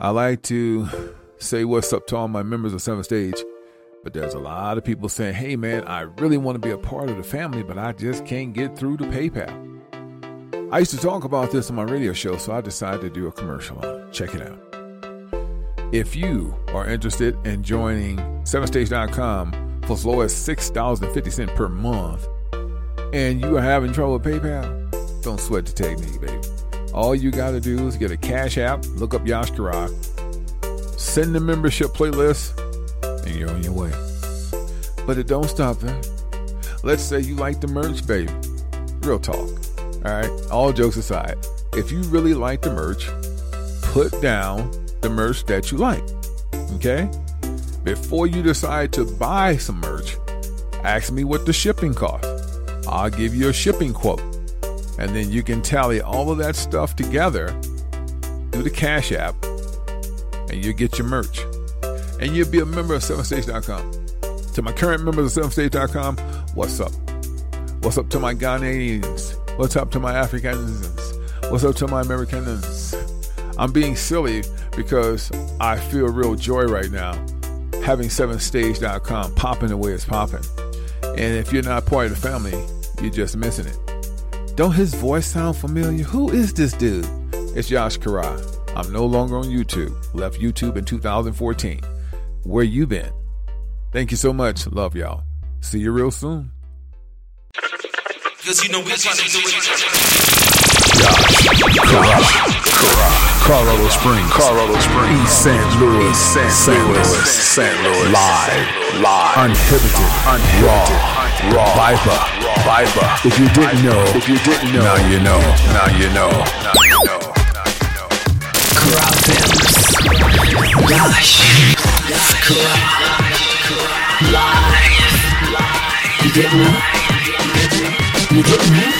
I like to say what's up to all my members of Seventh Stage, but there's a lot of people saying, hey man, I really want to be a part of the family, but I just can't get through to PayPal. I used to talk about this on my radio show, so I decided to do a commercial on it. Check it out. If you are interested in joining 7stage.com for as low as $6.50 per month, and you are having trouble with PayPal, don't sweat the technique, baby. All you got to do is get a Cash App, look up Yash Karak, send the membership playlist, and you're on your way. But it don't stop there. Let's say you like the merch, baby. Real talk. All right. All jokes aside, if you really like the merch, put down the merch that you like. Okay? Before you decide to buy some merch, ask me what the shipping costs. I'll give you a shipping quote. And then you can tally all of that stuff together through the Cash App, and you get your merch. And you'll be a member of 7stage.com. To my current members of 7stage.com, what's up? What's up to my Ghanaians? What's up to my Africans? What's up to my Americans? I'm being silly because I feel real joy right now having 7stage.com popping the way it's popping. And if you're not part of the family, you're just missing it. Don't his voice sound familiar? Who is this dude? It's Yash Karai. I'm no longer on YouTube. Left YouTube in 2014. Where you been? Thank you so much. Love y'all. See you real soon. Cause you know we're trying to do it. Colorado Springs, Colorado Springs, East St. Louis, St. Louis, St. Louis, live, live, uninhibited, unraw, raw, Viper, Viper. If you didn't know, if you didn't know, now you know, now you know, now you know. Gosh, live. You didn't know? You didn't know?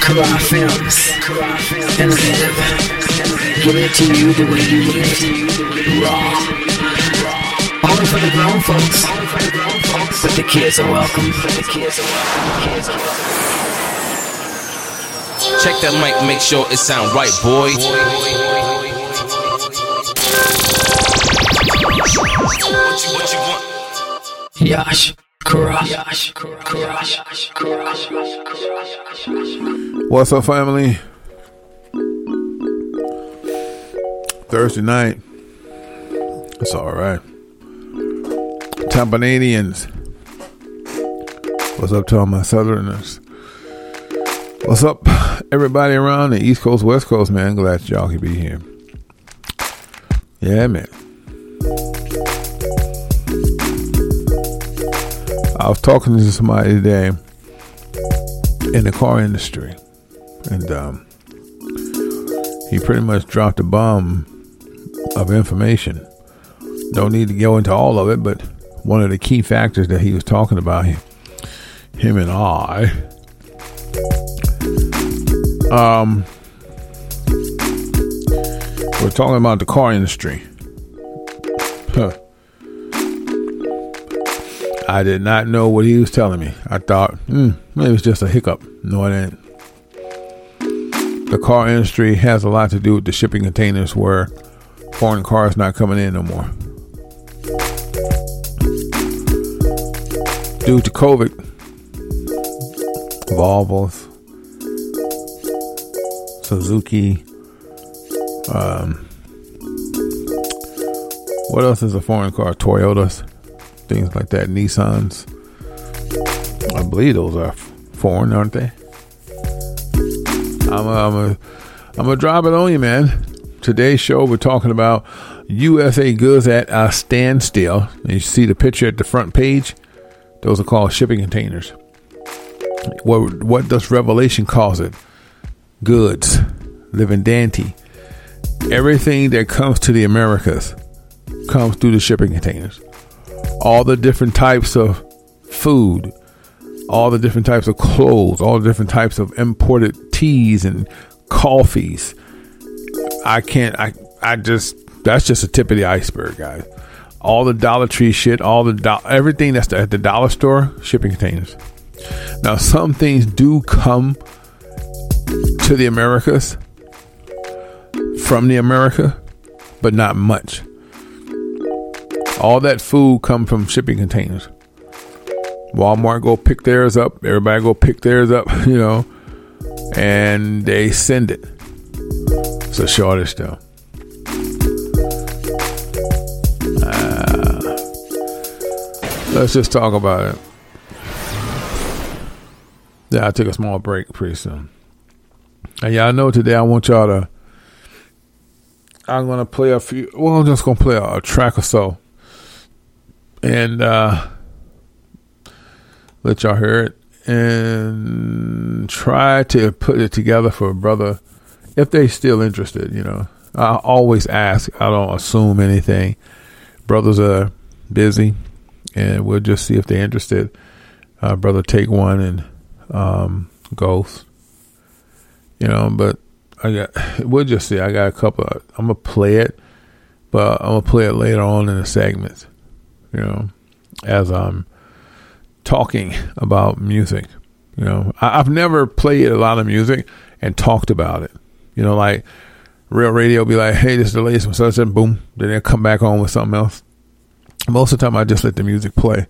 Kara Films, innovative. Give it to you the way you need it. Raw. Only for the grown folks. But the kids are welcome. But the kids are welcome. Kids are welcome. Check that mic, make sure it sound right, boy. What you, what you want? Yash, Kara, Yash, Kara, Kara, What's up, family? Thursday night. It's all right. Tampanadians. What's up to all my Southerners? What's up, everybody around the East Coast, West Coast, man? Glad y'all can be here. Yeah, man. I was talking to somebody today in the car industry, and um, he pretty much dropped a bomb of information. Don't need to go into all of it, but one of the key factors that he was talking about, him and I, um, we're talking about the car industry. Huh. I did not know what he was telling me. I thought, hmm, maybe was just a hiccup. No, it ain't. The car industry has a lot to do with the shipping containers where foreign cars not coming in no more. Due to COVID, Volvos, Suzuki. Um, what else is a foreign car? Toyotas, things like that. Nissans. I believe those are foreign, aren't they? I'm a, I'm a, I'm gonna drop it on you, man. Today's show, we're talking about USA goods at a standstill. And you see the picture at the front page. Those are called shipping containers. What what does Revelation calls it? Goods, living dandy. Everything that comes to the Americas comes through the shipping containers. All the different types of food, all the different types of clothes, all the different types of imported teas and coffees. I can't. I I just that's just a tip of the iceberg, guys. All the Dollar Tree shit, all the do- everything that's at the dollar store, shipping containers. Now, some things do come to the Americas from the America, but not much. All that food come from shipping containers. Walmart go pick theirs up. Everybody go pick theirs up, you know, and they send it. It's a shortage though. Let's just talk about it. Yeah, I'll take a small break pretty soon. And y'all know today I want y'all to. I'm gonna play a few. Well, I'm just gonna play a, a track or so, and uh, let y'all hear it, and try to put it together for a brother if they still interested. You know, I always ask. I don't assume anything. Brothers are busy, and we'll just see if they're interested. Uh, brother, take one and um, Ghost. You know, but I got we'll just see. I got a couple. Of, I'm gonna play it, but I'm gonna play it later on in the segments. You know, as I'm talking about music. You know, I, I've never played a lot of music and talked about it. You know, like real radio be like, "Hey, this is the latest one," so and boom. Then they come back on with something else. Most of the time, I just let the music play.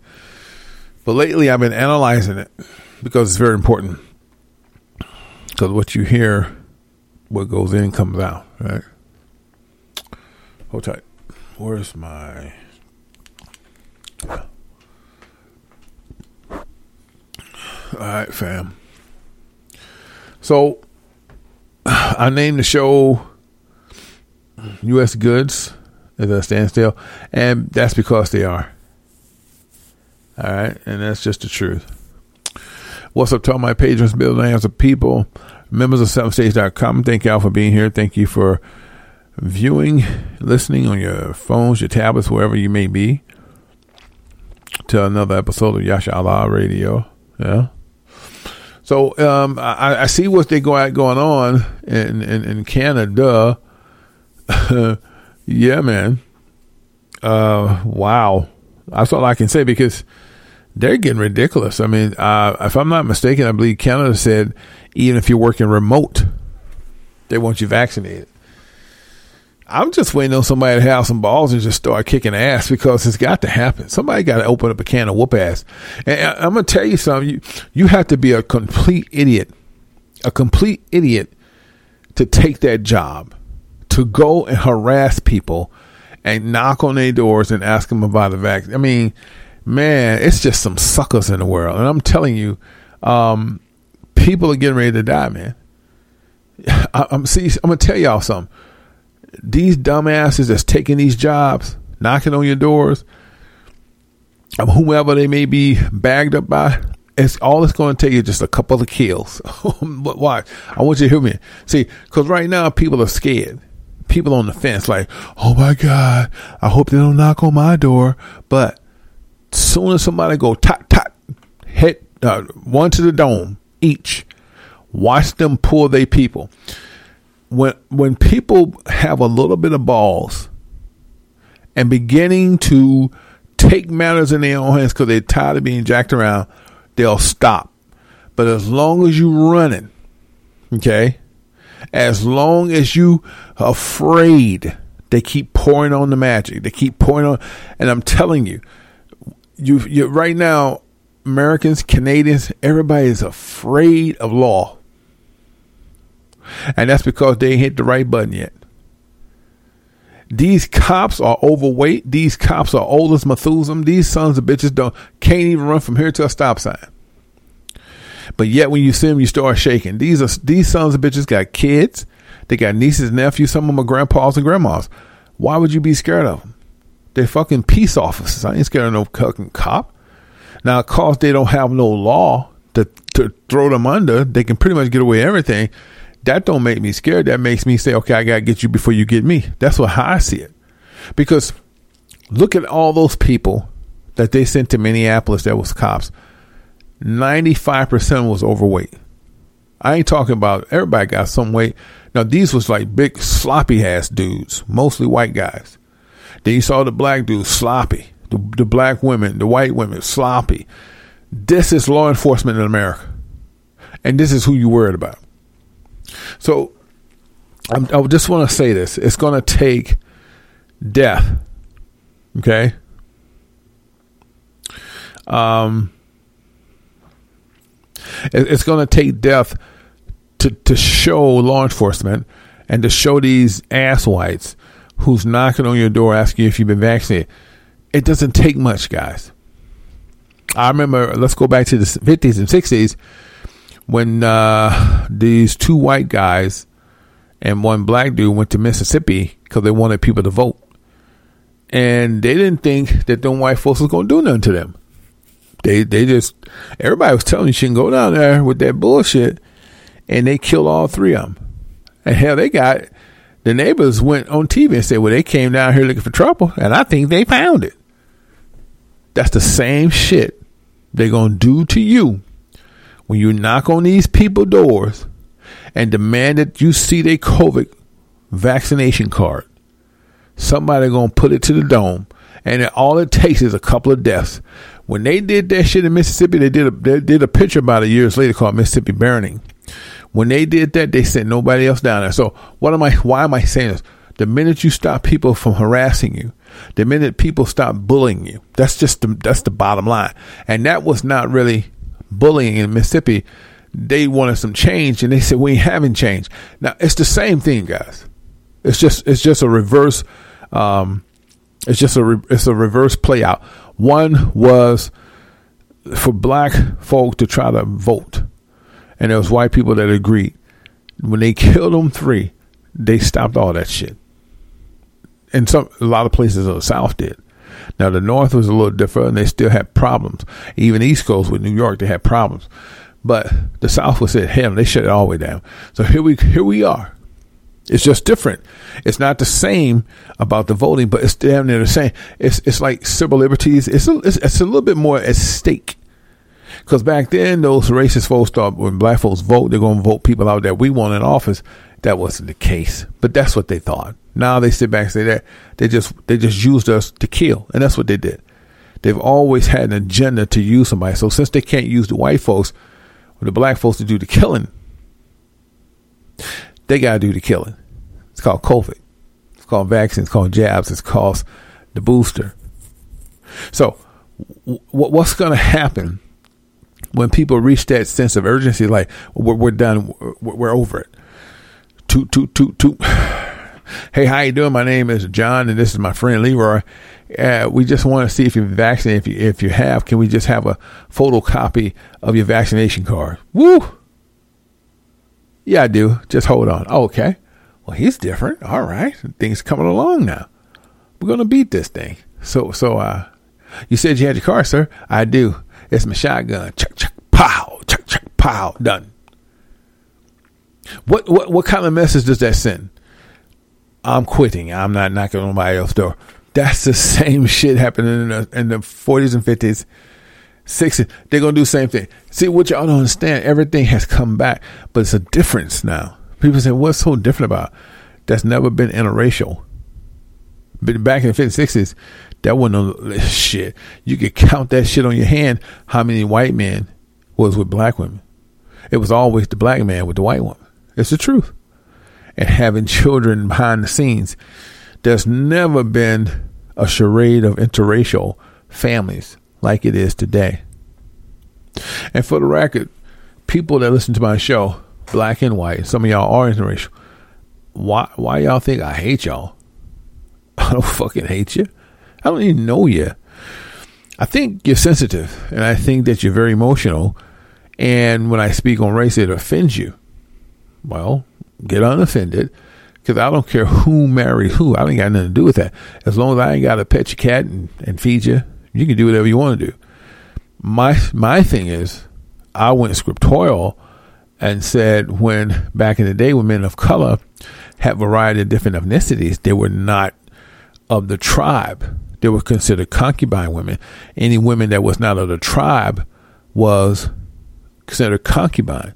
But lately, I've been analyzing it because it's very important. Because what you hear, what goes in comes out, right? Hold tight. Where's my. All right, fam. So, I named the show U.S. Goods at a standstill, and that's because they are. All right, and that's just the truth. What's up to all my patrons, billionaires of people, members of seventhstage.com. Thank y'all for being here. Thank you for viewing, listening on your phones, your tablets, wherever you may be, to another episode of Yasha Allah Radio. Yeah. So um, I, I, see what they go out going on in in, in Canada. yeah, man. Uh, wow. That's all I can say because they're getting ridiculous. I mean, uh, if I'm not mistaken, I believe Canada said even if you're working remote, they want you vaccinated. I'm just waiting on somebody to have some balls and just start kicking ass because it's got to happen. Somebody got to open up a can of whoop ass. And I'm gonna tell you something. You you have to be a complete idiot, a complete idiot, to take that job, to go and harass people, and knock on their doors and ask them about the vaccine. I mean, man, it's just some suckers in the world. And I'm telling you, um, people are getting ready to die, man. I, am see. I'm gonna tell y'all something these dumbasses that's taking these jobs, knocking on your doors, of whomever they may be bagged up by, it's all it's going to take is just a couple of kills. but why? I want you to hear me. See, because right now people are scared. People on the fence, like, oh my God, I hope they don't knock on my door. But soon as somebody go tot tot, hit uh, one to the dome each, watch them pull their people when when people have a little bit of balls and beginning to take matters in their own hands because they're tired of being jacked around, they'll stop. But as long as you running, okay, as long as you afraid, they keep pouring on the magic. They keep pouring on, and I'm telling you, you, you right now, Americans, Canadians, everybody is afraid of law. And that's because they ain't hit the right button yet. These cops are overweight. These cops are old as Methuselah. These sons of bitches don't can't even run from here to a stop sign. But yet, when you see them, you start shaking. These are these sons of bitches got kids. They got nieces nephews. Some of them are grandpas and grandmas. Why would you be scared of them? They're fucking peace officers. I ain't scared of no fucking cop. Now, cause they don't have no law to to throw them under. They can pretty much get away everything. That don't make me scared. That makes me say, okay, I gotta get you before you get me. That's what how I see it. Because look at all those people that they sent to Minneapolis that was cops. Ninety five percent was overweight. I ain't talking about everybody got some weight. Now these was like big sloppy ass dudes, mostly white guys. Then you saw the black dudes sloppy. The, the black women, the white women sloppy. This is law enforcement in America, and this is who you worried about. So I'm, I just want to say this: it's going to take death. Okay. Um, it, it's going to take death to to show law enforcement and to show these ass whites who's knocking on your door asking if you've been vaccinated. It doesn't take much, guys. I remember. Let's go back to the fifties and sixties when uh, these two white guys and one black dude went to Mississippi because they wanted people to vote, and they didn't think that them white folks was gonna do nothing to them. They they just everybody was telling you shouldn't go down there with that bullshit, and they killed all three of them. And hell, they got the neighbors went on TV and said, "Well, they came down here looking for trouble, and I think they found it." That's the same shit they're gonna do to you when you knock on these people doors and demand that you see their COVID vaccination card, somebody gonna put it to the dome, and all it takes is a couple of deaths. When they did that shit in Mississippi, they did a they did a picture about a years later called Mississippi Burning. When they did that, they sent nobody else down there. So what am I? Why am I saying this? The minute you stop people from harassing you, the minute people stop bullying you, that's just the, that's the bottom line. And that was not really bullying in Mississippi, they wanted some change, and they said we ain't having change. Now it's the same thing, guys. It's just it's just a reverse. Um, it's just a re- it's a reverse play out. One was for black folk to try to vote, and there was white people that agreed. When they killed them three, they stopped all that shit. And some a lot of places in the South did. Now the North was a little different, and they still had problems. Even East Coast with New York, they had problems. But the South was at him; they shut it all the way down. So here we here we are. It's just different. It's not the same about the voting, but it's damn near the same. It's it's like civil liberties. It's a, it's, it's a little bit more at stake. Because back then, those racist folks thought when black folks vote, they're going to vote people out that we want in office. That wasn't the case, but that's what they thought. Now they sit back and say that they just they just used us to kill, and that's what they did. They've always had an agenda to use somebody. So since they can't use the white folks, or the black folks to do the killing, they got to do the killing. It's called COVID. It's called vaccines. It's called jabs. It's called the booster. So, w- what's going to happen when people reach that sense of urgency? Like we're, we're done. We're, we're over it. Toot toot toot toot. Hey, how you doing? My name is John, and this is my friend Leroy. Uh, we just want to see if you're vaccinated. If you, if you have, can we just have a photocopy of your vaccination card? Woo! Yeah, I do. Just hold on. Okay. Well, he's different. All right, things coming along now. We're gonna beat this thing. So, so, uh, you said you had your car, sir. I do. It's my shotgun. Chuck, chuck, pow, chuck, chuck, pow. Done. What, what, what kind of message does that send? I'm quitting. I'm not knocking on nobody else's door. That's the same shit happening in the, in the 40s and 50s, 60s. They're going to do the same thing. See, what y'all don't understand, everything has come back, but it's a difference now. People say, what's so different about? That's never been interracial. But back in the 50s, 60s, that wasn't shit. You could count that shit on your hand how many white men was with black women. It was always the black man with the white woman. It's the truth and having children behind the scenes. There's never been a charade of interracial families like it is today. And for the record, people that listen to my show, black and white, some of y'all are interracial. Why why y'all think I hate y'all? I don't fucking hate you. I don't even know you. I think you're sensitive and I think that you're very emotional. And when I speak on race, it offends you. Well, get unoffended because I don't care who marries who. I ain't got nothing to do with that. As long as I ain't got to pet your cat and, and feed you, you can do whatever you want to do. My my thing is, I went scriptorial and said when back in the day when men of color had variety of different ethnicities, they were not of the tribe. They were considered concubine women. Any women that was not of the tribe was considered concubine.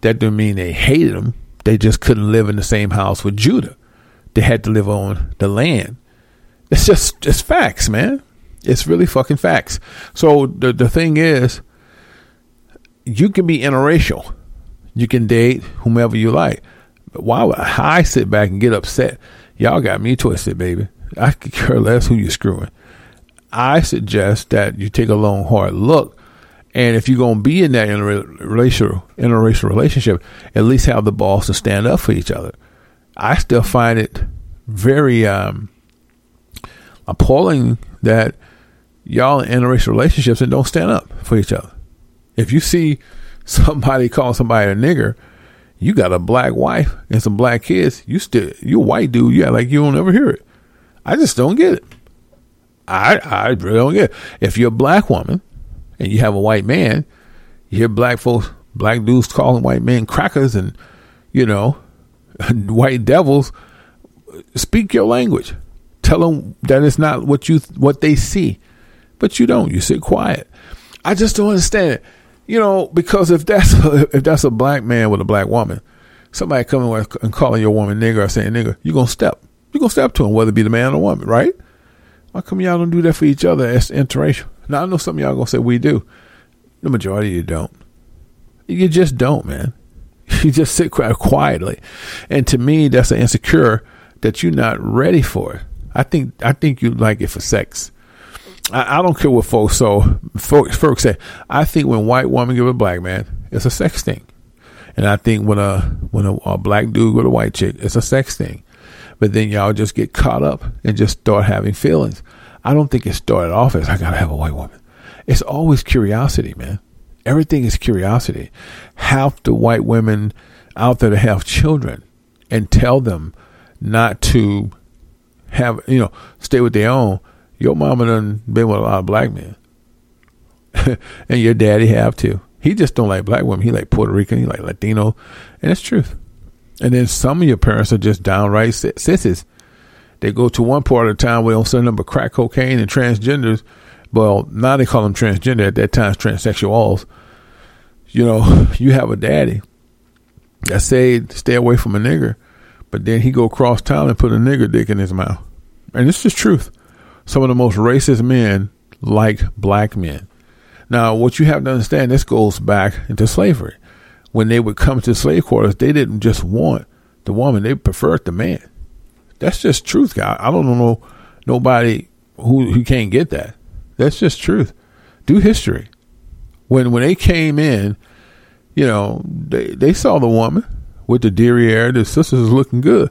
That didn't mean they hated them. They just couldn't live in the same house with Judah. They had to live on the land. It's just it's facts, man. It's really fucking facts. So the the thing is, you can be interracial. You can date whomever you like. But why would I sit back and get upset? Y'all got me twisted, baby. I could care less who you're screwing. I suggest that you take a long, hard look. And if you're going to be in that interracial, interracial relationship, at least have the balls to stand up for each other. I still find it very um, appalling that y'all in interracial relationships and don't stand up for each other. If you see somebody call somebody a nigger, you got a black wife and some black kids, you still you a white dude, yeah, like you don't ever hear it. I just don't get it. I I really don't get it. If you're a black woman and you have a white man, you hear black folks, black dudes calling white men crackers and you know, white devils. Speak your language. Tell them that it's not what you what they see, but you don't. You sit quiet. I just don't understand it. You know, because if that's a, if that's a black man with a black woman, somebody coming and calling your woman nigger or saying nigger, you gonna step. You gonna step to him, whether it be the man or woman, right? Why come y'all don't do that for each other as interracial? Now I know some of y'all gonna say we do. The majority of you don't. You just don't, man. You just sit quietly, and to me, that's an insecure that you're not ready for. It. I think I think you like it for sex. I, I don't care what folks so folks, folks say. I think when white woman give a black man, it's a sex thing, and I think when a when a, a black dude with a white chick, it's a sex thing. But then y'all just get caught up and just start having feelings. I don't think it started off as I gotta have a white woman. It's always curiosity, man. Everything is curiosity. Half the white women out there to have children and tell them not to have, you know, stay with their own. Your mama done been with a lot of black men. and your daddy have too. He just don't like black women. He like Puerto Rican. He like Latino. And it's truth. And then some of your parents are just downright sissies. They go to one part of the town where they don't send them but crack cocaine and transgenders. Well, now they call them transgender. At that time, transsexuals. You know, you have a daddy that said stay away from a nigger, but then he go across town and put a nigger dick in his mouth. And this is truth. Some of the most racist men like black men. Now, what you have to understand, this goes back into slavery. When they would come to slave quarters, they didn't just want the woman; they preferred the man. That's just truth, guy. I don't know nobody who who can't get that. That's just truth. Do history. When when they came in, you know, they they saw the woman with the derriere. The sisters looking good.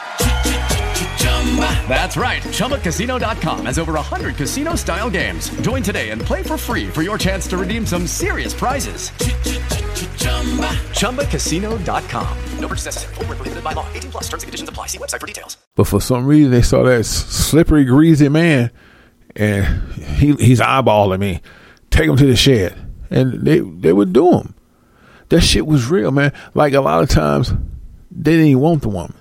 That's right. ChumbaCasino.com has over 100 casino style games. Join today and play for free for your chance to redeem some serious prizes. ChumbaCasino.com. No purchase necessary. Full prohibited by law. 18 plus terms and conditions apply. See website for details. But for some reason, they saw that slippery, greasy man, and he he's eyeballing me. Take him to the shed. and they they would do him. That shit was real, man. Like a lot of times, they didn't even want the woman.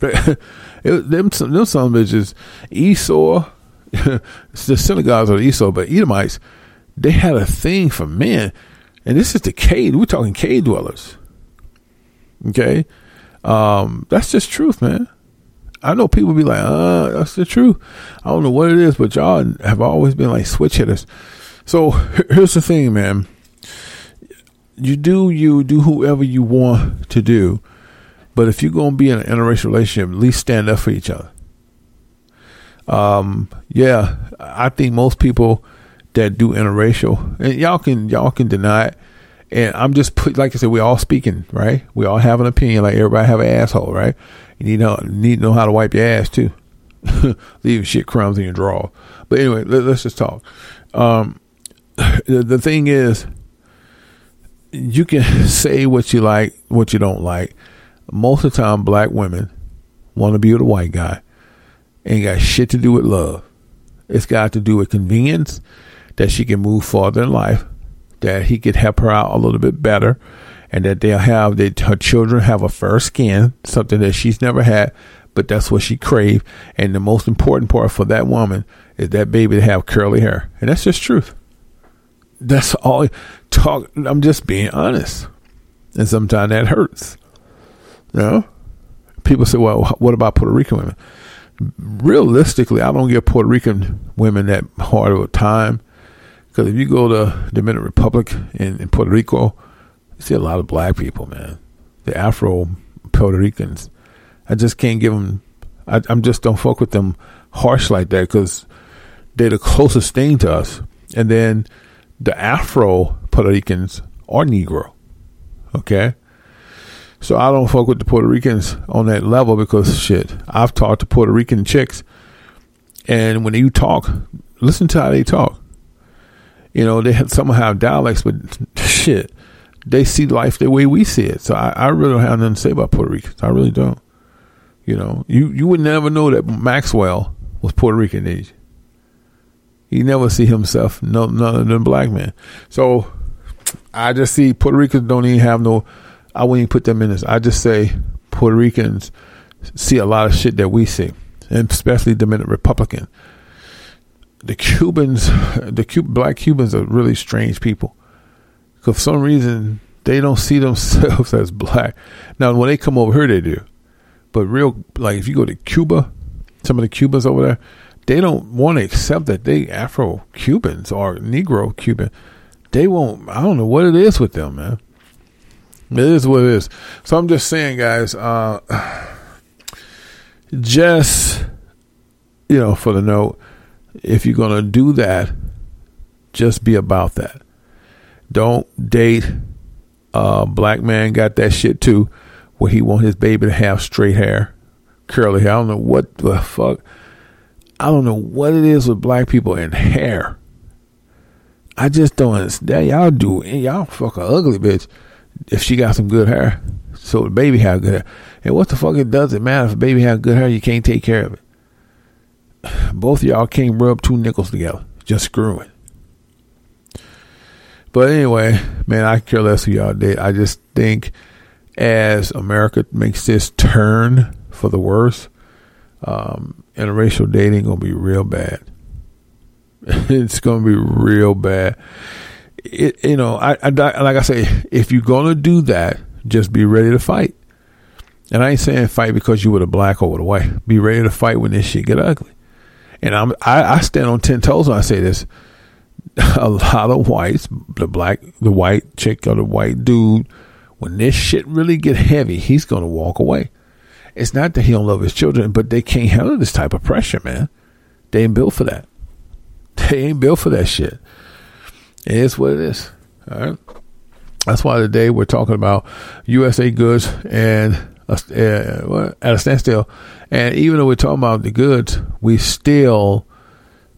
it, them some them some bitches, Esau, the synagogues are Esau, but Edomites, they had a thing for men, and this is the cave. We're talking cave dwellers. Okay, um, that's just truth, man. I know people be like, uh, that's the truth. I don't know what it is, but y'all have always been like switch hitters. So here's the thing, man. You do you do whoever you want to do, but if you're gonna be in an interracial relationship, at least stand up for each other. Um, yeah, I think most people that do interracial, and y'all can y'all can deny it. And I'm just put like I said, we all speaking, right? We all have an opinion, like everybody have an asshole, right? You need to need to know how to wipe your ass too. Leaving shit crumbs in your drawer. But anyway, let, us just talk. Um, the, the thing is, you can say what you like, what you don't like. Most of the time, black women want to be with a white guy. Ain't got shit to do with love. It's got to do with convenience that she can move farther in life, that he could help her out a little bit better, and that they'll have that her children have a fair skin, something that she's never had, but that's what she craved. And the most important part for that woman is that baby to have curly hair, and that's just truth. That's all. Talk. I'm just being honest, and sometimes that hurts. Know, people say, "Well, what about Puerto Rican women?" Realistically, I don't give Puerto Rican women that hard of a time because if you go to Dominican Republic in, in Puerto Rico, you see a lot of black people, man. The Afro Puerto Ricans. I just can't give them. I, am just don't fuck with them harsh like that because they're the closest thing to us. And then the Afro Puerto Ricans are Negro. Okay. So I don't fuck with the Puerto Ricans on that level because shit, I've talked to Puerto Rican chicks, and when you talk, listen to how they talk. You know, they have, some have dialects, but shit, they see life the way we see it. So I, I really don't have nothing to say about Puerto Ricans. I really don't. You know, you you would never know that Maxwell was Puerto Rican age. He never see himself no none than black man. So I just see Puerto Ricans don't even have no. I wouldn't even put them in this. I just say Puerto Ricans see a lot of shit that we see, and especially Dominican Republican. The Cubans, the Cuban, black Cubans are really strange people. Because for some reason they don't see themselves as black. Now when they come over here, they do. But real, like if you go to Cuba, some of the Cubans over there, they don't want to accept that they Afro Cubans or Negro Cuban. They won't. I don't know what it is with them, man. It is what it is. So I'm just saying, guys. Uh, just you know, for the note, if you're gonna do that, just be about that. Don't date a black man got that shit too, where he want his baby to have straight hair, curly hair. I don't know what the fuck. I don't know what it is with black people and hair. I just don't understand. Y'all do y'all fuck a ugly bitch if she got some good hair. So the baby have good hair. And what the fuck it doesn't matter if a baby have good hair, you can't take care of it. Both y'all can't rub two nickels together. Just screwing. But anyway, man, I care less who y'all did. I just think as America makes this turn for the worse, um, interracial dating gonna be real bad. it's gonna be real bad. It, you know, I, I like I say, if you're gonna do that, just be ready to fight. And I ain't saying fight because you were the black or the white. Be ready to fight when this shit get ugly. And I'm I, I stand on ten toes when I say this. A lot of whites, the black, the white chick or the white dude, when this shit really get heavy, he's gonna walk away. It's not that he don't love his children, but they can't handle this type of pressure, man. They ain't built for that. They ain't built for that shit. It is what it is. All right. That's why today we're talking about USA goods and uh, at a standstill. And even though we're talking about the goods, we still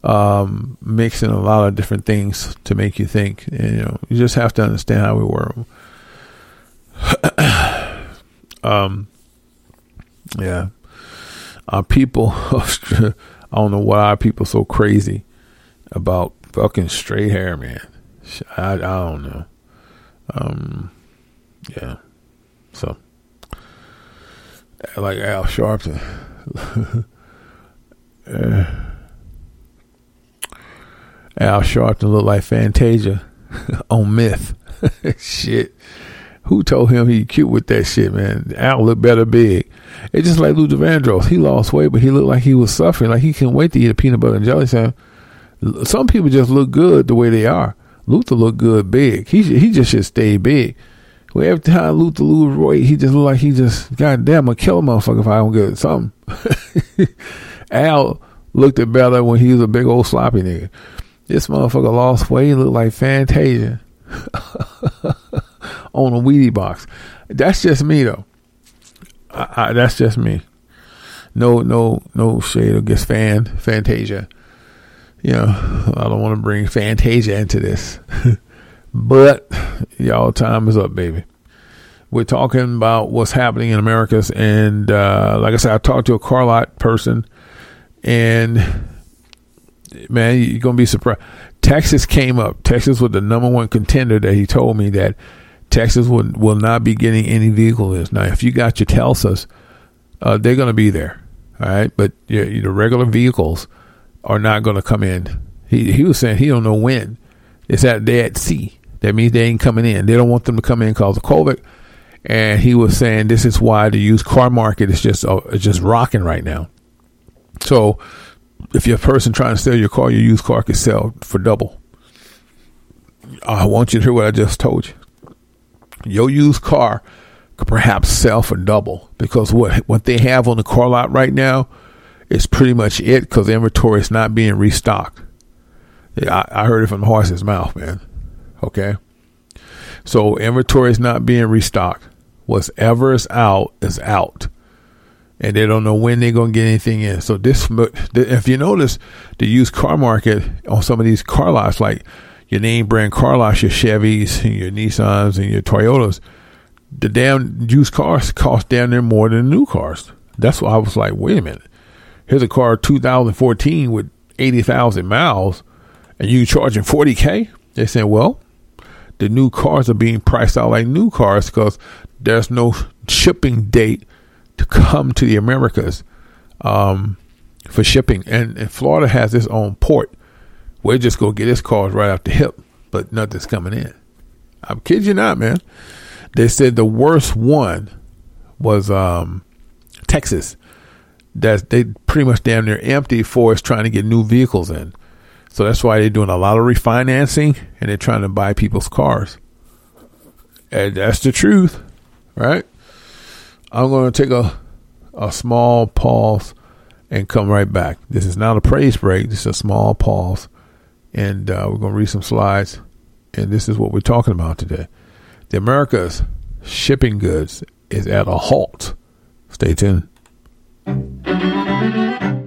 um, mixing a lot of different things to make you think. And, you know, you just have to understand how we work. um, yeah, our people. I don't know why people so crazy about fucking straight hair, man. I, I don't know. Um, yeah. So, like Al Sharpton. Uh, Al Sharpton looked like Fantasia on Myth. shit. Who told him he cute with that shit, man? Al looked better big. It's just like Luther Vandross. He lost weight, but he looked like he was suffering. Like he couldn't wait to eat a peanut butter and jelly sandwich. Some people just look good the way they are. Luther looked good big. He he just should stay big. Well, every time Luther lose weight, he just look like he just goddamn a kill a motherfucker if I don't get something. Al looked it better when he was a big old sloppy nigga. This motherfucker lost weight. He looked like Fantasia on a Wheatie box. That's just me though. I, I, that's just me. No, no, no shade against fan Fantasia. You know, I don't want to bring Fantasia into this, but y'all time is up, baby. We're talking about what's happening in Americas, and uh, like I said, I talked to a car lot person, and man, you're gonna be surprised. Texas came up. Texas was the number one contender that he told me that Texas will will not be getting any vehicles. Now, if you got your Telsas, uh, they're to be there, all right. But your, the regular vehicles are not going to come in. He he was saying he don't know when. It's at they at sea. That means they ain't coming in. They don't want them to come in because of COVID. And he was saying this is why the used car market is just uh, just rocking right now. So if you're a person trying to sell your car, your used car could sell for double. I want you to hear what I just told you. Your used car could perhaps sell for double because what what they have on the car lot right now is pretty much it because inventory is not being restocked. I, I heard it from the horse's mouth, man. Okay. So inventory is not being restocked. Whatever is out is out and they don't know when they're going to get anything in. So this, if you notice, the used car market on some of these car lots, like your name brand car lots, your Chevys, and your Nissans, and your Toyotas, the damn used cars cost down there more than new cars. That's why I was like, wait a minute. Here's a car 2014 with 80,000 miles, and you charging 40k. They said, well, the new cars are being priced out like new cars because there's no shipping date to come to the Americas um, for shipping. And, and, Florida has its own port. We're just going to get its cars right off the hip, but nothing's coming in. I'm kidding you not, man. They said the worst one was um, Texas. That they pretty much damn near empty for us trying to get new vehicles in. So that's why they're doing a lot of refinancing and they're trying to buy people's cars. And that's the truth, right? I'm going to take a a small pause and come right back. This is not a praise break. This is a small pause, and uh, we're going to read some slides. And this is what we're talking about today. The Americas shipping goods is at a halt. Stay tuned. Müzik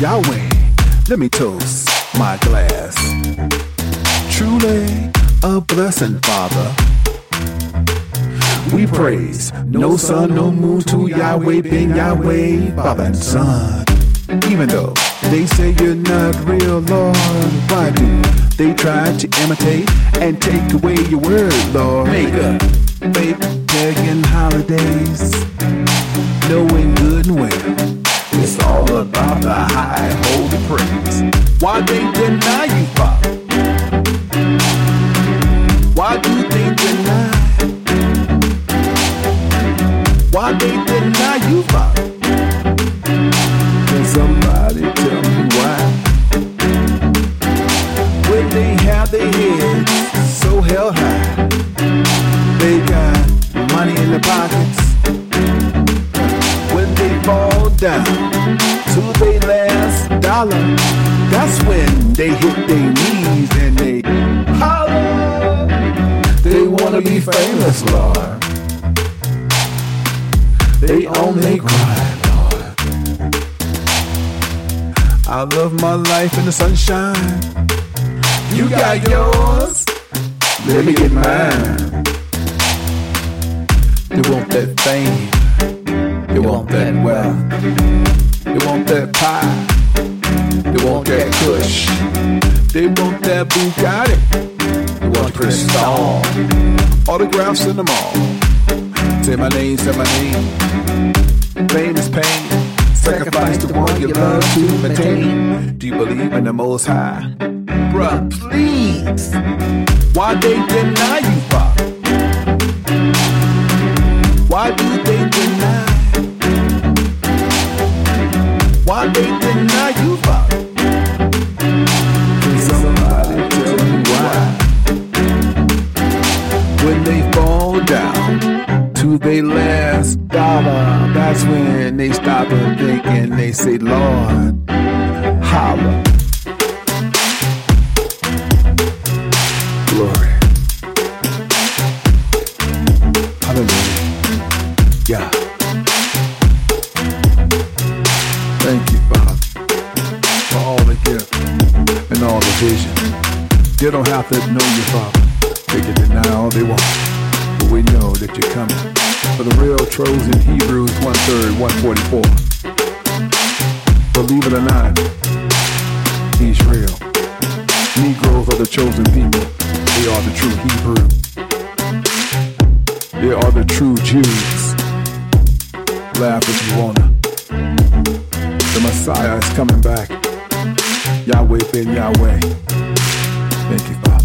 Yahweh, let me toast my glass. Truly a blessing, Father. We praise no sun, no moon to Yahweh, Ben Yahweh, Father and Son. Even though they say you're not real, Lord, why do they try to imitate and take away your word, Lord? Make up fake pagan holidays, knowing good and well it's all about the high holy praise. Why they deny you, Father? Why do they deny? Why they deny you, Father? Can somebody tell me why? When they have their heads so held high, they got money in their pockets down to their last dollar. That's when they hit their knees and they holler. They wanna be famous, Lord. They only cry, Lord. I love my life in the sunshine. You got yours, let me get mine. They want that fame, they want that wealth, they want that pie, they want that kush, they want that Bugatti, they want crystal, autographs in the mall. Say my name, say my name. Fame is pain. Sacrifice the one you love to maintain. Do you believe in the Most High? Bruh, please. Why they deny you, Father? Why do they deny? Why they deny you? Can somebody tell me why? When they fall down to their last dollar, that's when they stop and think and they say, Lord, holla. Vision. They don't have to know you, Father. They can deny all they want. But we know that you're coming. For the real chosen Hebrews 1 3rd, 144. Believe it or not, he's real. Negroes are the chosen people. They are the true Hebrew. They are the true Jews. Laugh if you wanna. The Messiah is coming back. Yahweh ben Yahweh. Thank you, Father.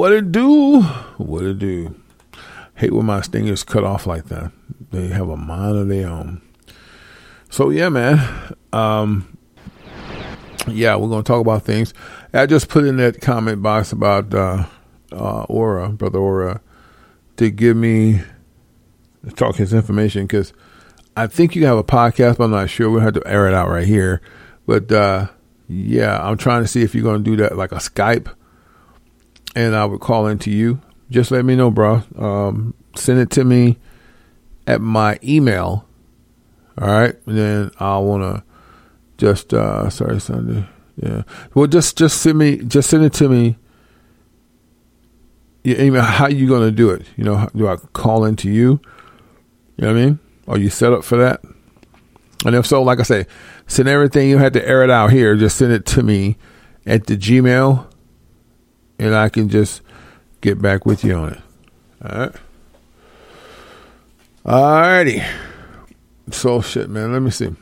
What it do? What it do? Hate when my stingers cut off like that. They have a mind of their own. So yeah, man. Um, yeah, we're gonna talk about things. I just put in that comment box about uh, uh, Aura, brother Aura, to give me talk his information because I think you have a podcast, but I'm not sure. We'll have to air it out right here. But uh, yeah, I'm trying to see if you're gonna do that like a Skype and I would call into you. Just let me know, bro. Um, send it to me at my email. All right, and then I want to just uh, sorry Sunday. Yeah, well, just just send me just send it to me. Your email. How you gonna do it? You know, do I call into you? You know what I mean? Are you set up for that? And if so, like I say, send everything. You had to air it out here. Just send it to me at the Gmail and I can just get back with you on it. All right. Alrighty. So shit, man. Let me see.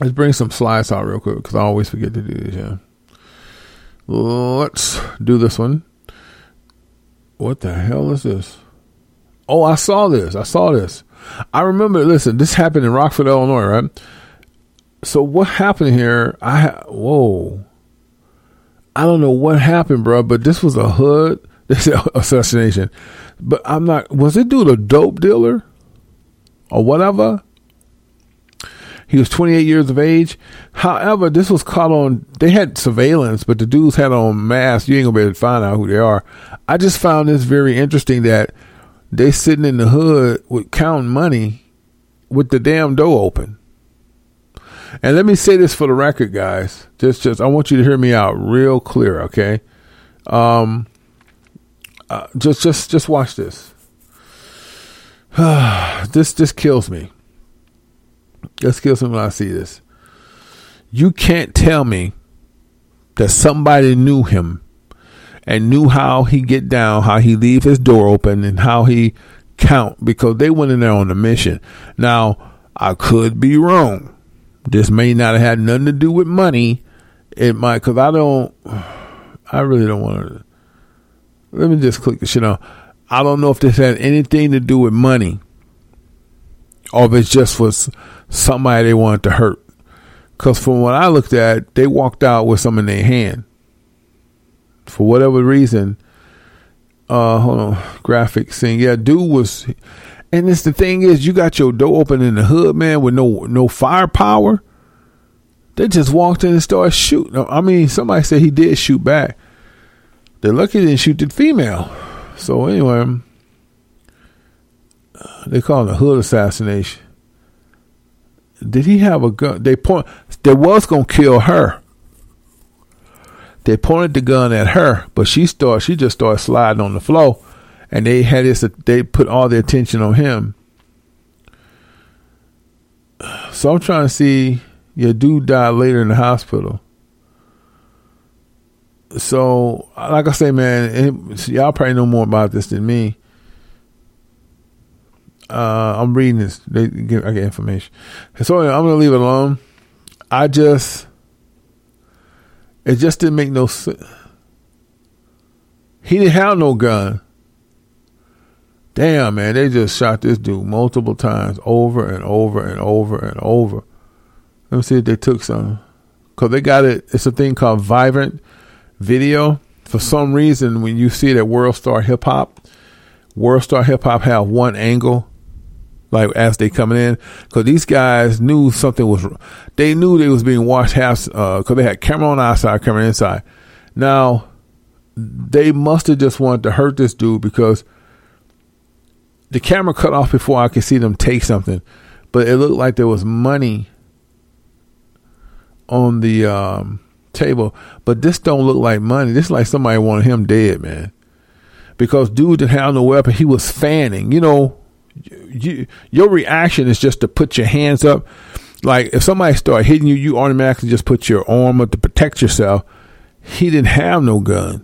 Let's bring some slides out real quick because I always forget to do this. Yeah. Let's do this one. What the hell is this? Oh, I saw this. I saw this. I remember. Listen, this happened in Rockford, Illinois, right? So what happened here? I whoa. I don't know what happened, bro, but this was a hood this assassination. But I'm not. Was it due to dope dealer or whatever? He was 28 years of age. However, this was caught on. They had surveillance, but the dudes had on masks. You ain't gonna be able to find out who they are. I just found this very interesting that they sitting in the hood with counting money with the damn door open. And let me say this for the record, guys. Just, just, I want you to hear me out real clear, okay? Um, uh, just, just, just watch this. this this kills me. This kills me when I see this. You can't tell me that somebody knew him and knew how he get down, how he leave his door open, and how he count because they went in there on a mission. Now I could be wrong. This may not have had nothing to do with money. It might because I don't. I really don't want to. Let me just click the shit on. I don't know if this had anything to do with money or if it's just for somebody they wanted to hurt. Because from what I looked at, they walked out with some in their hand. For whatever reason, uh, hold on, graphic scene. Yeah, dude was, and it's the thing is, you got your door open in the hood, man, with no no firepower. They just walked in and started shooting. I mean, somebody said he did shoot back. They're lucky they didn't shoot the female. So anyway, they call it a hood assassination. Did he have a gun? They point. They was gonna kill her. They pointed the gun at her, but she started. She just started sliding on the floor, and they had this. They put all their attention on him. So I'm trying to see. Your dude died later in the hospital. So, like I say, man, it, y'all probably know more about this than me. Uh, I'm reading this. They get, I get information. So I'm gonna leave it alone. I just, it just didn't make no sense. He didn't have no gun. Damn, man, they just shot this dude multiple times, over and over and over and over. Let me see if they took some, cause they got it. It's a thing called Vibrant Video. For some reason, when you see it at World Star Hip Hop, World Star Hip Hop have one angle like as they coming in because these guys knew something was they knew they was being watched half because uh, they had camera on outside camera inside now they must have just wanted to hurt this dude because the camera cut off before i could see them take something but it looked like there was money on the um, table but this don't look like money this is like somebody wanted him dead man because dude didn't have no weapon he was fanning you know you, your reaction is just to put your hands up. Like if somebody start hitting you, you automatically just put your arm up to protect yourself. He didn't have no gun.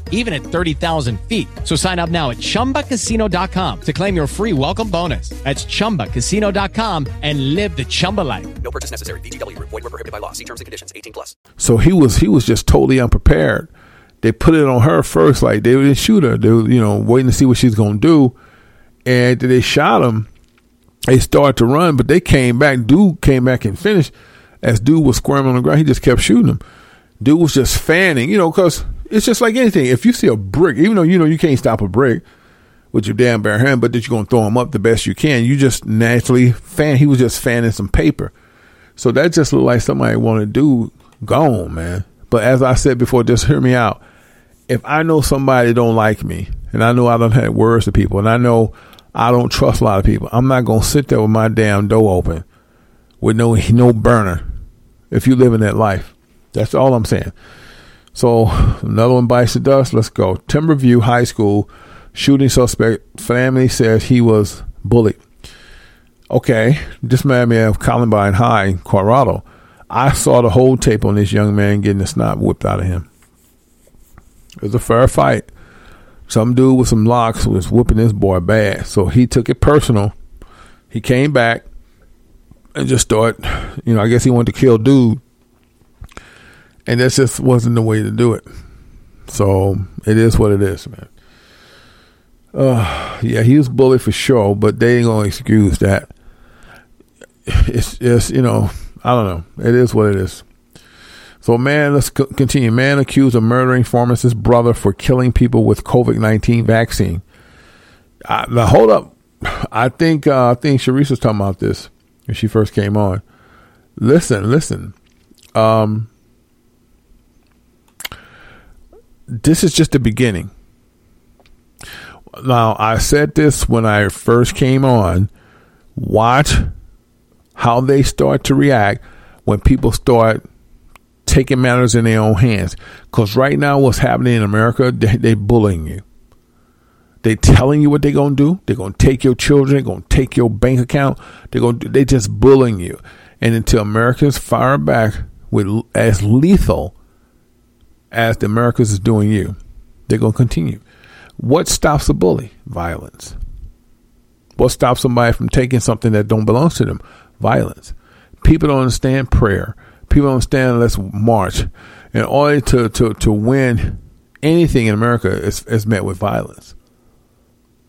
even at 30,000 feet. So sign up now at ChumbaCasino.com to claim your free welcome bonus. That's ChumbaCasino.com and live the Chumba life. No purchase necessary. VGW. Void were prohibited by law. See terms and conditions. 18 plus. So he was he was just totally unprepared. They put it on her first, like they didn't shoot her. They were, you know, waiting to see what she's gonna do. And they shot him. They started to run, but they came back. Dude came back and finished. As dude was squirming on the ground, he just kept shooting him. Dude was just fanning, you know, because it's just like anything. If you see a brick, even though you know you can't stop a brick with your damn bare hand, but that you're gonna throw them up the best you can, you just naturally fan. He was just fanning some paper, so that just looked like somebody wanted to do gone, man. But as I said before, just hear me out. If I know somebody don't like me, and I know I don't have words to people, and I know I don't trust a lot of people, I'm not gonna sit there with my damn door open with no no burner. If you live in that life, that's all I'm saying. So another one bites the dust. Let's go. Timberview High School shooting suspect family says he was bullied. Okay, this man may have Columbine High in Colorado. I saw the whole tape on this young man getting the snot whipped out of him. It was a fair fight. Some dude with some locks was whooping this boy bad, so he took it personal. He came back and just started, you know, I guess he wanted to kill dude and that just wasn't the way to do it. So it is what it is, man. Uh, yeah, he was bullied for sure, but they ain't gonna excuse that. It's just you know, I don't know. It is what it is. So, man, let's co- continue. Man accused of murdering pharmacist's brother for killing people with COVID nineteen vaccine. Uh, now, hold up. I think uh, I think Sharice was talking about this when she first came on. Listen, listen. Um, this is just the beginning. Now, I said this when I first came on. Watch how they start to react when people start taking matters in their own hands. Because right now, what's happening in America, they, they bullying you. They're telling you what they're gonna do. They're gonna take your children. They're gonna take your bank account. They're gonna. They just bullying you. And until Americans fire back with as lethal as the Americans is doing you, they're gonna continue. What stops a bully? Violence. What stops somebody from taking something that don't belong to them? Violence. People don't understand prayer. People don't understand let's march. In order to, to, to win anything in America is, is met with violence.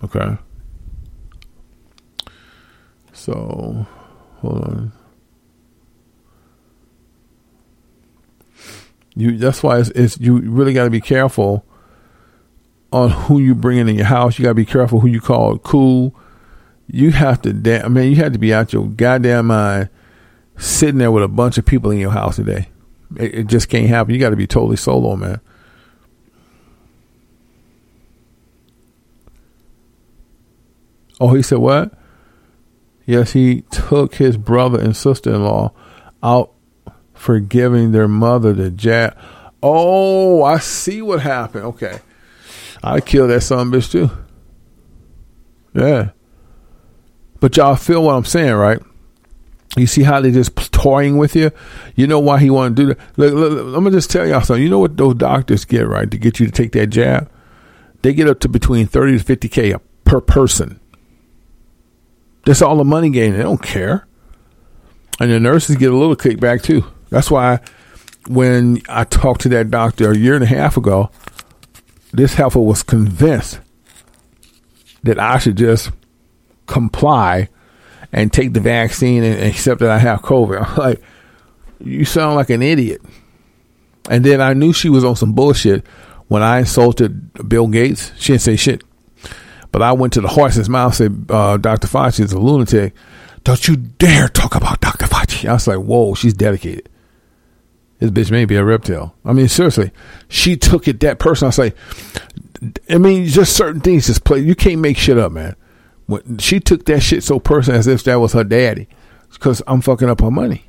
Okay. So, hold on. You that's why it's, it's you really got to be careful on who you bring in, your house. You got to be careful who you call cool. You have to, da- I mean, you have to be out your goddamn mind sitting there with a bunch of people in your house today. It, it just can't happen. You got to be totally solo, man. Oh, he said what? Yes, he took his brother and sister in law out for giving their mother the jab. Oh, I see what happened. Okay. I'd kill that son bitch too. Yeah. But y'all feel what I'm saying, right? You see how they just toying with you? You know why he want to do that? Look, look, look, let me just tell y'all something. You know what those doctors get, right, to get you to take that jab? They get up to between 30 to 50K per person. That's all the money gain. They don't care. And the nurses get a little kickback too. That's why when I talked to that doctor a year and a half ago, this heifer was convinced that I should just comply and take the vaccine and accept that I have COVID. I'm like, you sound like an idiot. And then I knew she was on some bullshit when I insulted Bill Gates. She didn't say shit. But I went to the horse's mouth and said, uh, Dr. Fauci is a lunatic. Don't you dare talk about Dr. Fauci. I was like, whoa, she's dedicated. This bitch may be a reptile. I mean, seriously, she took it that person. I was like, I mean, just certain things just play. You can't make shit up, man. When she took that shit so personal as if that was her daddy, because I'm fucking up her money.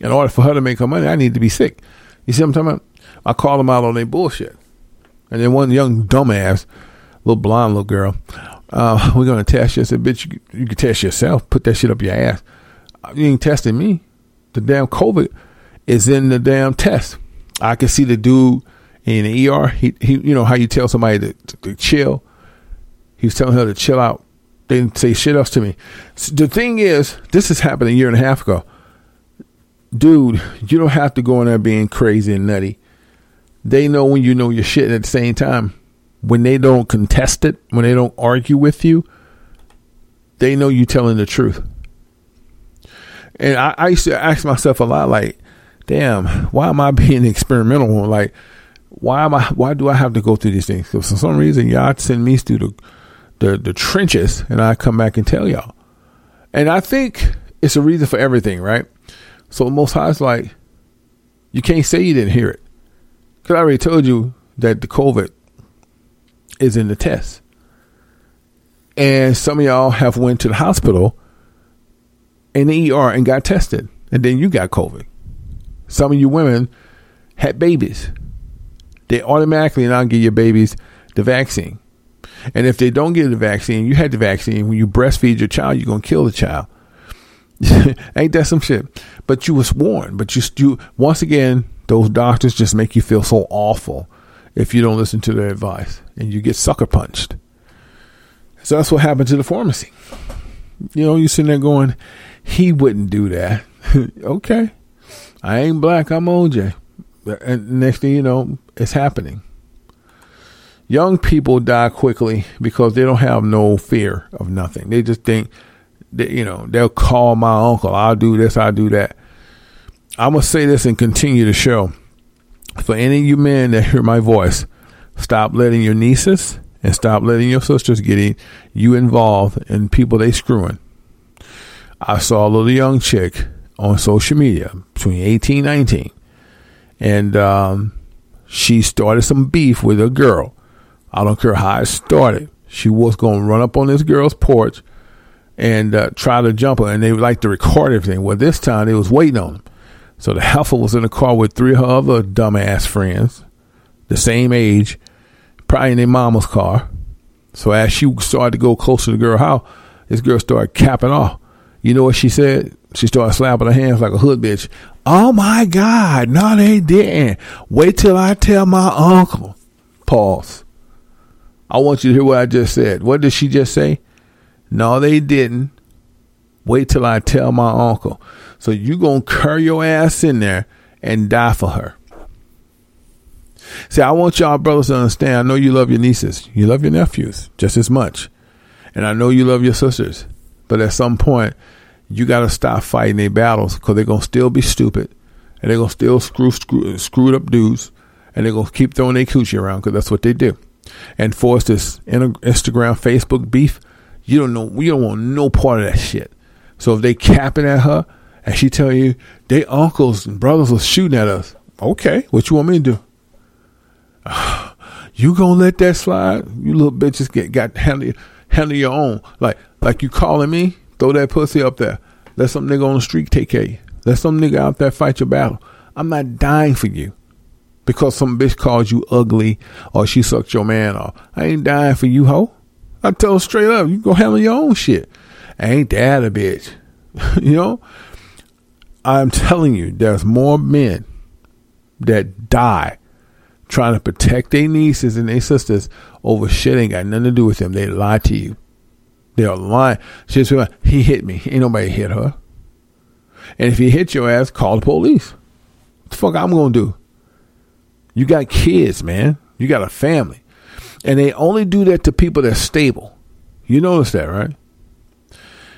In order for her to make her money, I need to be sick. You see what I'm talking about? I call them out on their bullshit. And then one young dumbass, little blonde little girl, uh, we're gonna test you. I said, bitch, you, you can test yourself. Put that shit up your ass. You ain't testing me. The damn COVID is in the damn test. I can see the dude in the ER. He, he you know how you tell somebody to, to, to chill. He was telling her to chill out. They didn't say shit else to me. So the thing is, this has happened a year and a half ago. Dude, you don't have to go in there being crazy and nutty. They know when you know your shit at the same time. When they don't contest it, when they don't argue with you, they know you're telling the truth. And I, I used to ask myself a lot, like, damn, why am I being experimental? Like, why am I? Why do I have to go through these things? Because for some reason, y'all send me through the, the the trenches, and I come back and tell y'all. And I think it's a reason for everything, right? So Most High is like, you can't say you didn't hear it, because I already told you that the COVID is in the test, and some of y'all have went to the hospital in the ER and got tested, and then you got COVID. Some of you women had babies. They automatically now give your babies the vaccine. And if they don't get the vaccine, you had the vaccine. When you breastfeed your child, you're gonna kill the child. Ain't that some shit? But you was warned. But you, you once again, those doctors just make you feel so awful if you don't listen to their advice, and you get sucker punched. So that's what happened to the pharmacy. You know, you sitting there going, he wouldn't do that. okay. I ain't black, I'm OJ. Uh, and next thing you know, it's happening. Young people die quickly because they don't have no fear of nothing. They just think that, you know, they'll call my uncle, I'll do this, I'll do that. I'm going to say this and continue the show. For any of you men that hear my voice, stop letting your nieces and stop letting your sisters get you involved in people they screwing. I saw a little young chick on social media between 18 19 and um, she started some beef with a girl I don't care how it started. She was going to run up on this girl's porch and uh, try to jump her, and they would like to record everything. Well, this time they was waiting on him. So the heifer was in the car with three of her other dumbass friends, the same age, probably in their mama's car. So as she started to go closer to the girl house, this girl started capping off. You know what she said? She started slapping her hands like a hood bitch. Oh my God, no, they didn't. Wait till I tell my uncle. Pause. I want you to hear what I just said. What did she just say? No, they didn't. Wait till I tell my uncle. So you gonna curl your ass in there and die for her. See, I want y'all brothers to understand. I know you love your nieces, you love your nephews just as much, and I know you love your sisters. But at some point, you got to stop fighting their battles because they're gonna still be stupid, and they're gonna still screw, screw screwed up dudes, and they're gonna keep throwing their coochie around because that's what they do and force this Instagram, Facebook beef, you don't know. We don't want no part of that shit. So if they capping at her and she tell you they uncles and brothers are shooting at us, okay, what you want me to do? You gonna let that slide? You little bitches get got handle handle your own. Like like you calling me? Throw that pussy up there. Let some nigga on the street take care of you. Let some nigga out there fight your battle. I'm not dying for you because some bitch calls you ugly or she sucked your man off. I ain't dying for you, hoe. I tell her straight up, you go handle your own shit. I Ain't that a bitch? you know? I'm telling you, there's more men that die trying to protect their nieces and their sisters over shit ain't got nothing to do with them. They lie to you. They're lying. She's like, he hit me. Ain't nobody hit her. And if he hit your ass, call the police. What the fuck I'm gonna do? You got kids, man. You got a family. And they only do that to people that's stable. You notice that, right?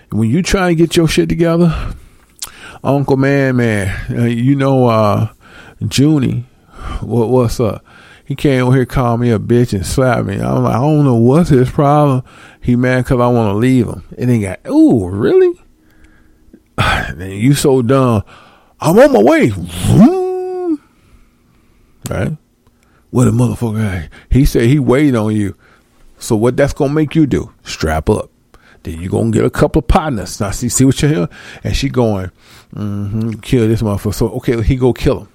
When you try to get your shit together, Uncle Man, man, uh, you know, uh, Junie, what, what's up? He came over here, called me a bitch, and slapped me. I'm like, I don't know what's his problem. He mad because I want to leave him. And he got, ooh, really? Man, you so dumb. I'm on my way. Right? What a motherfucker. He said he waited on you. So what that's gonna make you do? Strap up. Then you gonna get a couple of partners. Now see see what you're here? And she going, mm-hmm, kill this motherfucker. So okay, he go kill him.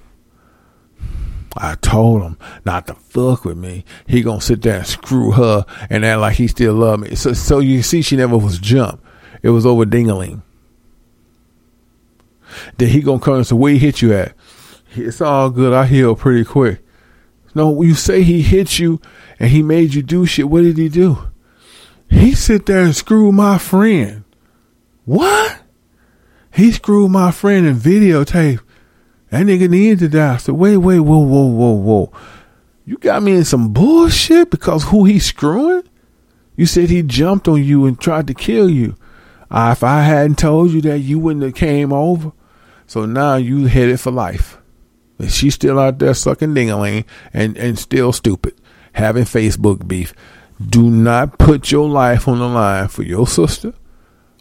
I told him not to fuck with me. He gonna sit there and screw her and act like he still love me. So so you see she never was jump. It was over dingaling. Then he gonna come and say, where he hit you at? It's all good. I heal pretty quick. No, you say he hit you and he made you do shit. What did he do? He sit there and screw my friend. What? He screwed my friend and videotape. That nigga needed to die. I said, wait, wait, whoa, whoa, whoa, whoa. You got me in some bullshit because who he screwing? You said he jumped on you and tried to kill you. Uh, if I hadn't told you that, you wouldn't have came over. So now you headed for life. And she's still out there sucking dingaling and, and still stupid, having Facebook beef. Do not put your life on the line for your sister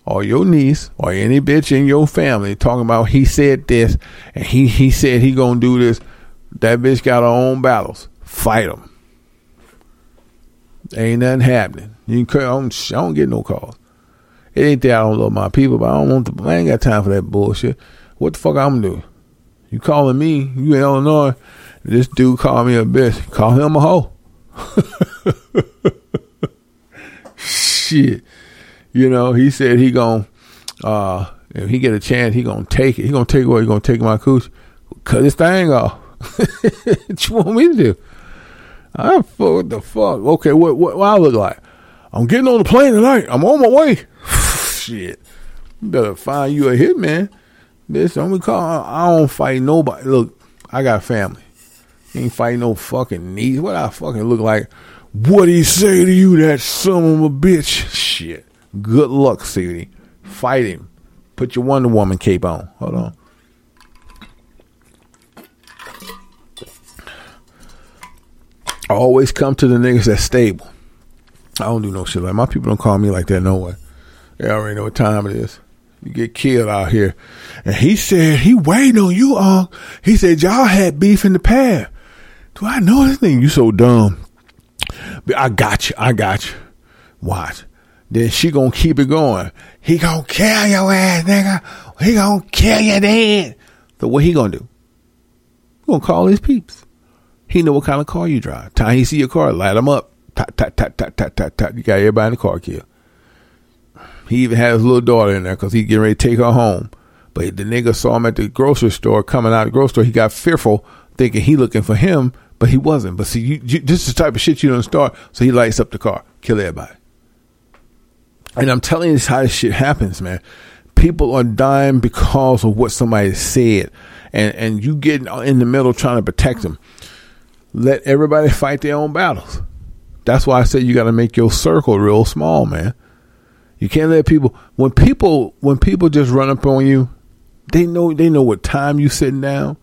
or your niece or any bitch in your family talking about he said this and he, he said he gonna do this. That bitch got her own battles. Fight them. Ain't nothing happening. You can, I, don't, I don't get no calls. It ain't that I don't love my people, but I don't want to. I ain't got time for that bullshit. What the fuck I'm gonna do? You calling me? You in Illinois? This dude called me a bitch. Call him a hoe. Shit. You know, he said he gon' uh if he get a chance, he gonna take it. He gonna take what? He gonna take my cooch, cut his thing off. what you want me to do? I fuck the fuck. Okay, what what, what I look like? I'm getting on the plane tonight. I'm on my way. Shit. Better find you a hitman. Bitch, don't call. I don't fight nobody. Look, I got family. Ain't fighting no fucking knees. What I fucking look like? What he say to you, that son of a bitch? Shit. Good luck, Sadie. Fight him. Put your Wonder Woman cape on. Hold on. Always come to the niggas that's stable. I don't do no shit like my people don't call me like that no way. They already know what time it is. You get killed out here. And he said he waiting on you all. He said y'all had beef in the past. Do I know this thing? You so dumb. But I got you. I got you. Watch. Then she gonna keep it going. He gonna kill your ass, nigga. He gonna kill your dad. So what he gonna do? He gonna call his peeps. He know what kind of car you drive. Time he see your car, light him up. Tat, tat, tat, tat, tat, tat, tat. You got everybody in the car killed. He even had his little daughter in there because he getting ready to take her home. But the nigga saw him at the grocery store coming out of the grocery store. He got fearful, thinking he looking for him, but he wasn't. But see, you, you, this is the type of shit you don't start. So he lights up the car, kill everybody. And I'm telling you, this how this shit happens, man. People are dying because of what somebody said, and and you get in the middle trying to protect them. Let everybody fight their own battles. That's why I said you got to make your circle real small, man. You can't let people when people when people just run up on you, they know they know what time you sitting down.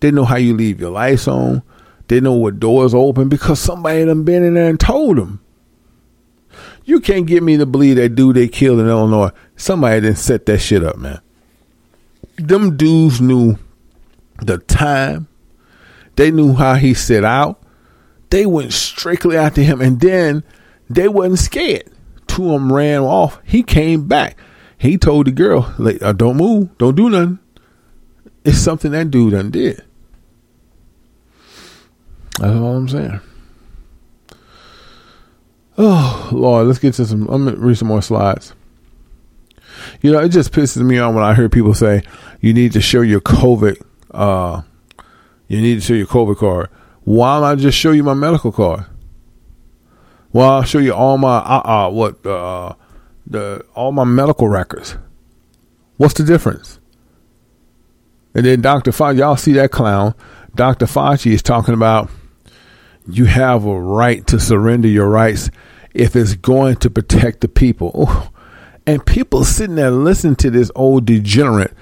They know how you leave your lights on. They know what doors open because somebody done been in there and told them. You can't get me to believe that dude they killed in Illinois. Somebody didn't set that shit up, man. Them dudes knew the time. They knew how he set out. They went strictly after him, and then they wasn't scared. Two of them ran off. He came back. He told the girl, like, uh, "Don't move. Don't do nothing." It's something that dude done did. That's all I'm saying. Oh Lord, let's get to some. I'm gonna read some more slides. You know, it just pisses me off when I hear people say you need to show your COVID. Uh, you need to show your COVID card. Why don't I just show you my medical card? Well, I'll show you all my uh, uh what uh the all my medical records. What's the difference? And then Dr. Fauci, y'all see that clown. Dr. Fauci is talking about you have a right to surrender your rights if it's going to protect the people. And people sitting there listening to this old degenerate.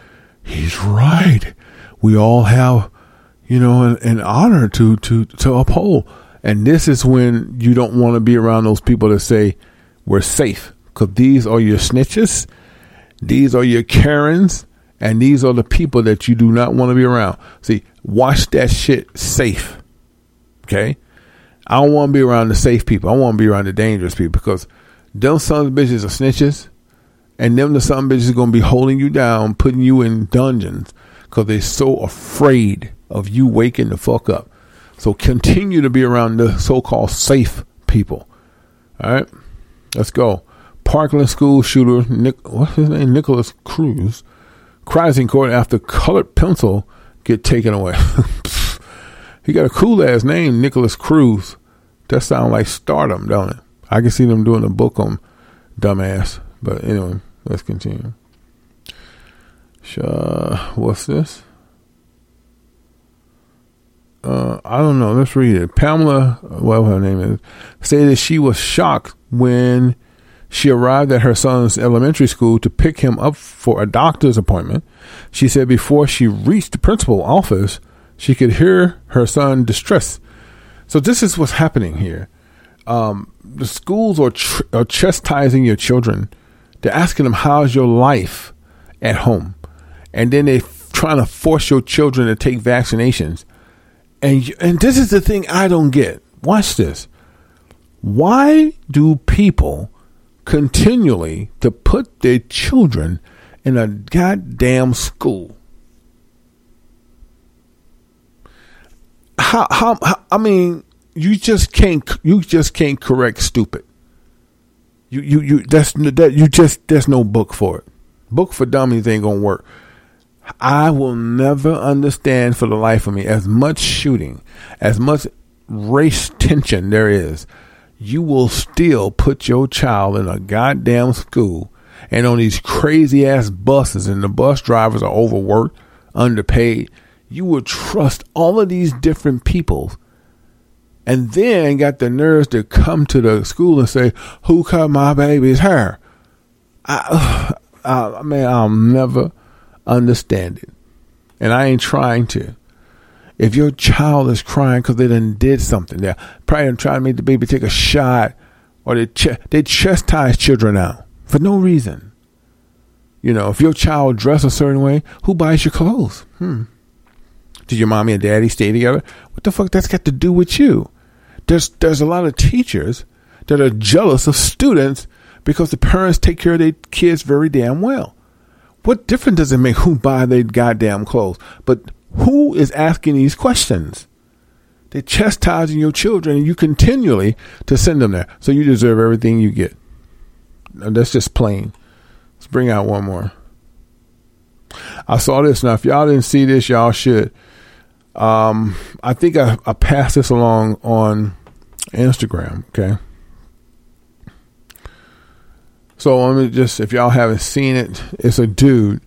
He's right. We all have, you know, an, an honor to, to, to uphold. And this is when you don't want to be around those people that say we're safe because these are your snitches. These are your Karens. And these are the people that you do not want to be around. See, watch that shit safe. Okay? I don't want to be around the safe people. I want to be around the dangerous people because them sons of bitches are snitches, and them the son bitches are going to be holding you down, putting you in dungeons because they're so afraid of you waking the fuck up. So continue to be around the so-called safe people. All right, let's go. Parkland school shooter, Nick, what's his name? Nikolas Cruz, cries in court after colored pencil get taken away. He got a cool ass name, Nikolas Cruz. That sounds like stardom, don't it? I can see them doing a book on dumbass. But anyway, let's continue. Uh, what's this? Uh, I don't know. Let's read it. Pamela, well, her name is, that she was shocked when she arrived at her son's elementary school to pick him up for a doctor's appointment. She said before she reached the principal office, she could hear her son distress. So this is what's happening here. Um, the schools are, tr- are chastising your children. They're asking them, "How's your life at home?" And then they're trying to force your children to take vaccinations. And and this is the thing I don't get. Watch this. Why do people continually to put their children in a goddamn school? How, how, how I mean, you just can't you just can't correct stupid. You you you that's that you just there's no book for it. Book for dummies ain't gonna work. I will never understand for the life of me as much shooting, as much race tension there is. You will still put your child in a goddamn school and on these crazy ass buses, and the bus drivers are overworked, underpaid you would trust all of these different people and then got the nerves to come to the school and say, Who cut my baby's hair? I, I mean, I'll never understand it. And I ain't trying to. If your child is crying because they done did something, they're probably trying to make the baby take a shot or they, ch- they chastise children out for no reason. You know, if your child dress a certain way, who buys your clothes? Hmm. Did your mommy and daddy stay together? What the fuck that's got to do with you? There's there's a lot of teachers that are jealous of students because the parents take care of their kids very damn well. What difference does it make who buy their goddamn clothes? But who is asking these questions? They're chastising your children and you continually to send them there. So you deserve everything you get. That's just plain. Let's bring out one more. I saw this. Now, if y'all didn't see this, y'all should. Um, I think I, I passed this along on Instagram. Okay. So let me just, if y'all haven't seen it, it's a dude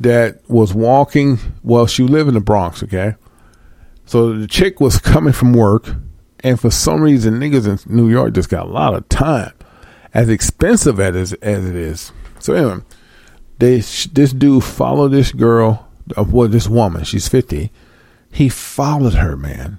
that was walking. Well, she lived in the Bronx. Okay. So the chick was coming from work, and for some reason, niggas in New York just got a lot of time, as expensive as as it is. So anyway, they this dude followed this girl, uh, well, this woman. She's fifty he followed her, man.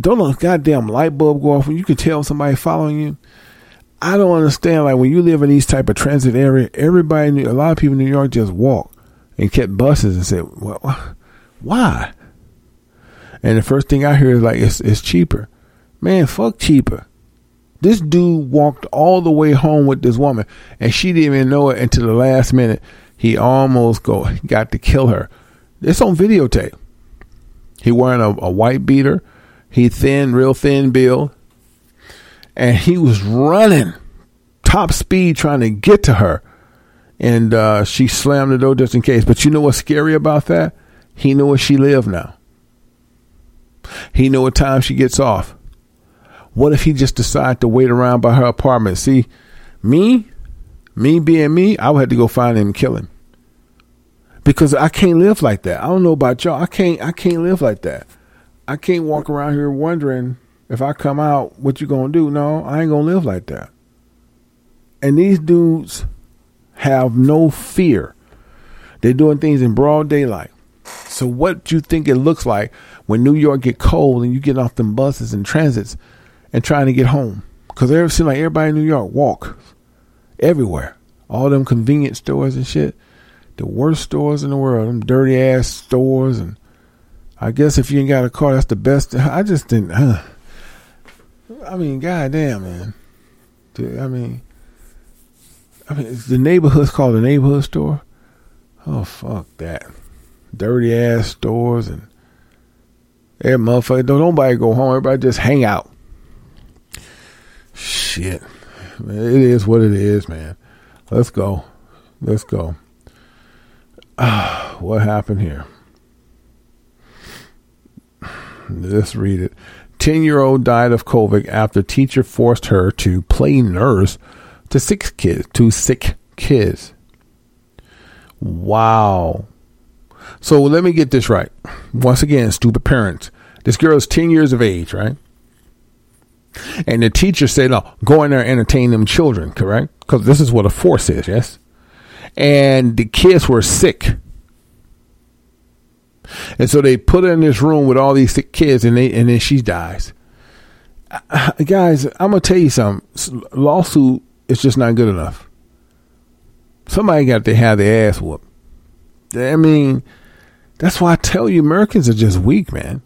don't a goddamn light bulb go off when you can tell somebody following you? I don't understand. Like when you live in these type of transit area, everybody, a lot of people in New York just walk and kept buses and said, "Well, why?" And the first thing I hear is like, "It's it's cheaper." Man, fuck cheaper. This dude walked all the way home with this woman, and she didn't even know it until the last minute. He almost go got to kill her. It's on videotape. He wearing a, a white beater he thin, real thin build. And he was running top speed trying to get to her. And uh, she slammed the door just in case. But you know what's scary about that? He knew where she lived now. He knew what time she gets off. What if he just decided to wait around by her apartment? See, me, me being me, I would have to go find him and kill him. Because I can't live like that. I don't know about y'all. I can't I can't live like that. I can't walk around here wondering if I come out, what you gonna do? No, I ain't gonna live like that. And these dudes have no fear. They're doing things in broad daylight. So what you think it looks like when New York get cold and you get off them buses and transits and trying to get home? Because it seems like everybody in New York walk everywhere. All them convenience stores and shit. The worst stores in the world. Them dirty ass stores and I guess if you ain't got a car, that's the best. I just didn't. Huh. I mean, goddamn, man. I mean, I mean, the neighborhood's called the neighborhood store. Oh fuck that, dirty ass stores and every motherfucker. Don't nobody go home. Everybody just hang out. Shit, it is what it is, man. Let's go. Let's go. What happened here? Let's read it. 10 year old died of COVID after teacher forced her to play nurse to six kids, to sick kids. Wow. So let me get this right. Once again, stupid parents. This girl is 10 years of age, right? And the teacher said, no, go in there and entertain them children, correct? Because this is what a force is, yes? And the kids were sick. And so they put her in this room with all these sick kids, and they and then she dies. Uh, guys, I'm gonna tell you something. Lawsuit is just not good enough. Somebody got to have their ass whooped. I mean, that's why I tell you, Americans are just weak, man.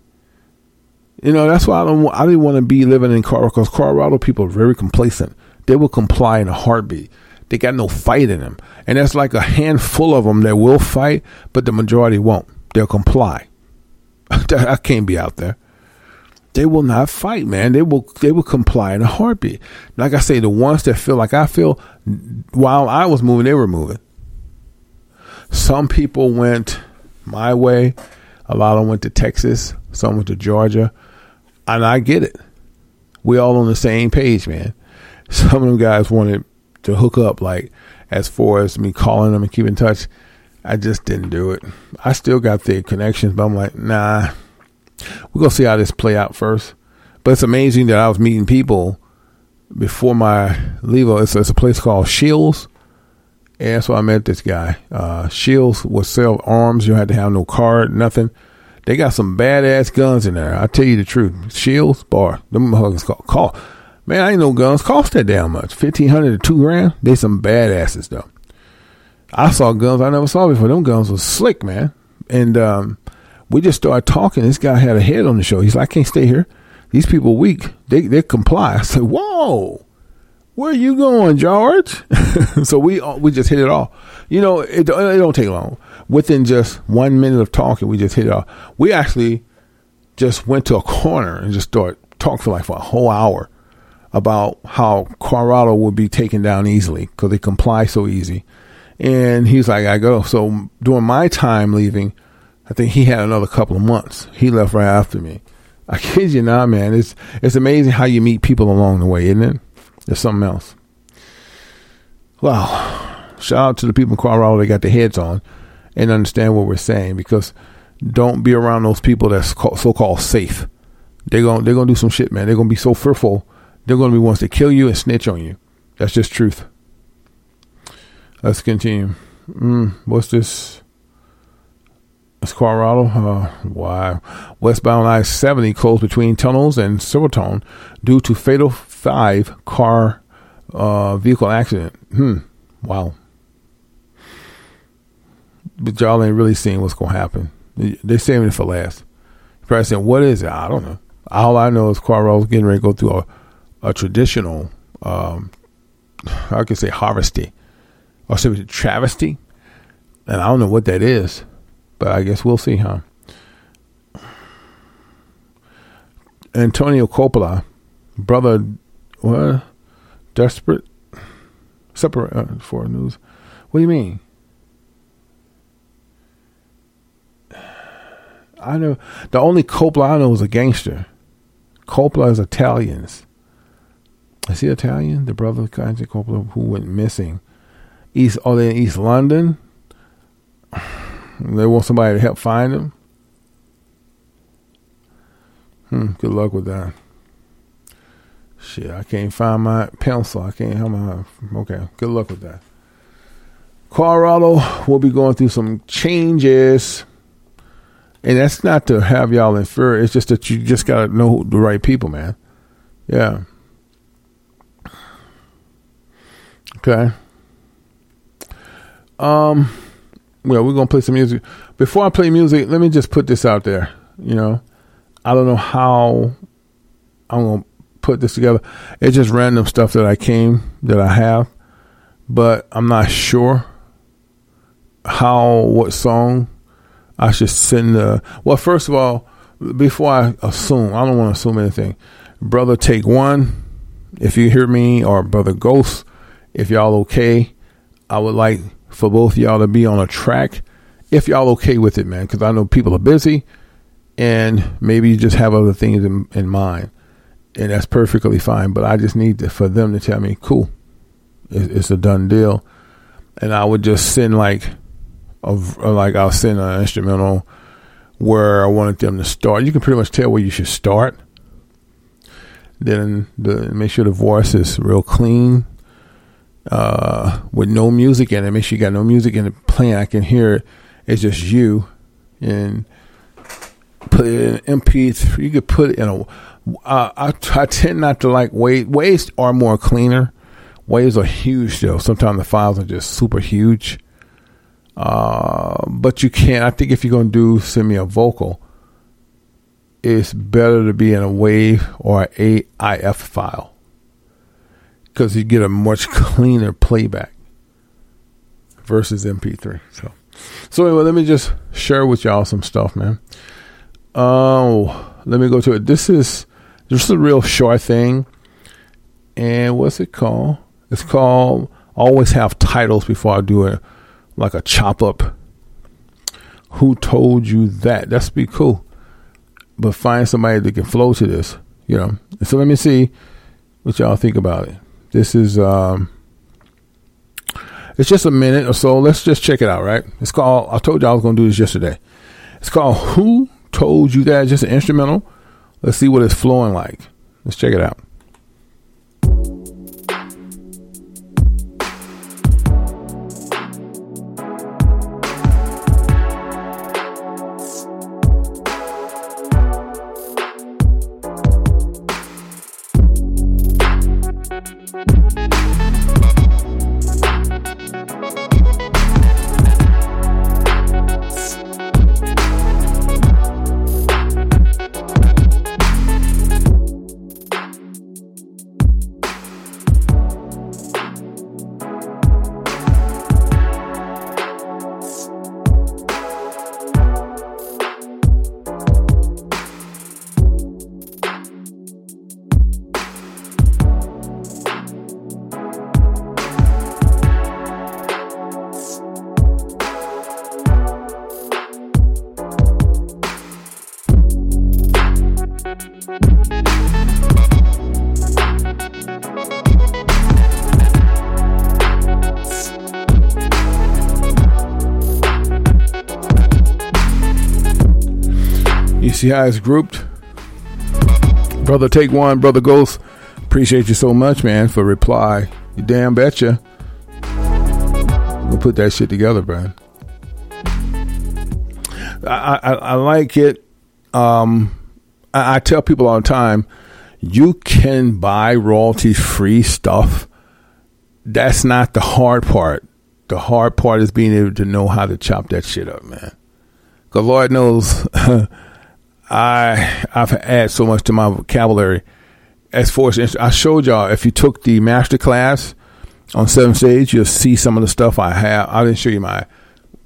You know, that's why I don't. I didn't want to be living in Colorado because Colorado people are very complacent. They will comply in a heartbeat. They got no fight in them, and that's like a handful of them that will fight, but the majority won't. They'll comply. I can't be out there. They will not fight, man. They will. They will comply in a heartbeat. Like I say, the ones that feel like I feel, while I was moving, they were moving. Some people went my way. A lot of them went to Texas. Some went to Georgia and I get it. We all on the same page, man. Some of them guys wanted to hook up, like as far as me calling them and keep in touch. I just didn't do it. I still got the connections, but I'm like, nah. We're gonna see how this play out first. But it's amazing that I was meeting people before my leave. It's, it's a place called Shields. And that's I met this guy. Uh, Shields would sell arms. You had to have no card, nothing. They got some badass guns in there. I tell you the truth. Shields, bar, them motherfuckers call, call. Man, I ain't no guns cost that damn much. Fifteen hundred to two grand. They some badasses though. I saw guns I never saw before. Them guns was slick, man. And um, we just started talking. This guy had a head on the show. He's like, I can't stay here. These people weak. They they comply. I said, Whoa, where are you going, George? so we we just hit it off. You know, it, it don't take long within just one minute of talking, we just hit it off. We actually just went to a corner and just started talking for like for a whole hour about how Colorado would be taken down easily because they comply so easy. And he's like, I go. So during my time leaving, I think he had another couple of months. He left right after me. I kid you not, man. It's it's amazing how you meet people along the way, isn't it? There's something else. Wow. Shout out to the people in Colorado that got their heads on and understand what we're saying because don't be around those people that's so called safe. They're going they're gonna do some shit, man. They're gonna be so fearful. They're gonna be ones to kill you and snitch on you. That's just truth. Let's continue. Mm, what's this? It's Colorado. Uh, why? Westbound I 70 closed between tunnels and Silverthorne due to fatal five car uh, vehicle accident. Hmm. Wow but y'all ain't really seeing what's gonna happen. They're saving it for last. Saying, "What is it?" I don't know. All I know is Quarro's getting ready to go through a, a traditional, um, I could say harvesty, or something travesty, and I don't know what that is, but I guess we'll see, huh? Antonio Coppola, brother, what? Desperate, separate uh, for news. What do you mean? I know the only Coppola I know is a gangster. Coppola is Italians. Is he Italian? The brother of Coppola who went missing. East are they in East London? They want somebody to help find them. Hmm, good luck with that. Shit, I can't find my pencil. I can't have my okay. Good luck with that. Colorado will be going through some changes and that's not to have y'all in fear. It's just that you just gotta know the right people, man. Yeah. Okay. Um. Well, we're gonna play some music. Before I play music, let me just put this out there. You know, I don't know how I'm gonna put this together. It's just random stuff that I came that I have, but I'm not sure how what song I should send the. Well, first of all, before I assume, I don't want to assume anything. Brother, take one. If you hear me, or Brother Ghost, if y'all okay, I would like for both y'all to be on a track. If y'all okay with it, man, because I know people are busy, and maybe you just have other things in, in mind, and that's perfectly fine. But I just need to, for them to tell me, cool, it's, it's a done deal, and I would just send like of uh, like I'll send an instrumental where I wanted them to start. You can pretty much tell where you should start. Then the make sure the voice is real clean, uh, with no music in it. Make sure you got no music in it playing. I can hear it. It's just you, and put it in MP3. You could put it in a. Uh, I, I tend not to like waves. Waves are more cleaner. Waves are huge though. Sometimes the files are just super huge. Uh, but you can't. I think if you're gonna do send me a vocal, it's better to be in a wave or a AIF file because you get a much cleaner playback versus MP3. So, so anyway, let me just share with y'all some stuff, man. Oh, let me go to it. This is just a real short thing, and what's it called? It's called. Always have titles before I do it, like a chop up. Who told you that? That's be cool but find somebody that can flow to this, you know. So let me see what y'all think about it. This is um it's just a minute or so. Let's just check it out, right? It's called I told y'all I was gonna do this yesterday. It's called Who Told You That? Just an instrumental. Let's see what it's flowing like. Let's check it out. See how it's grouped? Brother Take One, Brother Ghost, appreciate you so much, man, for reply. You damn betcha. We'll put that shit together, man. I, I, I like it. Um, I, I tell people all the time, you can buy royalty free stuff. That's not the hard part. The hard part is being able to know how to chop that shit up, man. Because Lord knows, I I've added so much to my vocabulary. As far as I showed y'all, if you took the master class on seven stage, you'll see some of the stuff I have. I didn't show you my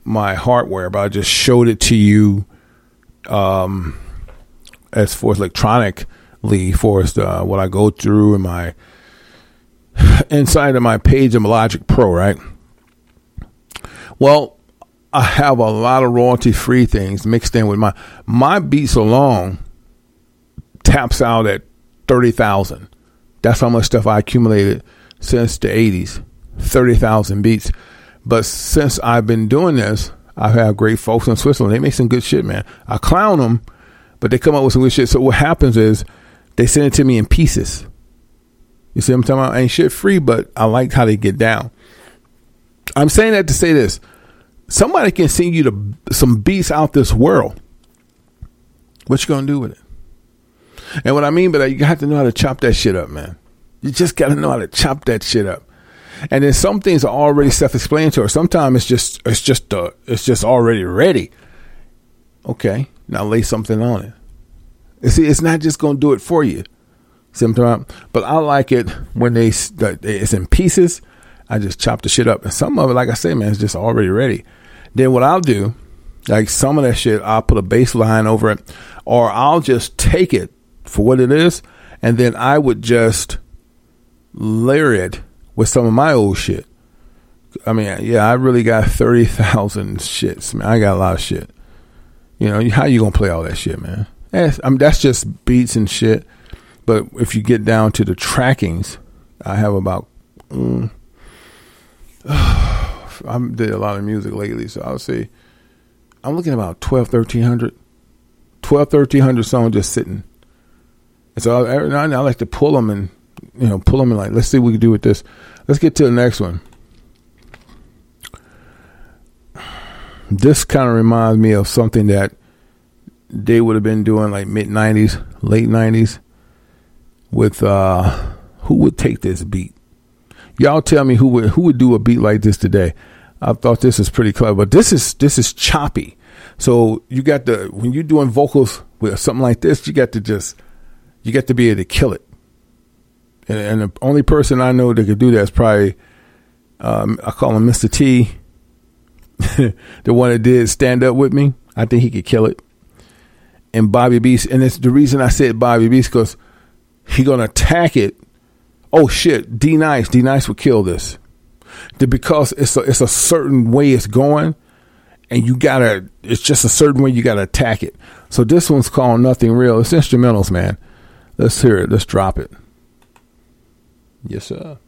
my hardware, but I just showed it to you. Um, as far as electronically, for as what I go through in my inside of my page of Logic Pro, right? Well, I have a lot of royalty free things mixed in with my my beats alone taps out at thirty thousand. That's how much stuff I accumulated since the eighties. Thirty thousand beats. But since I've been doing this, I've had great folks in Switzerland. They make some good shit, man. I clown them, but they come up with some good shit. So what happens is they send it to me in pieces. You see I'm talking about? Ain't shit free, but I like how they get down. I'm saying that to say this somebody can send you to some beats out this world. What you gonna do with it? And what I mean by that, you have to know how to chop that shit up, man. You just gotta know how to chop that shit up. And then some things are already self-explanatory. Sometimes it's just it's just uh, it's just already ready. Okay, now lay something on it. You see, it's not just gonna do it for you. Sometimes, but I like it when they it's in pieces. I just chop the shit up, and some of it, like I say, man, is just already ready. Then what I'll do, like some of that shit, I'll put a bass line over it, or I'll just take it for what it is, and then I would just layer it with some of my old shit. I mean, yeah, I really got thirty thousand shits. Man, I got a lot of shit. You know, how you gonna play all that shit, man? That's, I mean, that's just beats and shit. But if you get down to the trackings, I have about. Mm, I did a lot of music lately, so I'll say I'm looking about 12, 1300. 12, 1300 songs just sitting. And so every now and then I like to pull them and you know pull them and like let's see what we can do with this. Let's get to the next one. This kind of reminds me of something that they would have been doing like mid '90s, late '90s. With uh, who would take this beat? Y'all tell me who would who would do a beat like this today? I thought this is pretty clever, but this is this is choppy. So you got the when you're doing vocals with something like this, you got to just you got to be able to kill it. And, and the only person I know that could do that is probably um, I call him Mr. T, the one that did stand up with me. I think he could kill it. And Bobby Beast, and it's the reason I said Bobby Beast because he gonna attack it. Oh shit, D Nice, D Nice would kill this. Because it's a, it's a certain way it's going, and you gotta. It's just a certain way you gotta attack it. So this one's called Nothing Real. It's instrumentals, man. Let's hear it. Let's drop it. Yes, sir.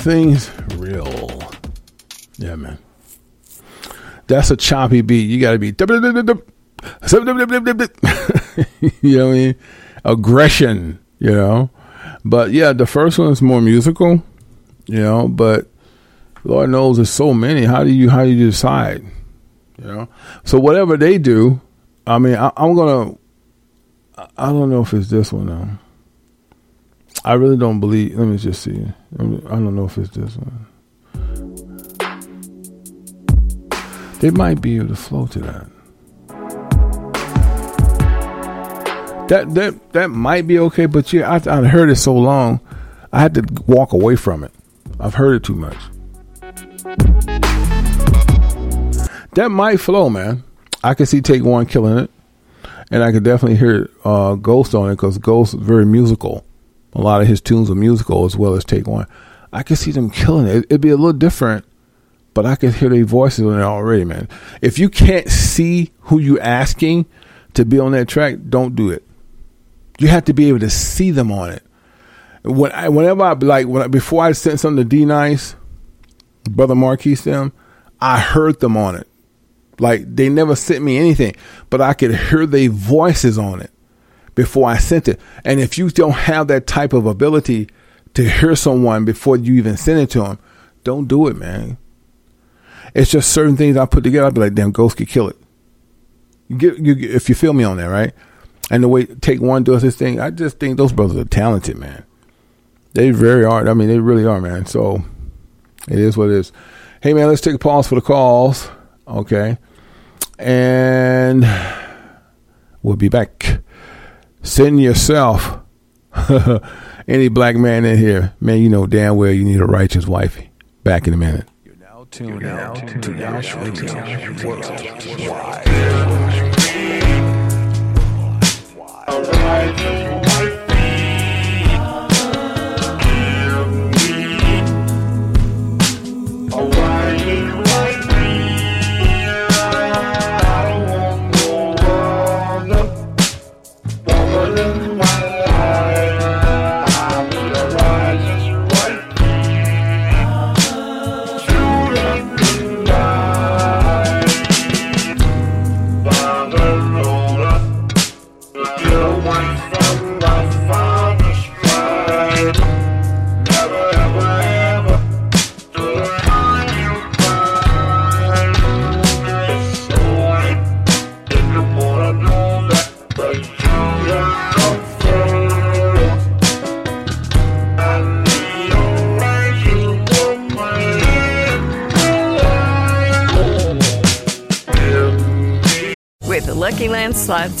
Nothing's real. Yeah, man. That's a choppy beat. You got to be. you know what I mean? Aggression, you know? But yeah, the first one is more musical, you know, but Lord knows there's so many. How do you how do you decide? You know? So whatever they do, I mean, I, I'm gonna I- don't know if it's this one now. I really don't believe. Let me just see. I don't know if it's this one. They might be able to flow to that. That that that might be okay, but yeah, I, I heard it so long, I had to walk away from it. I've heard it too much. That might flow, man. I can see Take One killing it, and I could definitely hear uh, Ghost on it because Ghost is very musical. A lot of his tunes are musical as well as Take One. I could see them killing it. It'd be a little different, but I could hear their voices on it already, man. If you can't see who you asking to be on that track, don't do it. You have to be able to see them on it. When I, whenever I like when I, before I sent something to D Nice, brother Marquise them, I heard them on it. Like they never sent me anything, but I could hear their voices on it before I sent it. And if you don't have that type of ability to hear someone before you even send it to them, don't do it, man. It's just certain things I put together. I'd be like, damn, ghosts could kill it. You get, you, if you feel me on that, right? And the way Take One does this thing, I just think those brothers are talented, man. They very are. I mean, they really are, man. So it is what it is. Hey, man, let's take a pause for the calls. Okay. And we'll be back. Send yourself any black man in here. Man, you know damn well you need a righteous wifey. Back in a minute. Tune out to Nash Radio Worldwide.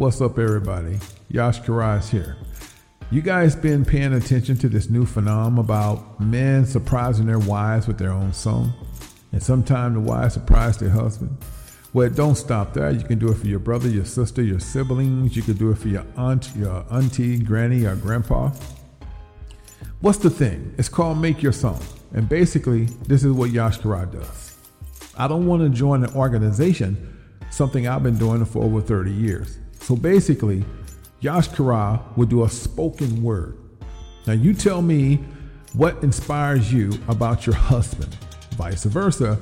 What's up, everybody? Yash Karaz here. You guys been paying attention to this new phenomenon about men surprising their wives with their own song? And sometimes the wives surprise their husband? Well, don't stop there. You can do it for your brother, your sister, your siblings. You can do it for your aunt, your auntie, granny, or grandpa. What's the thing? It's called Make Your Song. And basically, this is what Yash Karaz does. I don't want to join an organization, something I've been doing for over 30 years. So basically, Yash Kara will do a spoken word. Now, you tell me what inspires you about your husband. Vice versa,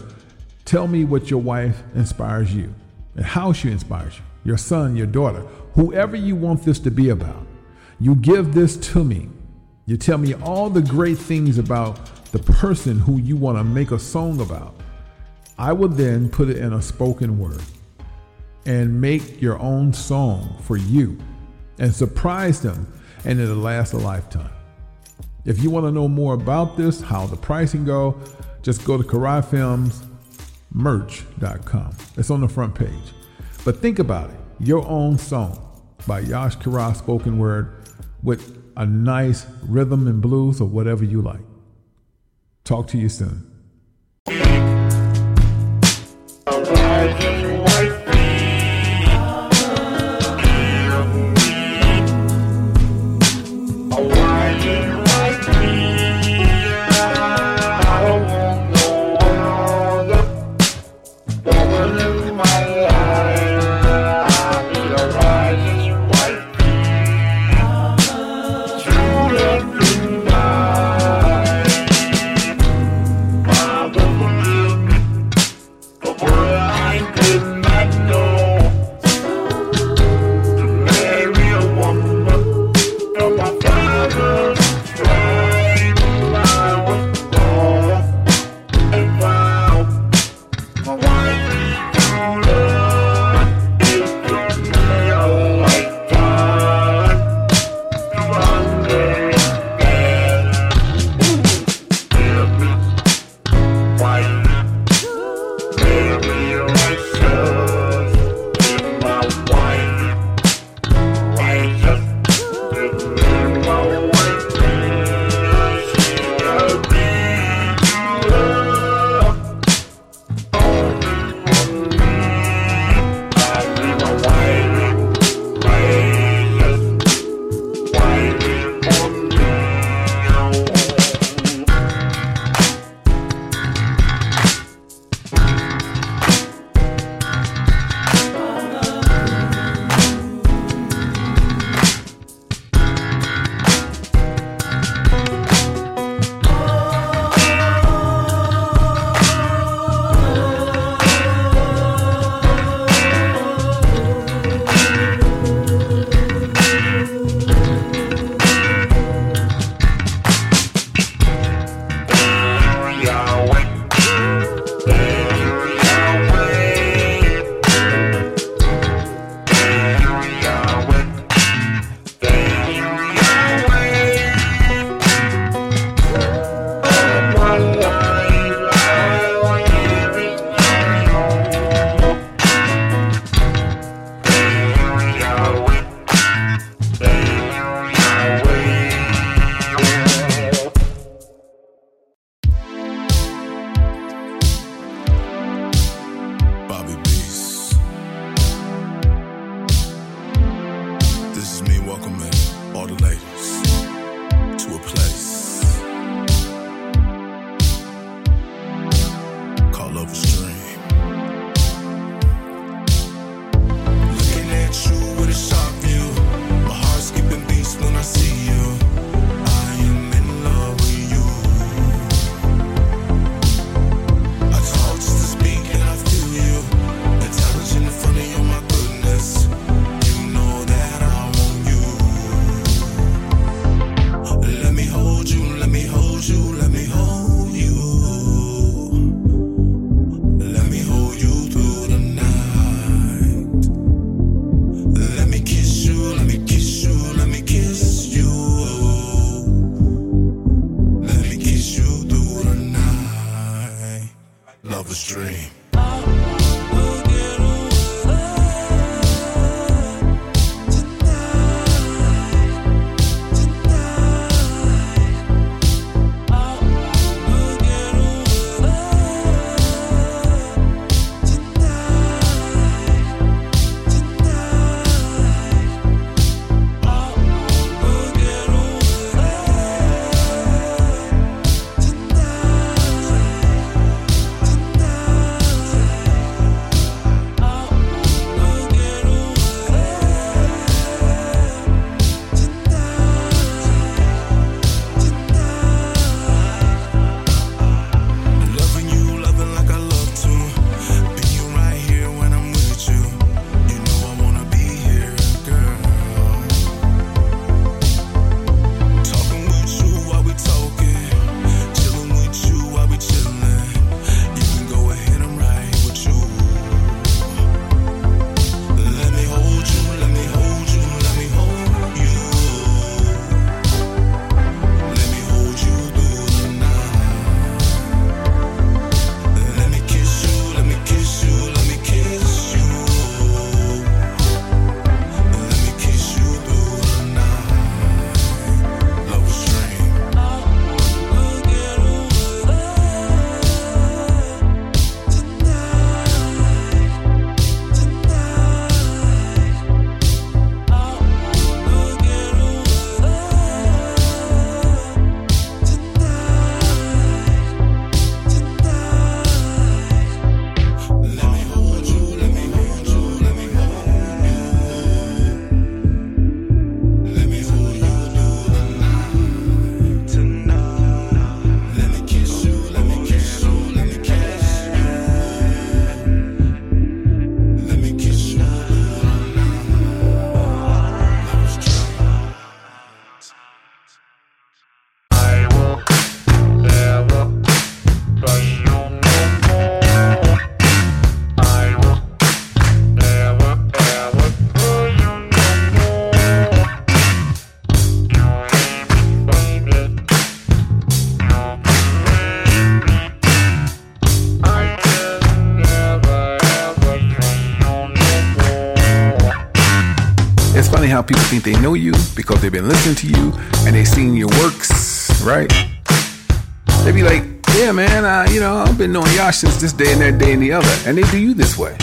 tell me what your wife inspires you and how she inspires you. Your son, your daughter, whoever you want this to be about. You give this to me. You tell me all the great things about the person who you want to make a song about. I will then put it in a spoken word and make your own song for you and surprise them, and it'll last a lifetime. If you want to know more about this, how the pricing go, just go to KaraiFilmsMerch.com. It's on the front page. But think about it your own song by Yash Karai spoken word with a nice rhythm and blues or whatever you like. Talk to you soon. Funny how people think they know you because they've been listening to you and they've seen your works, right? They be like, yeah, man, uh, you know, I've been knowing y'all since this day and that day and the other. And they do you this way.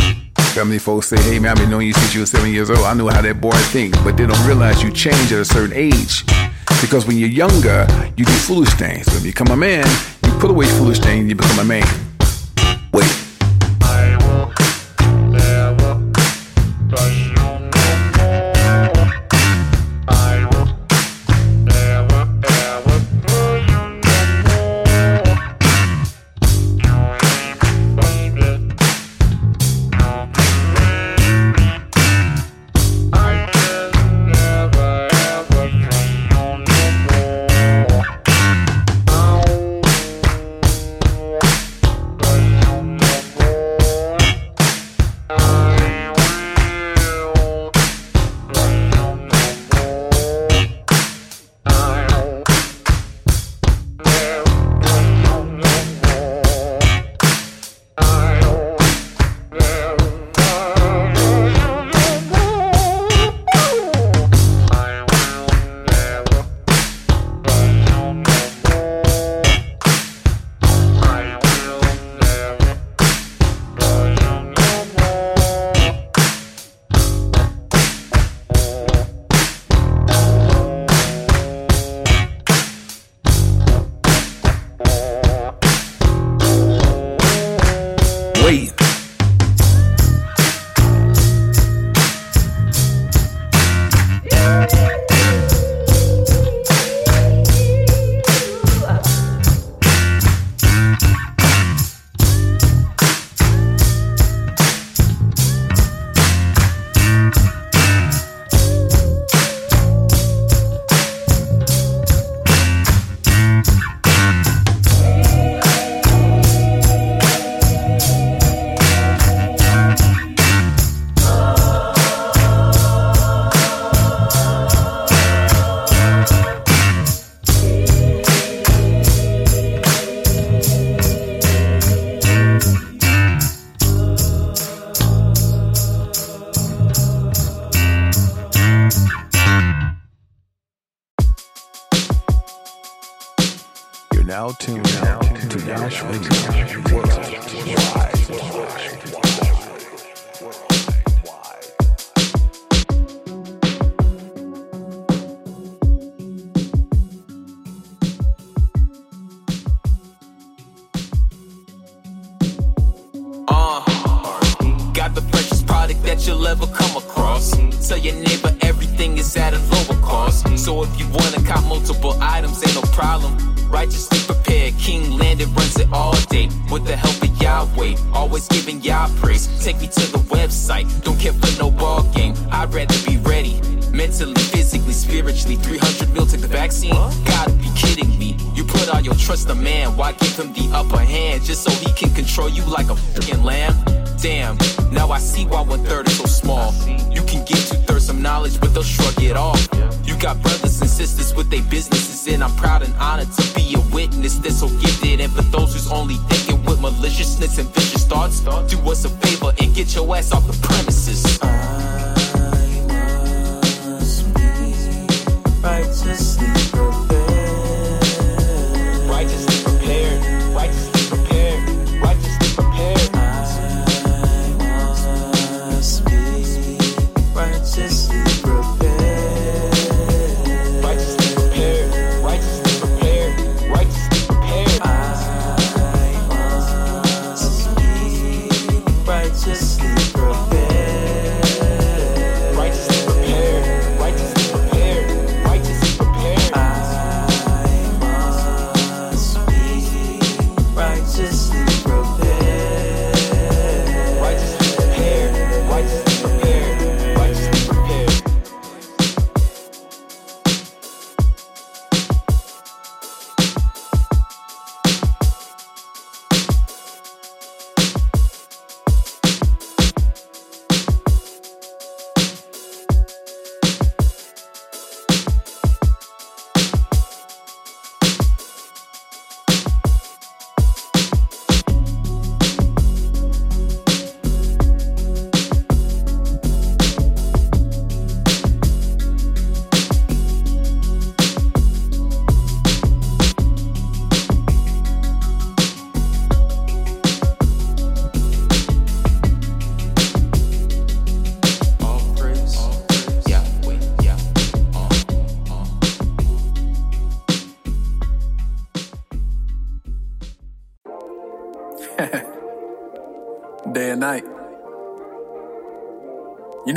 Family folks say, hey, man, I've been knowing you since you were seven years old. I know how that boy thinks. But they don't realize you change at a certain age. Because when you're younger, you do foolish things. When you become a man, you put away foolish things you become a man.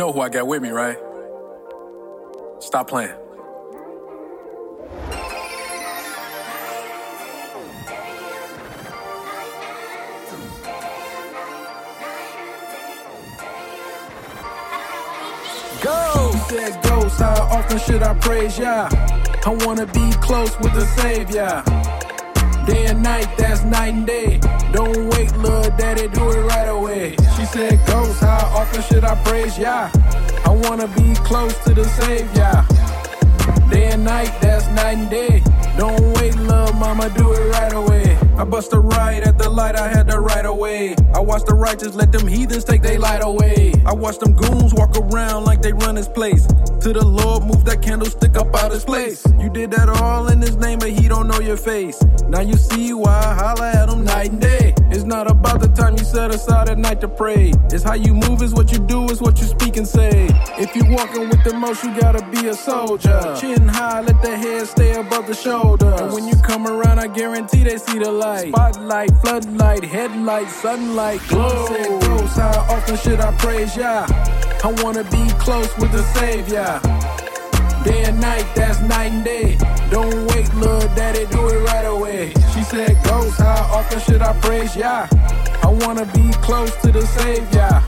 Know who I got with me, right? Stop playing. Go! Said ghost, how often should I praise ya? I wanna be close with the Savior. Day and night, that's night and day. Don't wait, little daddy, do it right away. She said, Ghost, how often should I praise ya? I wanna be close to the Savior. Day and night, that's night and day. Don't wait, little mama, do it right away. I bust a right at the light, I had to right away. I watch the righteous let them heathens take their light away. I watch them goons walk around like they run this place. To the Lord, move that candlestick up out his place. You did that all in his name, but he don't know your face. Now you see why I holler at him night and day. It's not about the time you set aside at night to pray. It's how you move, is what you do, is what you speak and say. If you walking with the most, you gotta be a soldier. Chin high, let the head stay above the shoulder. And when you come around, I guarantee they see the light. Spotlight, floodlight, headlight, sunlight, glow. Said how often should I praise ya? I wanna be close with the Savior. Day and night, that's night and day. Don't wait, little daddy, do it right away. She said, Ghost, how often should I praise ya? I wanna be close to the Savior.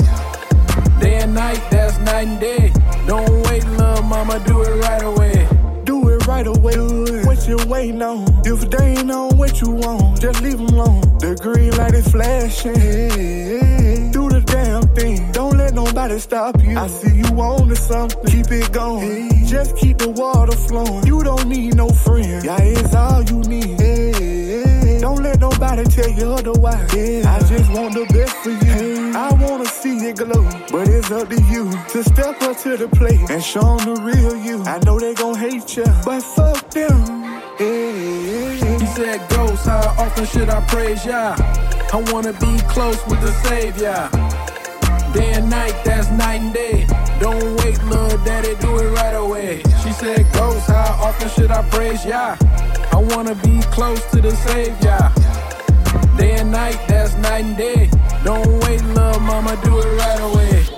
Day and night, that's night and day. Don't wait, little mama, do it right away. Do it right away. What you waiting on? If they ain't on what you want, just leave them alone. The green light is flashing. Thing. Don't let nobody stop you. I see you on to something. Keep it going. Just keep the water flowing. You don't need no friend. Yeah, it's all you need. Hey. Don't let nobody tell you otherwise. Yeah. I just want the best for you. I wanna see it glow, but it's up to you to step up to the plate and show 'em the real you. I know they gon' hate you, but fuck them. He said, Ghost, how often should I praise ya? I wanna be close with the Savior. Day and night, that's night and day. Don't wait, little daddy, do it right away. She said, Ghost, how often should I praise ya? I wanna be close to the Savior. Day and night, that's night and day. Don't wait, little mama, do it right away.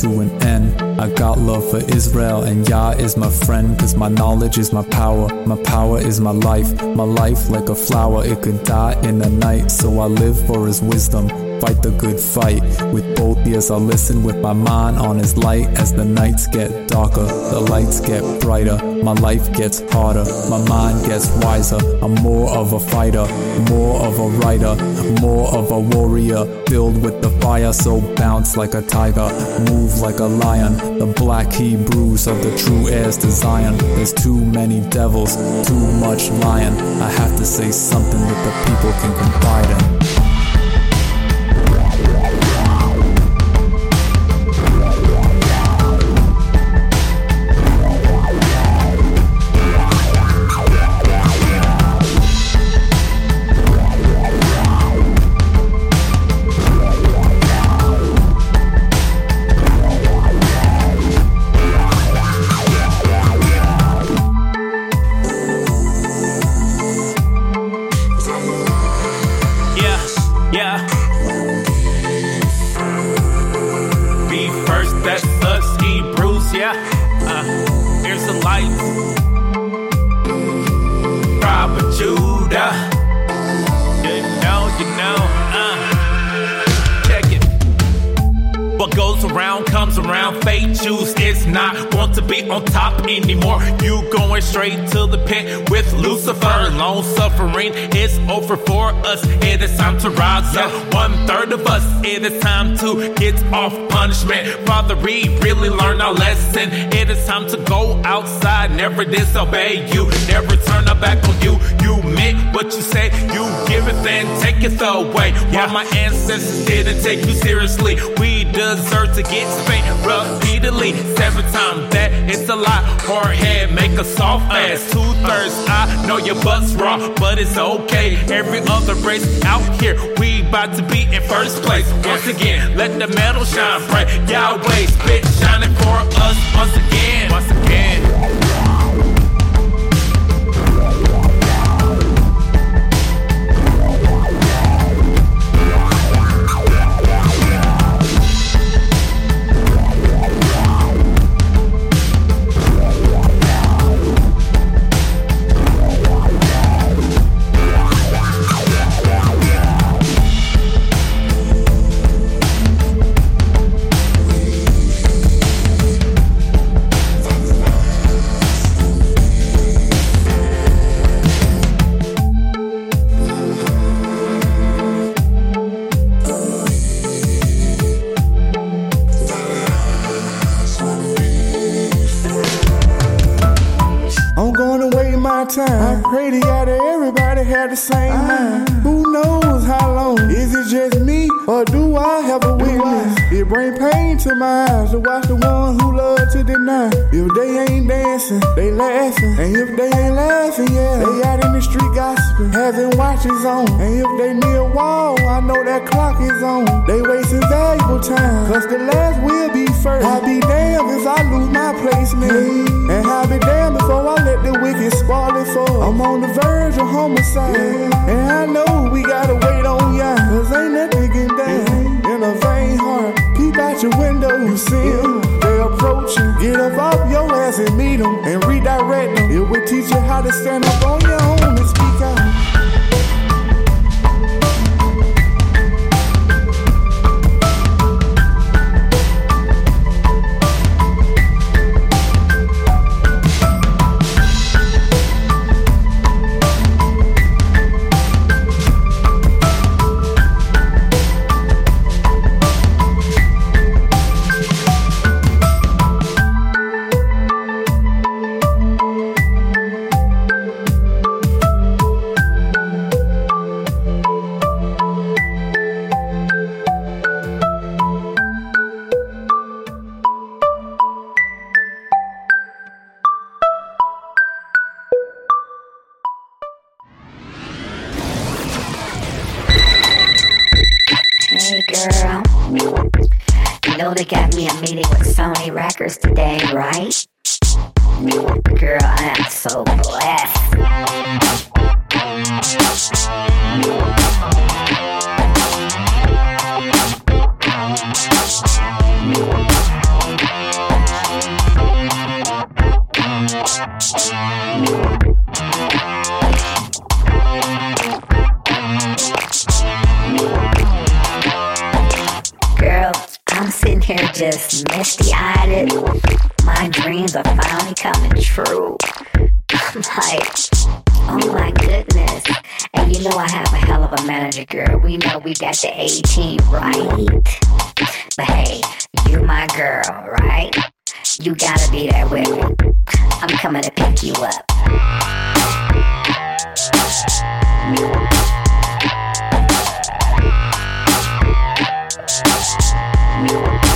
To an end. I got love for Israel, and Yah is my friend. Cause my knowledge is my power. My power is my life. My life, like a flower, it could die in the night. So I live for his wisdom. Fight the good fight. With both ears, I listen with my mind on his light. As the nights get darker, the lights get brighter. My life gets harder, my mind gets wiser. I'm more of a fighter, more of a writer, more of a warrior. Filled with the fire, so bounce like a tiger, move like a lion. The black Hebrews of the true heirs to Zion. There's too many devils, too much lying. I have to say something that the people can confide in. Is over for us. It is time to rise up. One third of us. It is time to get off punishment. Father, we really learn our lesson. It is time to go outside. Never disobey you. Never turn our back on you. You meant what you say. You give it then take it away. While my ancestors didn't take you seriously, we deserve to get spanked repeatedly. Seven times that it's a lot. Hard head make a soft uh. ass. Two thirds, I know your butt's raw, but it's okay. Every other race out here, we about to be in first place. Once again, let the metal shine bright. Yahweh spit shining for us once again. Once again. Had the same mind. Who knows how long? Is it just me or do I have a witness? It bring pain to my eyes to watch the ones who love to deny. If they ain't dancing, they laughing. And if they ain't laughing, yeah, they out in the street gossiping, having watches on. And if they near a wall, I know that clock is on. They wasting valuable time, cause the last will be first. I'll be damned if I lose my placement. And I'll be damned before I let the wicked spoil it for. I'm on the verge of homicide. And I know we gotta wait on ya. Cause ain't that digging down in a vain heart. Peep out your window, you see 'em. They approaching. Get up off your ass and meet 'em and redirect them. It will teach you how to stand up on your own and speak out. Today, right? We got the A team, right? But hey, you my girl, right? You gotta be there with me. I'm coming to pick you up. Hey,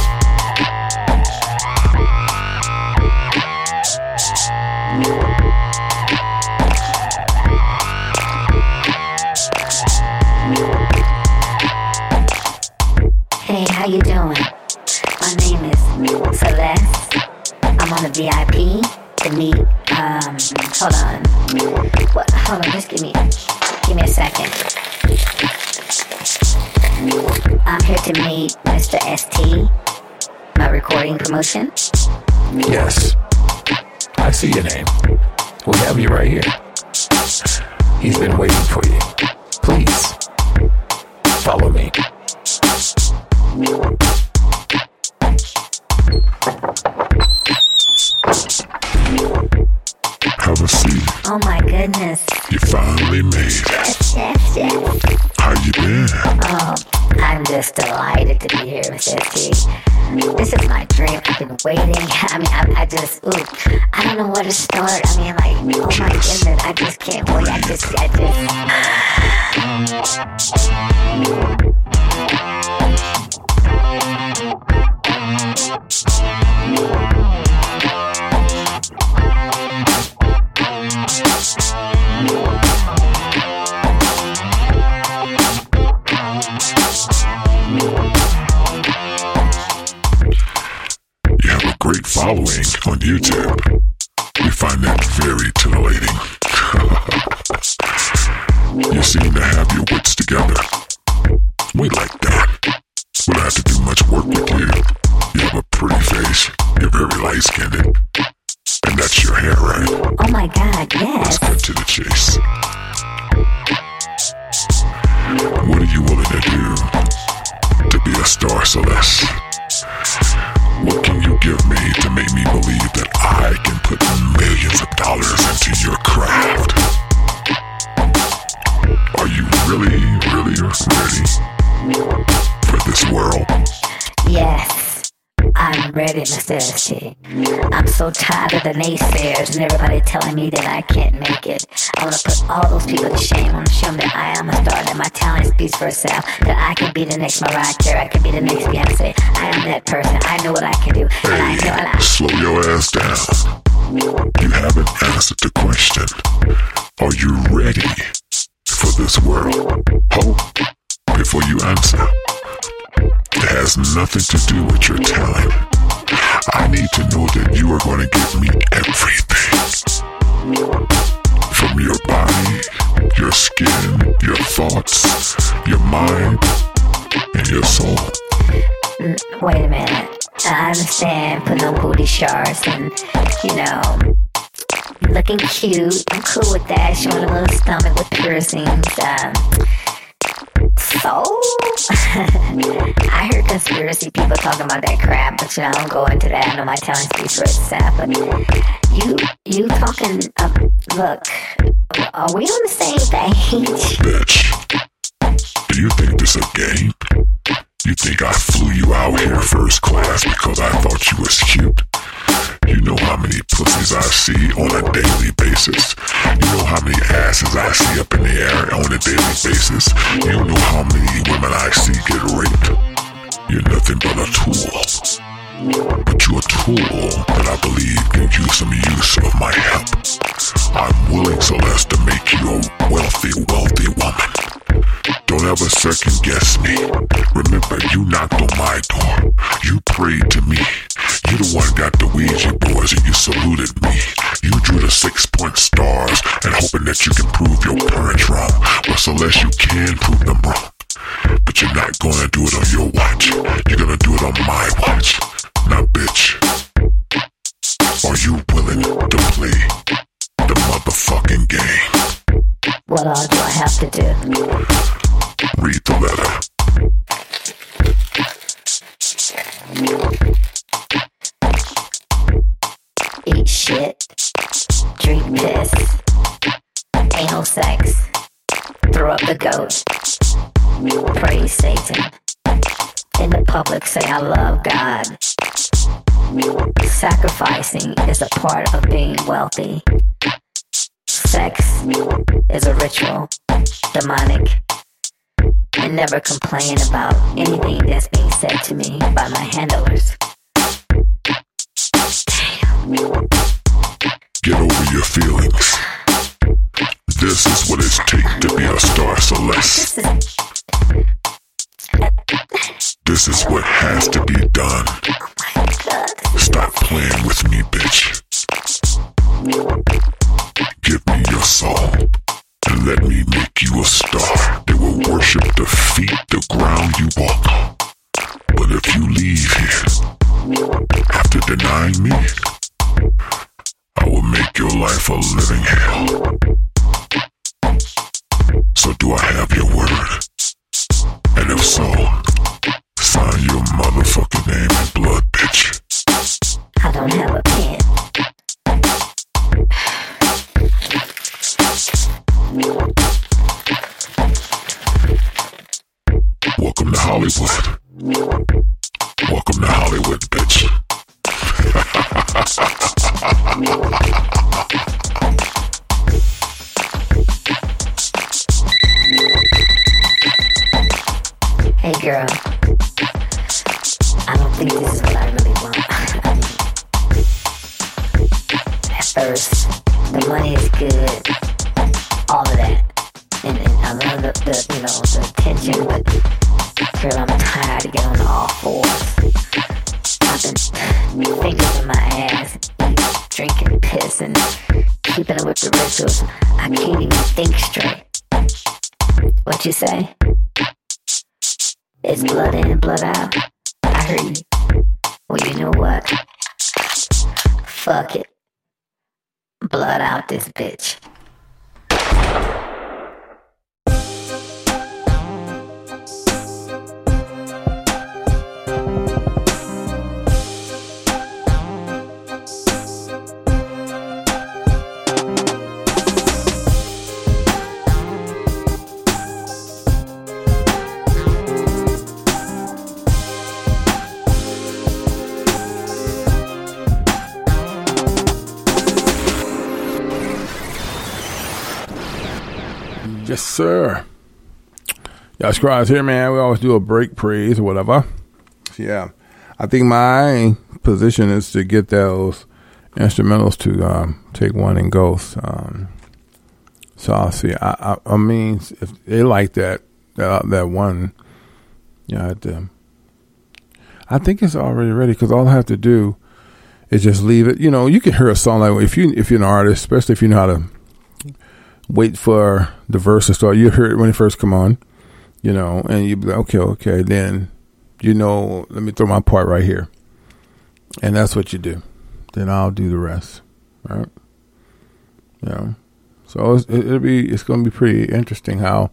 hold on. What? Hold on. Just give me, give me a second. I'm here to meet Mr. ST. My recording promotion. Yes. I see your name. We have you right here. He's been waiting for you. Please, follow me. Oh my goodness. You finally made it. Yes, yes, yes. How you been? Oh, I'm just delighted to be here, Mr. ST. This is my dream. I've been waiting. I mean, I, I just, ooh, I don't know where to start. I mean, like, oh my goodness, I just can't wait. I just, I You following on YouTube. We find that very titillating. you seem to have your wits together. We like that. We don't have to do much work with you. You have a pretty face. You're very light skinned. And that's your hair, right? Oh my god, yes. Let's cut to the chase. What are you willing to do to be a star, Celeste? What can you give me to make me believe that I can put millions of dollars into your craft? Are you really, really ready for this world? Yes, I'm ready, Mr. ST. I'm so tired of the naysayers and everybody telling me that I can't make it. I want to put all those people to shame. I want to show them that I am a star, that my talent speaks for itself, that I can be the next Mariah Carey, I can be the next Beyonce. I am that person. I know what I can do. And I know I Slow your ass down. You haven't answered the question. Are you ready for this world? Hope before you answer. It has nothing to do with your talent. I need to know that you are going to give me everything. From your body, your skin, your thoughts, your mind, and your soul. Mm, Wait a minute. I understand putting on booty shards and, you know, looking cute. I'm cool with that. Showing a little stomach with piercings. Um, so, I heard conspiracy people talking about that crap, but you know, I don't go into that. I know my talent speaks for itself. But you, you talking? Look, are we on the same page? Bitch, do you think this a game? You think I flew you out here first class because I thought you was cute? You know how many pussies I see on a daily basis. You know how many asses I see up in the air on a daily basis. You know how many women I see get raped. You're nothing but a tool. But you're a tool that I believe can use some use of my help. I'm willing, Celeste, to make you a wealthy, wealthy woman. Don't ever second guess me. Remember, you knocked on my door. You prayed to me. You the one got the Ouija boards and you saluted me. You drew the six point stars and hoping that you can prove your parents wrong. Well, Celeste, you can prove them wrong. But you're not gonna do it on your watch. You're gonna do it on my watch. Now, bitch, are you willing to play the motherfucking game? What all do I have to do? Read the letter. Eat shit. Drink piss. Anal sex. Throw up the goat. Praise Satan. In the public say I love God. Sacrificing is a part of being wealthy. Sex is a ritual, demonic, and never complain about anything that's being said to me by my handlers. Get over your feelings. This is what it's take to be a star celeste. This is what has to be done. Oh Stop playing with me, bitch. Give me your soul and let me make you a star. They will worship the feet, the ground you walk on. But if you leave here after denying me, I will make your life a living hell. So do I have your word? And if so, sign your motherfucking name in blood, bitch. I don't have a pen. Welcome to Hollywood. Welcome to Hollywood, bitch. Hey girl, I don't think this is what I really want. At first, the money is good, all of that, and, and I love the, the you know the attention, but girl, I'm tired to get on all fours. Been fingers in my ass, drinking piss, and keeping up with the rituals. I can't even think straight. What you say? It's blood in blood out. I heard you. Well, you know what? Fuck it. Blood out this bitch. Yes, sir. Y'all scribes here, man. We always do a break praise or whatever. Yeah. I think my position is to get those instrumentals to um, take one and go. Um, so I'll see. I, I, I mean, if they like that, that, that one, yeah, I'd, um, I think it's already ready because all I have to do is just leave it. You know, you can hear a song like if you if you're an artist, especially if you know how to wait for the verse to start. You hear it when it first come on, you know, and you be like, okay, okay, then you know, let me throw my part right here, and that's what you do. Then I'll do the rest, right? Know, so it'll be it's going to be pretty interesting how,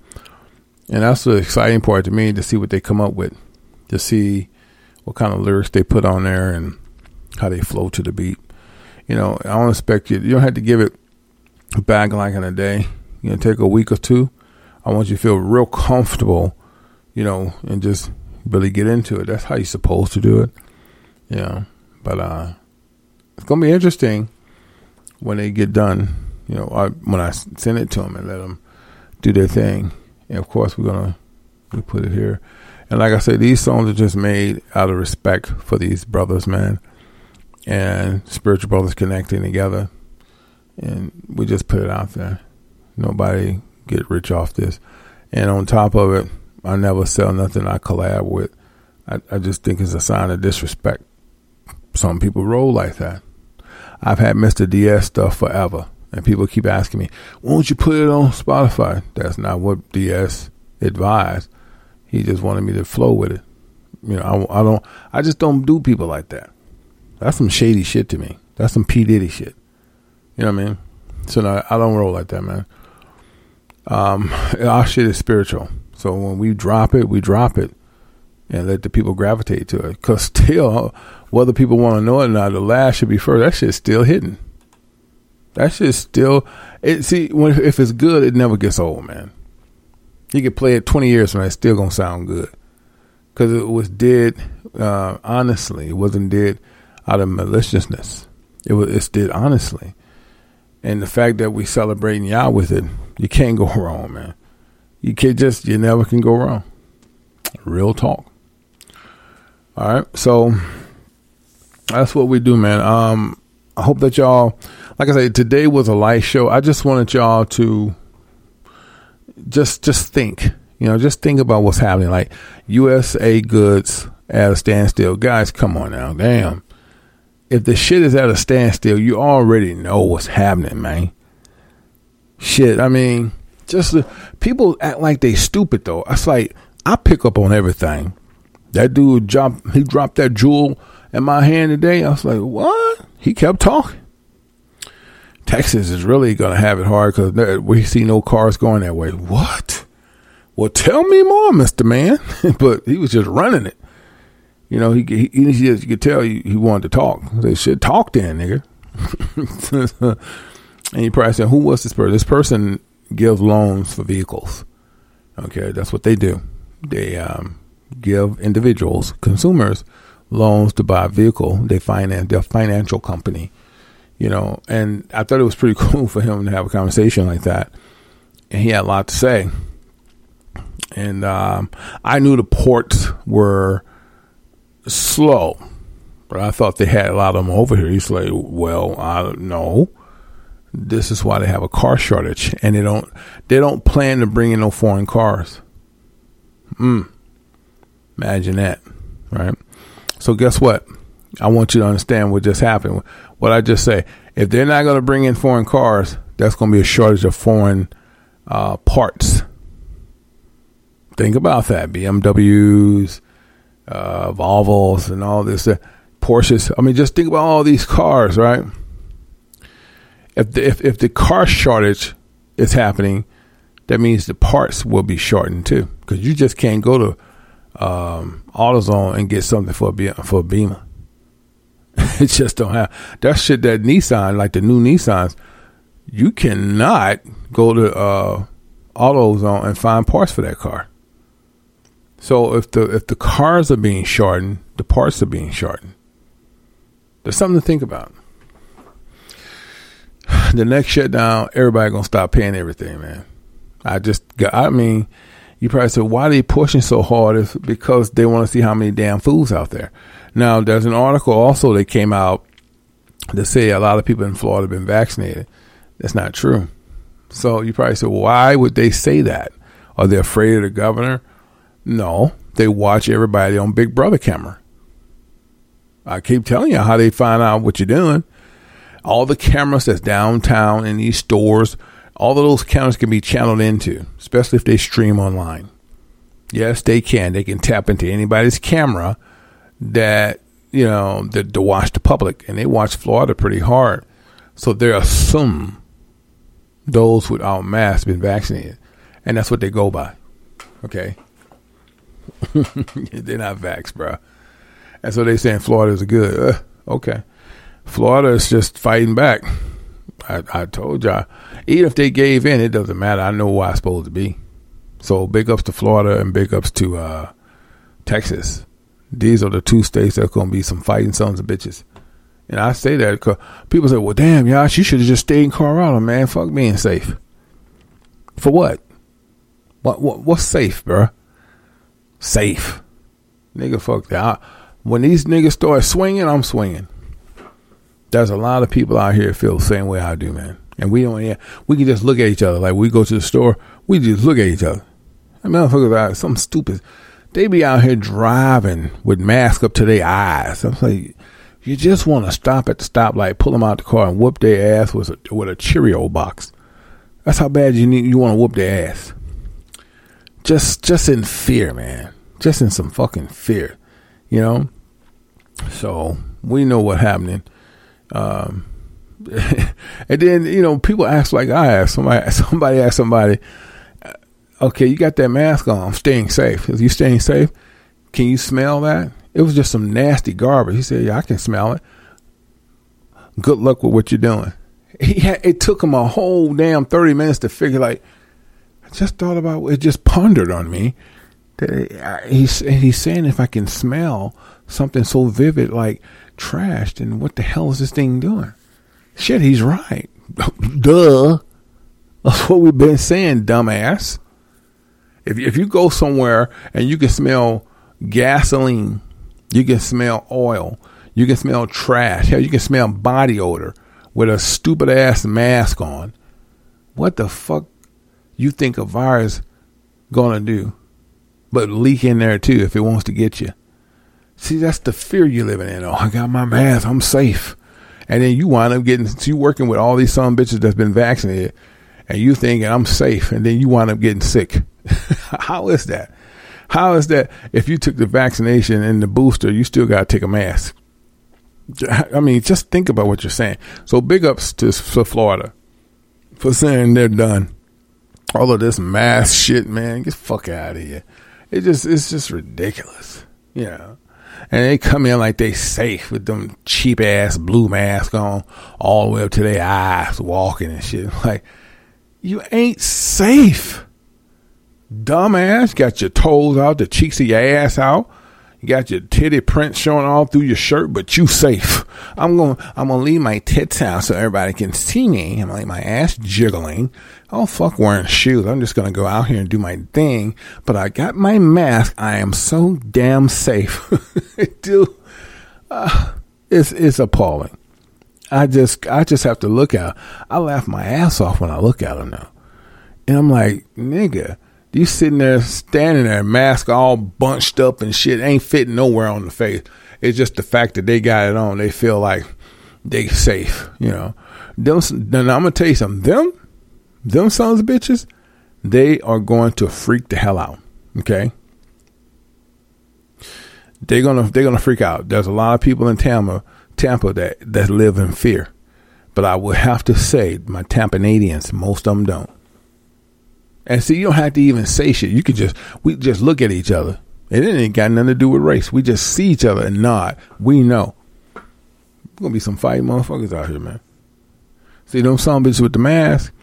and that's the exciting part to me to see what they come up with, to see what kind of lyrics they put on there and how they flow to the beat. You know, I don't expect you. You don't have to give it back like in a day. You know, take a week or two. I want you to feel real comfortable, you know, and just really get into it. That's how you're supposed to do it. You know, but uh, it's gonna be interesting when they get done. You know, I, when I send it to them and let them do their thing. And of course, we're gonna we put it here. And like I said, these songs are just made out of respect for these brothers, man, and spiritual brothers connecting together and we just put it out there. Nobody get rich off this. And on top of it, I never sell nothing I collab with. I, I just think it's a sign of disrespect. Some people roll like that. I've had Mr. DS stuff forever, and people keep asking me, "Won't you put it on Spotify?" That's not what DS advised. He just wanted me to flow with it. You know, I, I don't. I just don't do people like that. That's some shady shit to me. That's some P Diddy shit. You know what I mean? So no, I don't roll like that, man. Um, our shit is spiritual. So when we drop it, we drop it, and let the people gravitate to it. Cause still, whether people want to know it or not, the last should be first. That shit's still hidden. That shit's still. It see when if it's good, it never gets old, man. You could play it twenty years now, it's still gonna sound good. Cause it was did uh, honestly. It wasn't did out of maliciousness. It was it's did honestly. And the fact that we celebrating y'all with it, you can't go wrong, man. You can't just you never can go wrong. Real talk. All right, so that's what we do, man. Um, I hope that y'all, like I said, today was a light show. I just wanted y'all to just just think, you know, just think about what's happening. Like USA goods at a standstill, guys. Come on now, damn. If the shit is at a standstill, you already know what's happening, man. Shit, I mean, just uh, people act like they stupid though. It's like I pick up on everything. That dude dropped he dropped that jewel in my hand today. I was like, what? He kept talking. Texas is really gonna have it hard because we see no cars going that way. What? Well, tell me more, Mister Man. but he was just running it. You know, he, he, he just, you could tell he, he wanted to talk. They should talk then, nigga. and he probably said, "Who was this person? This person gives loans for vehicles. Okay, that's what they do. They um, give individuals, consumers, loans to buy a vehicle. They finance their financial company, you know. And I thought it was pretty cool for him to have a conversation like that. And he had a lot to say. And um, I knew the ports were slow, but I thought they had a lot of them over here. He's like, well, I don't know. This is why they have a car shortage, and they don't they don't plan to bring in no foreign cars. Hmm. Imagine that, right? So guess what? I want you to understand what just happened. What I just say. If they're not going to bring in foreign cars, that's going to be a shortage of foreign uh, parts. Think about that. BMWs, uh, Volvos, and all this. Uh, Porsches. I mean, just think about all these cars, right? If the, if if the car shortage is happening, that means the parts will be shortened too, because you just can't go to um, AutoZone and get something for a for a Beamer. it just don't have that shit. That Nissan, like the new Nissans, you cannot go to uh, AutoZone and find parts for that car. So if the if the cars are being shortened, the parts are being shortened. There's something to think about. The next shutdown, everybody gonna stop paying everything, man. I just, got, I mean, you probably said, why are they pushing so hard? Is because they want to see how many damn fools out there. Now, there's an article also that came out that say a lot of people in Florida have been vaccinated. That's not true. So you probably said, why would they say that? Are they afraid of the governor? No, they watch everybody on Big Brother camera. I keep telling you how they find out what you're doing. All the cameras that's downtown in these stores, all of those cameras can be channeled into, especially if they stream online. Yes, they can. They can tap into anybody's camera that, you know, that to watch the public. And they watch Florida pretty hard. So they assume those without masks been vaccinated. And that's what they go by. Okay. They're not vax, bro. And so they saying Florida's good. Uh, okay. Florida is just fighting back. I, I told y'all, even if they gave in, it doesn't matter. I know where I'm supposed to be. So big ups to Florida and big ups to uh, Texas. These are the two states that's going to be some fighting sons of bitches. And I say that because people say, well, damn, y'all, she should have just stayed in Colorado, man. Fuck being safe. For what? What, what What's safe, bro? Safe. Nigga, fuck that. I, when these niggas start swinging, I'm swinging. There's a lot of people out here feel the same way I do, man. And we don't, yeah, we can just look at each other. Like we go to the store, we just look at each other. I mean, motherfuckers out some stupid. They be out here driving with masks up to their eyes. I'm like, you just want to stop at the stoplight, pull them out the car, and whoop their ass with a, with a Cheerio box. That's how bad you need. You want to whoop their ass. Just, just in fear, man. Just in some fucking fear, you know. So we know what happening. Um, and then you know people ask like I asked somebody. Somebody asked somebody, uh, "Okay, you got that mask on. I'm staying safe. Is you staying safe? Can you smell that? It was just some nasty garbage." He said, "Yeah, I can smell it." Good luck with what you're doing. He had, it took him a whole damn thirty minutes to figure. Like, just thought about it. Just pondered on me. That he's he's saying if I can smell something so vivid like trash, then what the hell is this thing doing? Shit, he's right. Duh. That's what we've been saying, dumbass. If if you go somewhere and you can smell gasoline, you can smell oil, you can smell trash, hell, you can smell body odor with a stupid ass mask on. What the fuck you think a virus gonna do? But leak in there too if it wants to get you. See, that's the fear you're living in. Oh, I got my mask, I'm safe. And then you wind up getting, you working with all these some bitches that's been vaccinated, and you thinking I'm safe, and then you wind up getting sick. How is that? How is that if you took the vaccination and the booster, you still got to take a mask? I mean, just think about what you're saying. So big ups to, to Florida for saying they're done. All of this mask shit, man, get fuck out of here. It just, it's just ridiculous. You know and they come in like they safe with them cheap ass blue mask on all the way up to their eyes walking and shit. Like, you ain't safe. Dumbass, got your toes out, the cheeks of your ass out. You got your titty print showing all through your shirt, but you safe. I'm going I'm gonna leave my tits out so everybody can see me. I'm gonna leave my ass jiggling. Oh fuck wearing shoes. I'm just gonna go out here and do my thing. But I got my mask. I am so damn safe. Dude, uh, it's it's appalling. I just I just have to look at. I laugh my ass off when I look at them now, and I'm like, nigga, you sitting there standing there, mask all bunched up and shit, ain't fitting nowhere on the face. It's just the fact that they got it on. They feel like they safe, you know. Them, I'm gonna tell you something. Them, them sons of bitches, they are going to freak the hell out. Okay, they're gonna they're gonna freak out. There's a lot of people in Tampa, Tampa that that live in fear, but I would have to say my Tampanadians, most of them don't. And see, you don't have to even say shit. You can just we just look at each other. And it ain't got nothing to do with race. We just see each other and nod. We know. We're gonna be some fighting motherfuckers out here, man. See them some bitches with the mask,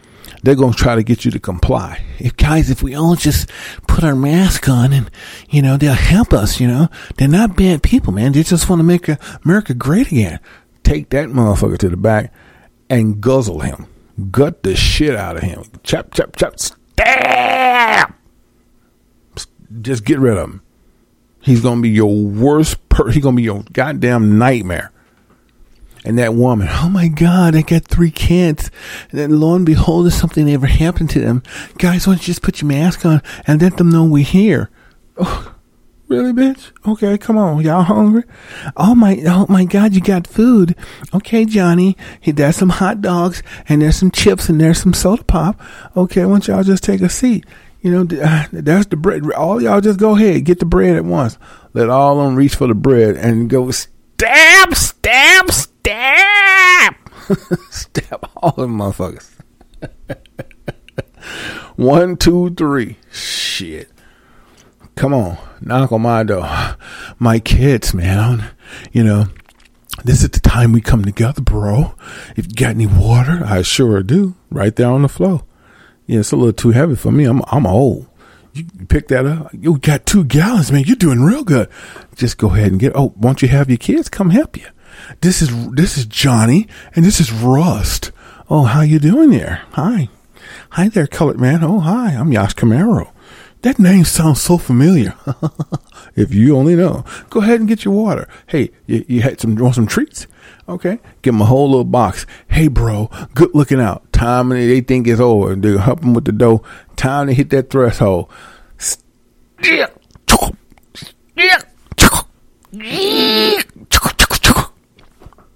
they're gonna try to get you to comply. If guys, if we all just put our mask on and you know, they'll help us, you know. They're not bad people, man. They just want to make America great again. Take that motherfucker to the back and guzzle him. Gut the shit out of him. Chop, chop, chop, Damn! Just get rid of him. He's gonna be your worst per. He's gonna be your goddamn nightmare. And that woman, oh my God, I got three kids. And then lo and behold, if something ever happened to them, guys, why don't you just put your mask on and let them know we're here? Oh, really, bitch? Okay, come on, y'all hungry? Oh my, oh my God, you got food. Okay, Johnny, there's some hot dogs and there's some chips and there's some soda pop. Okay, why don't y'all just take a seat? You know, uh, that's the bread. All y'all just go ahead, get the bread at once. Let all of them reach for the bread and go stab, stab, stab, stab all them motherfuckers. One, two, three. Shit. Come on, knock on my door. My kids, man. You know, this is the time we come together, bro. If you got any water, I sure do. Right there on the floor. Yeah, it's a little too heavy for me. I'm I'm old. You pick that up. You got two gallons, man. You're doing real good. Just go ahead and get. Oh, won't you have your kids come help you? This is this is Johnny, and this is Rust. Oh, how you doing there? Hi, hi there, colored man. Oh, hi. I'm Yash Camaro. That name sounds so familiar. if you only know. Go ahead and get your water. Hey, you, you had some want some treats? Okay, give them a whole little box. Hey, bro, good looking out. Time and they think it's over. They help them with the dough. Time to hit that threshold. Yeah.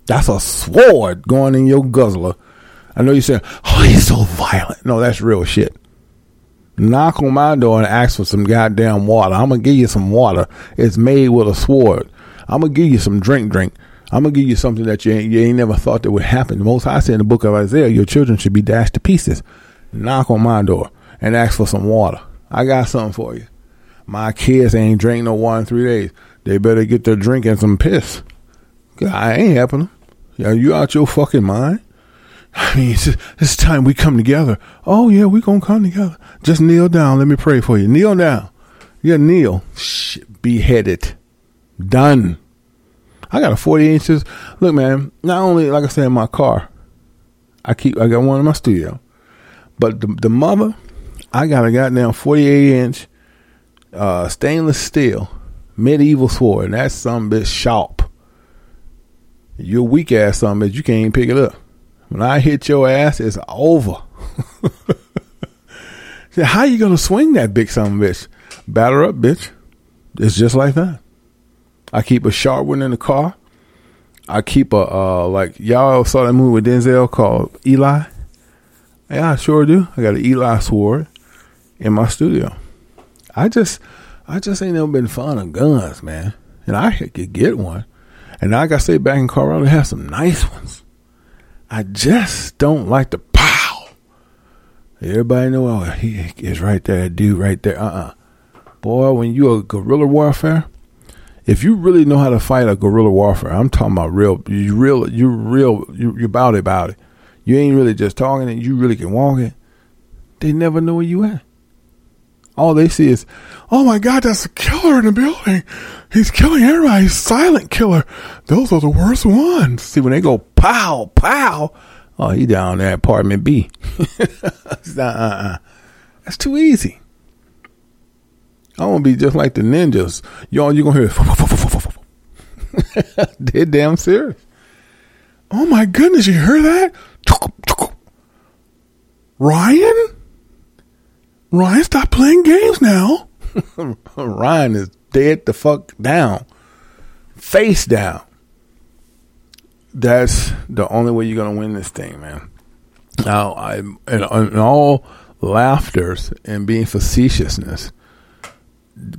That's a sword going in your guzzler. I know you saying, "Oh, he's so violent." No, that's real shit. Knock on my door and ask for some goddamn water. I'm gonna give you some water. It's made with a sword. I'm gonna give you some drink, drink. I'm gonna give you something that you ain't, you ain't never thought that would happen. The Most High said in the book of Isaiah, your children should be dashed to pieces. Knock on my door and ask for some water. I got something for you. My kids ain't drank no water in three days. They better get their drink and some piss. I ain't them. Are you out your fucking mind? I mean, it's, it's time we come together. Oh yeah, we gonna come together. Just kneel down. Let me pray for you. Kneel down. Yeah, kneel. Shit, beheaded. Done. I got a 40 inches. Look, man. Not only like I said in my car, I keep I got one in my studio, but the the mother, I got a goddamn 48 inch uh, stainless steel medieval sword, and that's some bitch sharp. You're weak ass some bitch. You can't even pick it up. When I hit your ass, it's over. How you gonna swing that big a bitch? Batter up, bitch. It's just like that. I keep a sharp one in the car. I keep a uh like y'all saw that movie with Denzel called Eli. Yeah, I sure do. I got an Eli sword in my studio. I just I just ain't never been fond of guns, man. And I could get one. And like I say back in Colorado, they have some nice ones. I just don't like the pow. Everybody know oh, he is right there, dude right there. Uh uh Boy, when you a guerrilla warfare, if you really know how to fight a guerrilla warfare, I'm talking about real you real you real you you about it about it. You ain't really just talking it, you really can walk it. They never know where you at. All they see is, oh my God, that's a killer in the building. He's killing everybody. He's silent killer. Those are the worst ones. See, when they go pow, pow, oh, he down there, at apartment B. uh-uh. That's too easy. I want to be just like the ninjas. Y'all, you going to hear, they're damn serious. Oh my goodness, you heard that? Ryan? Ryan, stop playing games now. Ryan is dead the fuck down, face down. That's the only way you're gonna win this thing, man. Now, I in, in all laughters and being facetiousness,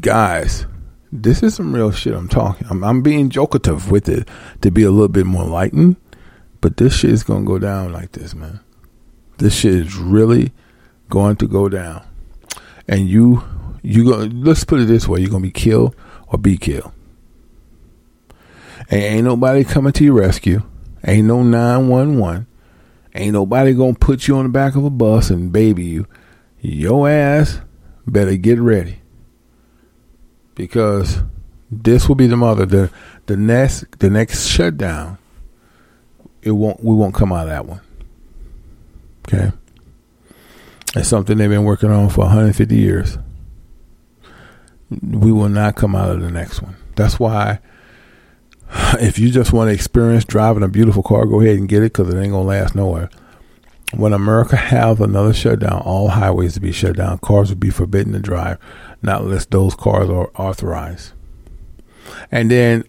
guys, this is some real shit. I'm talking. I'm, I'm being jokative with it to be a little bit more lightened, but this shit is gonna go down like this, man. This shit is really going to go down and you you go let's put it this way. You're gonna be killed or be killed. And ain't nobody coming to your rescue. Ain't no 911 ain't nobody gonna put you on the back of a bus and baby you. Your ass better get ready. Because this will be the mother the the next the next shutdown. It won't we won't come out of that one. Okay? It's something they've been working on for 150 years. We will not come out of the next one. That's why, if you just want to experience driving a beautiful car, go ahead and get it because it ain't gonna last nowhere. When America has another shutdown, all highways to be shut down. Cars will be forbidden to drive, not unless those cars are authorized. And then,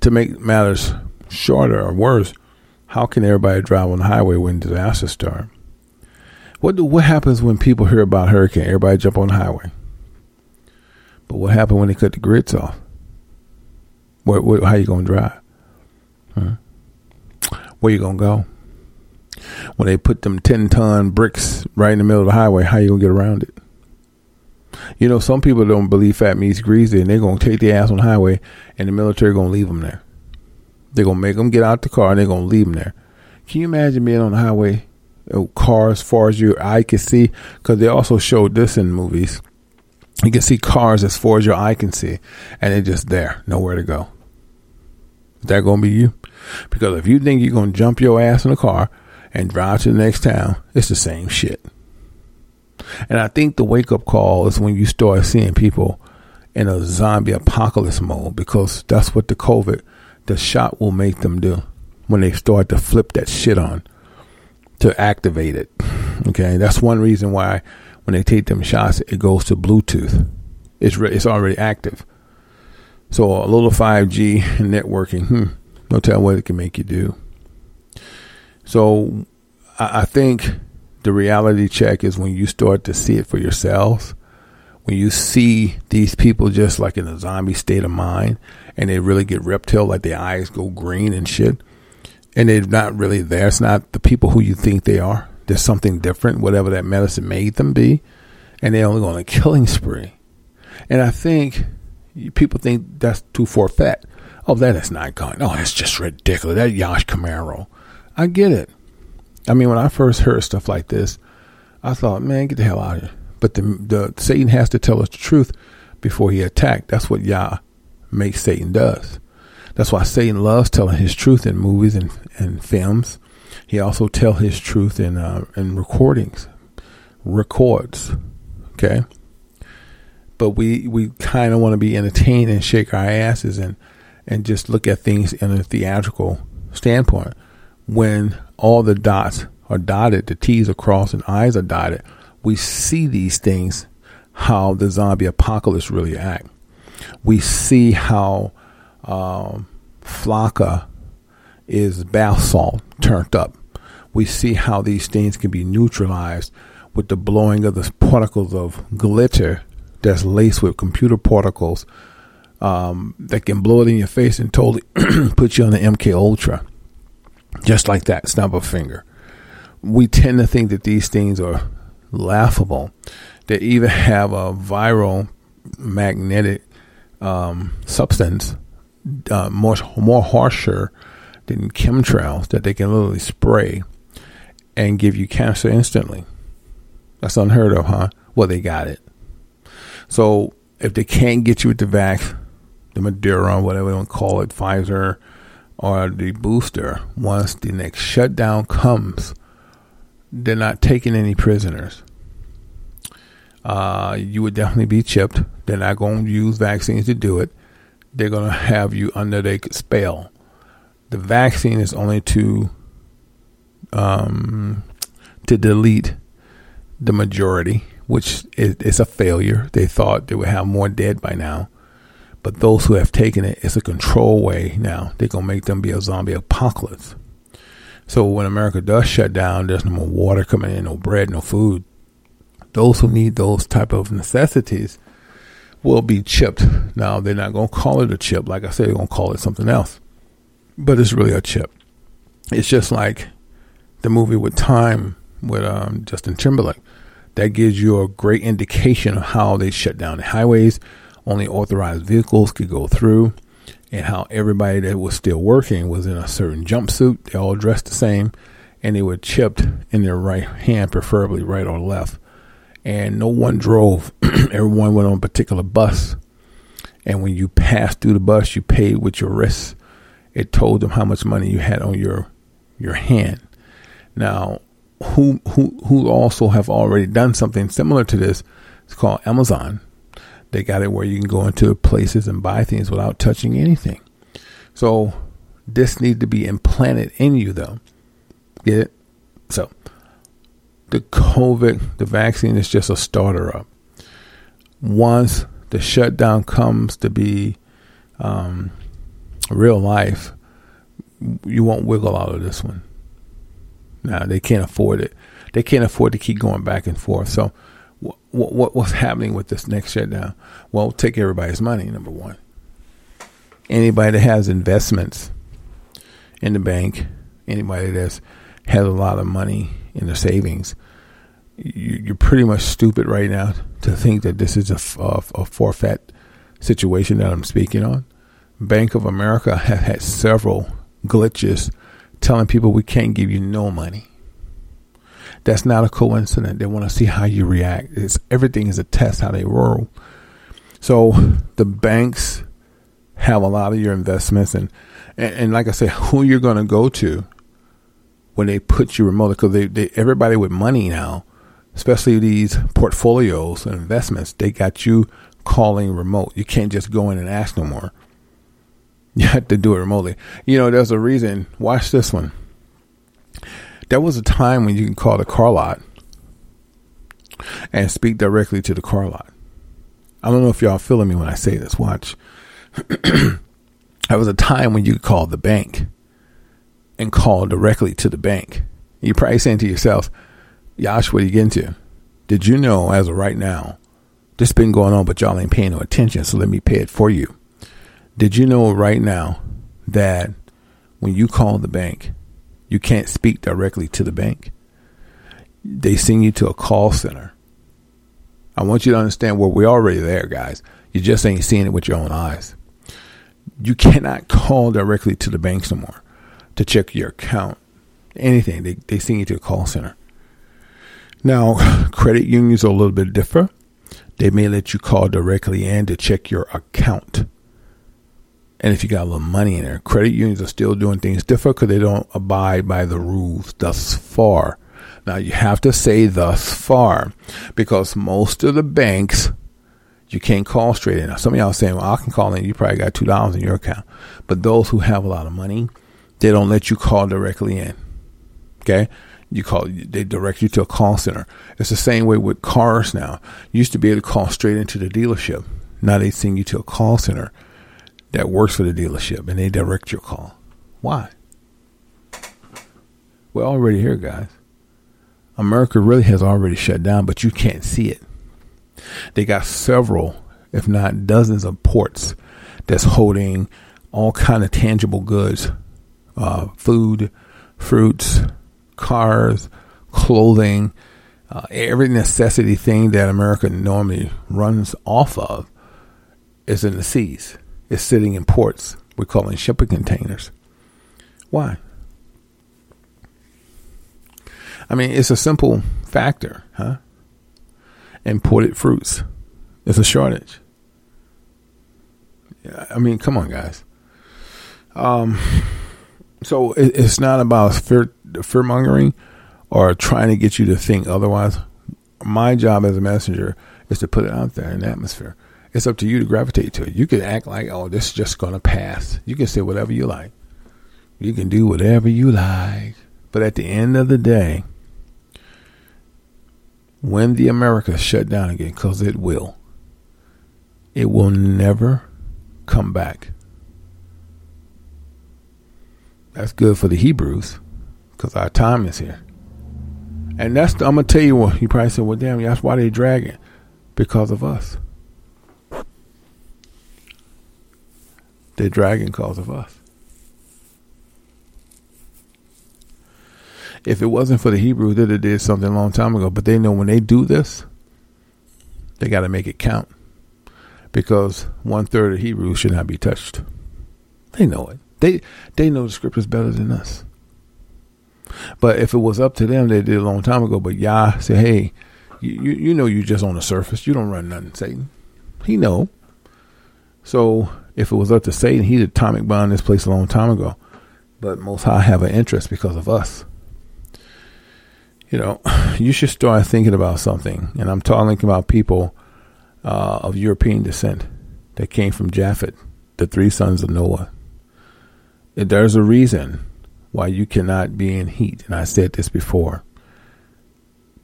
to make matters shorter or worse, how can everybody drive on the highway when disasters start? What do, what happens when people hear about hurricane? Everybody jump on the highway. But what happened when they cut the grids off? What, what how you gonna drive? Huh? Where you gonna go? When they put them ten ton bricks right in the middle of the highway, how you gonna get around it? You know, some people don't believe fat meat's greasy, and they're gonna take their ass on the highway, and the military gonna leave them there. They're gonna make them get out the car, and they're gonna leave them there. Can you imagine being on the highway cars as far as your eye can see because they also showed this in movies you can see cars as far as your eye can see and they're just there nowhere to go. Is that gonna be you? Because if you think you're gonna jump your ass in a car and drive to the next town it's the same shit. And i think the wake-up call is when you start seeing people in a zombie apocalypse mode because that's what the covid the shot will make them do when they start to flip that shit on to activate it. Okay, that's one reason why when they take them shots, it goes to Bluetooth. It's re- it's already active. So a little 5G and networking, hmm, no telling what it can make you do. So I, I think the reality check is when you start to see it for yourselves, when you see these people just like in a zombie state of mind and they really get reptile, like their eyes go green and shit, and they're not really there. It's not the people who you think they are. There's something different, whatever that medicine made them be, and they only go on a killing spree. And I think people think that's too far fetched. Oh, that is not going. Oh, that's just ridiculous. That Yash Camaro. I get it. I mean, when I first heard stuff like this, I thought, man, get the hell out of here. But the, the Satan has to tell us the truth before he attack. That's what Yah makes Satan does. That's why Satan loves telling his truth in movies and, and films. He also tell his truth in uh, in recordings, records. Okay, but we we kind of want to be entertained and shake our asses and and just look at things in a theatrical standpoint. When all the dots are dotted, the T's are crossed, and I's are dotted, we see these things how the zombie apocalypse really act. We see how um, Flakka is bath salt turned up. We see how these things can be neutralized with the blowing of the particles of glitter that's laced with computer particles um, that can blow it in your face and totally put you on the MK Ultra, just like that, snap a finger. We tend to think that these things are laughable. They even have a viral magnetic um, substance, uh, more more harsher than chemtrails, that they can literally spray and give you cancer instantly. That's unheard of, huh? Well, they got it. So if they can't get you with the vax, the Moderna, whatever they want to call it, Pfizer, or the booster, once the next shutdown comes, they're not taking any prisoners. Uh, you would definitely be chipped. They're not going to use vaccines to do it. They're going to have you under their spell. The vaccine is only to um, to delete the majority, which is, is a failure. They thought they would have more dead by now. But those who have taken it, it's a control way now. They're going to make them be a zombie apocalypse. So when America does shut down, there's no more water coming in, no bread, no food. Those who need those type of necessities will be chipped. Now they're not going to call it a chip. Like I said, they're going to call it something else. But it's really a chip. It's just like the movie with Time with um, Justin Timberlake. That gives you a great indication of how they shut down the highways. Only authorized vehicles could go through, and how everybody that was still working was in a certain jumpsuit. They all dressed the same, and they were chipped in their right hand, preferably right or left. And no one drove. Everyone went on a particular bus. And when you passed through the bus, you paid with your wrists. It told them how much money you had on your your hand. Now, who who who also have already done something similar to this? It's called Amazon. They got it where you can go into places and buy things without touching anything. So this needs to be implanted in you, though. Get it? So the COVID, the vaccine is just a starter up. Once the shutdown comes to be um, real life, you won't wiggle out of this one. Now they can't afford it. They can't afford to keep going back and forth. So, what, what what's happening with this next shutdown? Well, take everybody's money. Number one. Anybody that has investments in the bank, anybody that's has a lot of money in their savings, you, you're pretty much stupid right now to think that this is a, a, a forfeit situation that I'm speaking on. Bank of America has had several glitches telling people we can't give you no money. That's not a coincidence. They want to see how you react. It's everything is a test how they roll. So the banks have a lot of your investments and and, and like I said, who you're going to go to when they put you remote because they, they everybody with money now, especially these portfolios and investments, they got you calling remote. You can't just go in and ask no more. You had to do it remotely. You know, there's a reason. Watch this one. There was a time when you can call the car lot and speak directly to the car lot. I don't know if y'all feeling me when I say this. Watch. there was a time when you could call the bank and call directly to the bank. You're probably saying to yourself, Yash, what are you getting to? Did you know as of right now, this been going on, but y'all ain't paying no attention, so let me pay it for you. Did you know right now that when you call the bank, you can't speak directly to the bank? They send you to a call center. I want you to understand where we're already there, guys. You just ain't seeing it with your own eyes. You cannot call directly to the banks no more to check your account. Anything. They they send you to a call center. Now, credit unions are a little bit different. They may let you call directly in to check your account. And if you got a little money in there, credit unions are still doing things different because they don't abide by the rules thus far. Now you have to say thus far because most of the banks you can't call straight in. Now, some of y'all saying, well, I can call in. You probably got two dollars in your account, but those who have a lot of money, they don't let you call directly in. Okay, you call they direct you to a call center. It's the same way with cars now. You used to be able to call straight into the dealership. Now they send you to a call center that works for the dealership, and they direct your call. Why? We're already here, guys. America really has already shut down, but you can't see it. They got several, if not dozens, of ports that's holding all kind of tangible goods, uh, food, fruits, cars, clothing, uh, every necessity thing that America normally runs off of is in the seas. It's sitting in ports. We call them shipping containers. Why? I mean, it's a simple factor, huh? Imported fruits. It's a shortage. I mean, come on, guys. Um, so it, it's not about fear, fear mongering or trying to get you to think otherwise. My job as a messenger is to put it out there in the atmosphere. It's up to you to gravitate to it. You can act like, oh, this is just going to pass. You can say whatever you like. You can do whatever you like. But at the end of the day, when the America shut down again, because it will, it will never come back. That's good for the Hebrews, because our time is here. And that's the, I'm gonna tell you what you probably said. Well, damn, that's why they're dragging, because of us. They're dragging because of us. If it wasn't for the Hebrews, they'd have did something a long time ago. But they know when they do this, they got to make it count, because one third of Hebrews should not be touched. They know it. They they know the scriptures better than us. But if it was up to them, they did a long time ago. But Yah said, "Hey, you, you know you just on the surface. You don't run nothing, Satan. He know. So if it was up to Satan, he'd atomic bomb this place a long time ago. But Most High have an interest because of us. You know, you should start thinking about something, and I'm talking about people uh, of European descent that came from Japhet, the three sons of Noah. There's a reason why you cannot be in heat, and I said this before,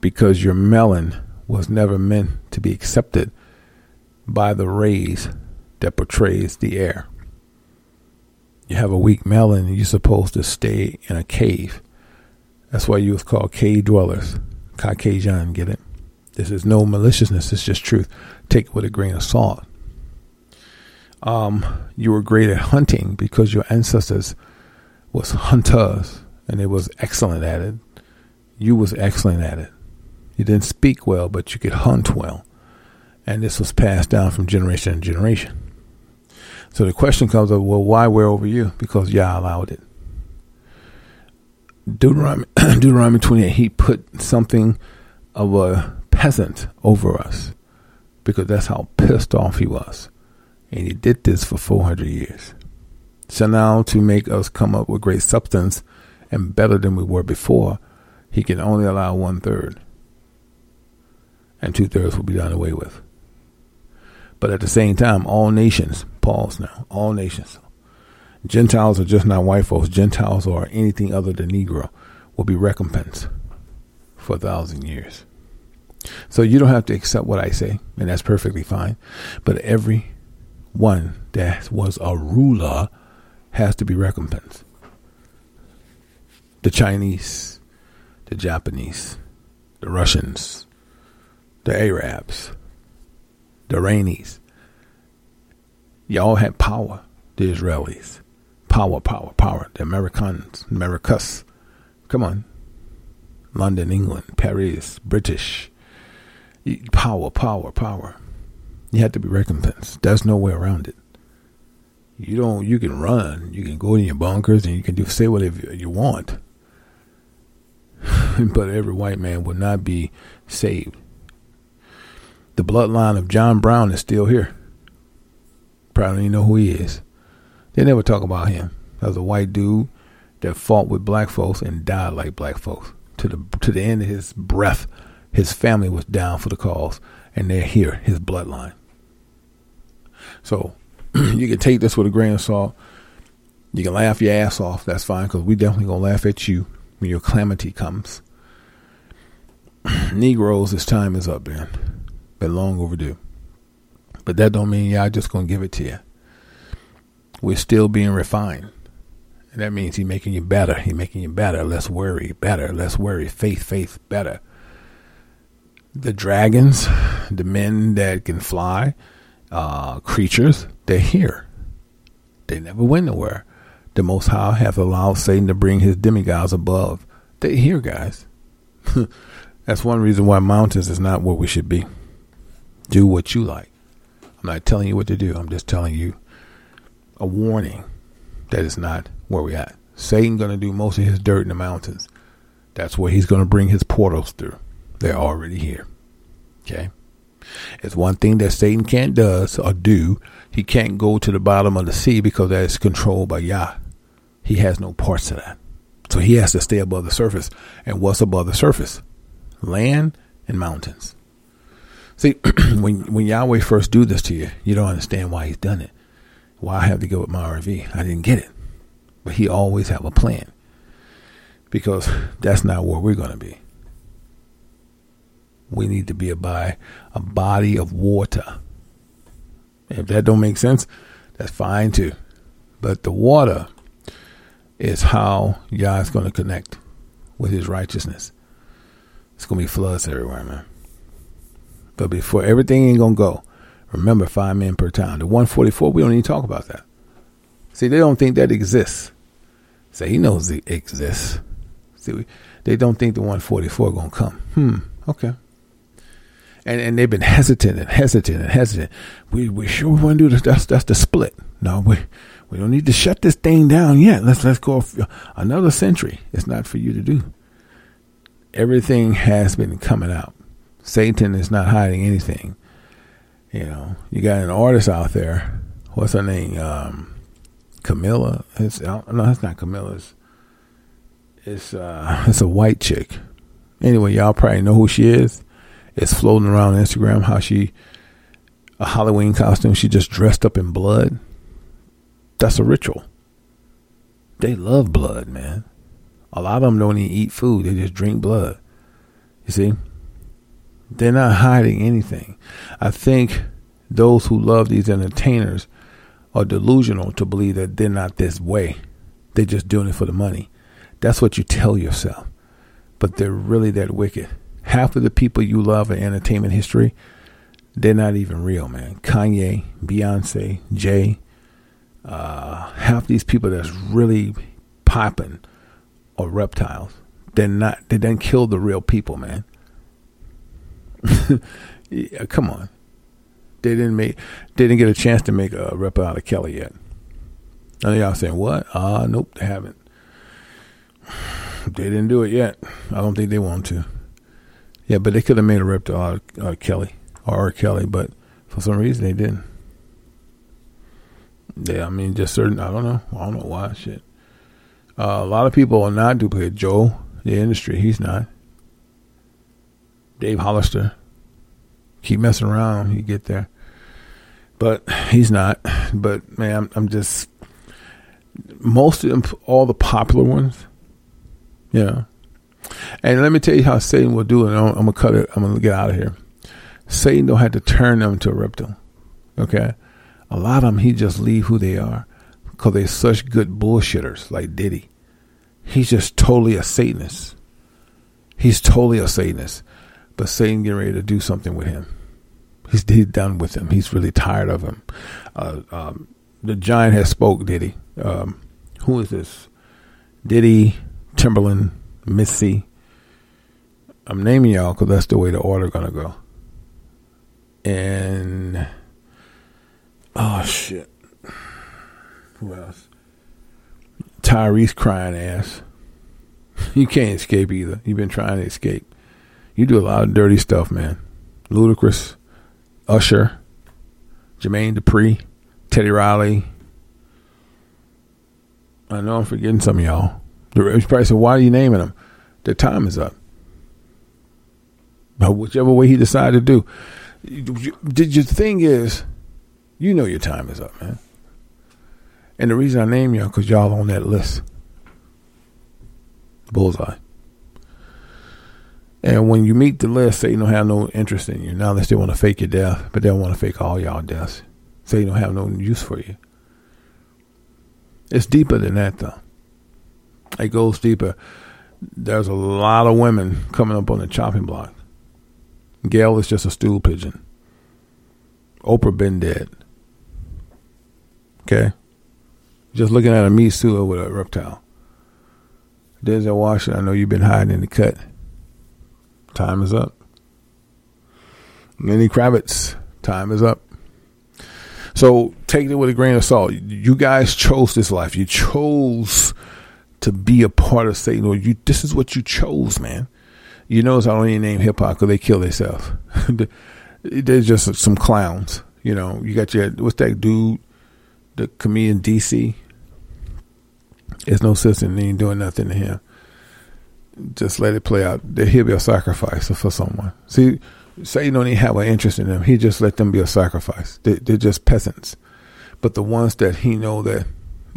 because your melon was never meant to be accepted by the rays that portrays the air. You have a weak melon, you're supposed to stay in a cave. That's why you was called cave dwellers. Caucasian, get it? This is no maliciousness, it's just truth. Take it with a grain of salt. Um, you were great at hunting because your ancestors was hunters and they was excellent at it. You was excellent at it. You didn't speak well, but you could hunt well. And this was passed down from generation to generation. So the question comes up, well, why wear over you? Because Yah allowed it. Deuteronomy, Deuteronomy 28, he put something of a peasant over us because that's how pissed off he was. And he did this for 400 years. So now to make us come up with great substance and better than we were before, he can only allow one third. And two thirds will be done away with. But at the same time, all nations, pause now, all nations, Gentiles are just not white folks, Gentiles or anything other than Negro, will be recompensed for a thousand years. So you don't have to accept what I say, and that's perfectly fine. But every one that was a ruler has to be recompensed. The Chinese, the Japanese, the Russians, the Arabs, the Iranians. Y'all had power. The Israelis. Power, power, power. The Americans, Americas. Come on. London, England, Paris, British. Power, power, power. You have to be recompensed. There's no way around it. You don't. You can run. You can go in your bunkers and you can do say whatever you want. but every white man will not be saved. The bloodline of John Brown is still here. Probably don't even know who he is. They never talk about him. That was a white dude that fought with black folks and died like black folks. To the to the end of his breath, his family was down for the cause, and they're here, his bloodline. So you can take this with a grain of salt. You can laugh your ass off. That's fine because we definitely gonna laugh at you when your calamity comes. Negroes, this time is up, man. Been long overdue. But that don't mean y'all just gonna give it to you. We're still being refined. And that means he's making you better. He's making you better. Less worry. Better. Less worry. Faith. Faith. Better. The dragons, the men that can fly, uh, creatures, they're here. They never went nowhere. The Most High hath allowed Satan to bring his demigods above. They're here, guys. That's one reason why mountains is not where we should be. Do what you like. I'm not telling you what to do. I'm just telling you a warning that is not where we at. Satan going to do most of his dirt in the mountains. That's where he's going to bring his portals through. They're already here. Okay. It's one thing that Satan can't does or do. He can't go to the bottom of the sea because that is controlled by Yah. He has no parts of that. So he has to stay above the surface. And what's above the surface? Land and mountains. See, when when Yahweh first do this to you, you don't understand why he's done it. Why I have to go with my RV. I didn't get it. But he always have a plan. Because that's not where we're going to be. We need to be by a body of water. If that don't make sense, that's fine too. But the water is how Yah is going to connect with his righteousness. It's going to be floods everywhere, man. But before everything ain't to go, remember five men per town. The 144, we don't even talk about that. See, they don't think that exists. Say, he knows it exists. See, we, they don't think the 144 going to come. Hmm, okay. And and they've been hesitant and hesitant and hesitant. We we sure we want to do this. That's that's the split. No, we we don't need to shut this thing down yet. Let's let's go another century. It's not for you to do. Everything has been coming out. Satan is not hiding anything. You know, you got an artist out there. What's her name? Um, Camilla. It's no, it's not Camilla. It's it's, uh, it's a white chick. Anyway, y'all probably know who she is. It's floating around Instagram how she a Halloween costume. She just dressed up in blood. That's a ritual. They love blood, man. A lot of them don't even eat food. They just drink blood. You see? They're not hiding anything. I think those who love these entertainers are delusional to believe that they're not this way. They're just doing it for the money. That's what you tell yourself. But they're really that wicked. Half of the people you love in entertainment history, they're not even real, man. Kanye, Beyonce, Jay, uh, half these people that's really popping are reptiles. They're not. They didn't kill the real people, man. yeah, come on. They didn't make. They didn't get a chance to make a rep out of Kelly yet. None of y'all saying what? Ah, uh, nope, they haven't. They didn't do it yet. I don't think they want to. Yeah, but they could have made a rep out of uh, Kelly or R. Kelly, but for some reason they didn't. Yeah, I mean, just certain. I don't know. I don't know why. Shit. Uh, a lot of people are not duplicate. Joe, the industry, he's not. Dave Hollister, keep messing around, you get there. But he's not. But man, I'm, I'm just most of them, all the popular ones. Yeah, And let me tell you how Satan will do it. I'm, I'm gonna cut it. I'm gonna get out of here. Satan don't have to turn them to a reptile. Okay, a lot of them he just leave who they are because they're such good bullshitters like Diddy. He's just totally a Satanist. He's totally a Satanist. But Satan getting ready to do something with him. He's, he's done with him. He's really tired of him. Uh, um, the giant has spoke, Diddy. Um, who is this? Diddy, Timberland, Missy. I'm naming y'all because that's the way the order gonna go. And oh shit, who else? Tyrese crying ass. You can't escape either. You've been trying to escape. You do a lot of dirty stuff, man. Ludacris, Usher, Jermaine Dupri, Teddy Riley. I know I'm forgetting some of y'all. The probably said, "Why are you naming them?" Their time is up. But whichever way he decided to do, did your thing is, you know your time is up, man. And the reason I name y'all because y'all on that list. Bullseye. And when you meet the list, you don't have no interest in you. Now they still want to fake your death, but they don't want to fake all y'all deaths. Say you don't have no use for you. It's deeper than that, though. It goes deeper. There's a lot of women coming up on the chopping block. Gayle is just a stool pigeon. Oprah been dead. Okay? Just looking at a me sewer with a reptile. Denzel Washington, I know you've been hiding in the cut. Time is up. Lenny Kravitz, time is up. So take it with a grain of salt. You guys chose this life. You chose to be a part of Satan, or you. This is what you chose, man. You notice I don't even name hip hop because they kill themselves. They're just some clowns. You know, you got your what's that dude, the comedian DC. There's no sense in ain't doing nothing to him. Just let it play out. That He'll be a sacrifice for someone. See, Satan don't even have an interest in them. He just let them be a sacrifice. They, they're just peasants. But the ones that he know that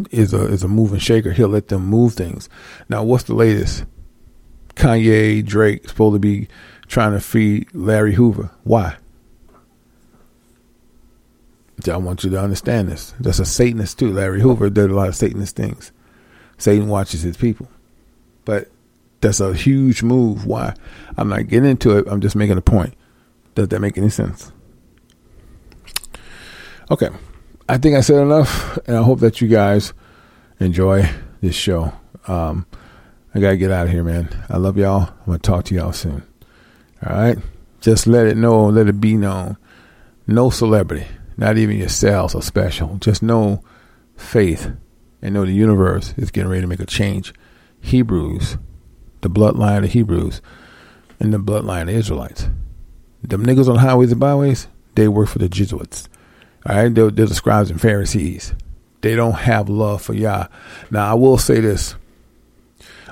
is a is a moving shaker, he'll let them move things. Now, what's the latest? Kanye, Drake supposed to be trying to free Larry Hoover. Why? I want you to understand this. That's a Satanist too. Larry Hoover did a lot of Satanist things. Satan watches his people. But that's a huge move. Why? I'm not getting into it. I'm just making a point. Does that make any sense? Okay. I think I said enough, and I hope that you guys enjoy this show. Um, I got to get out of here, man. I love y'all. I'm going to talk to y'all soon. All right? Just let it know, let it be known. No celebrity, not even yourselves are special. Just know faith and know the universe is getting ready to make a change. Hebrews, the bloodline of the Hebrews, and the bloodline of Israelites. Them niggas on highways and byways, they work for the Jesuits. All right, they're, they're the scribes and Pharisees. They don't have love for Yah. Now, I will say this: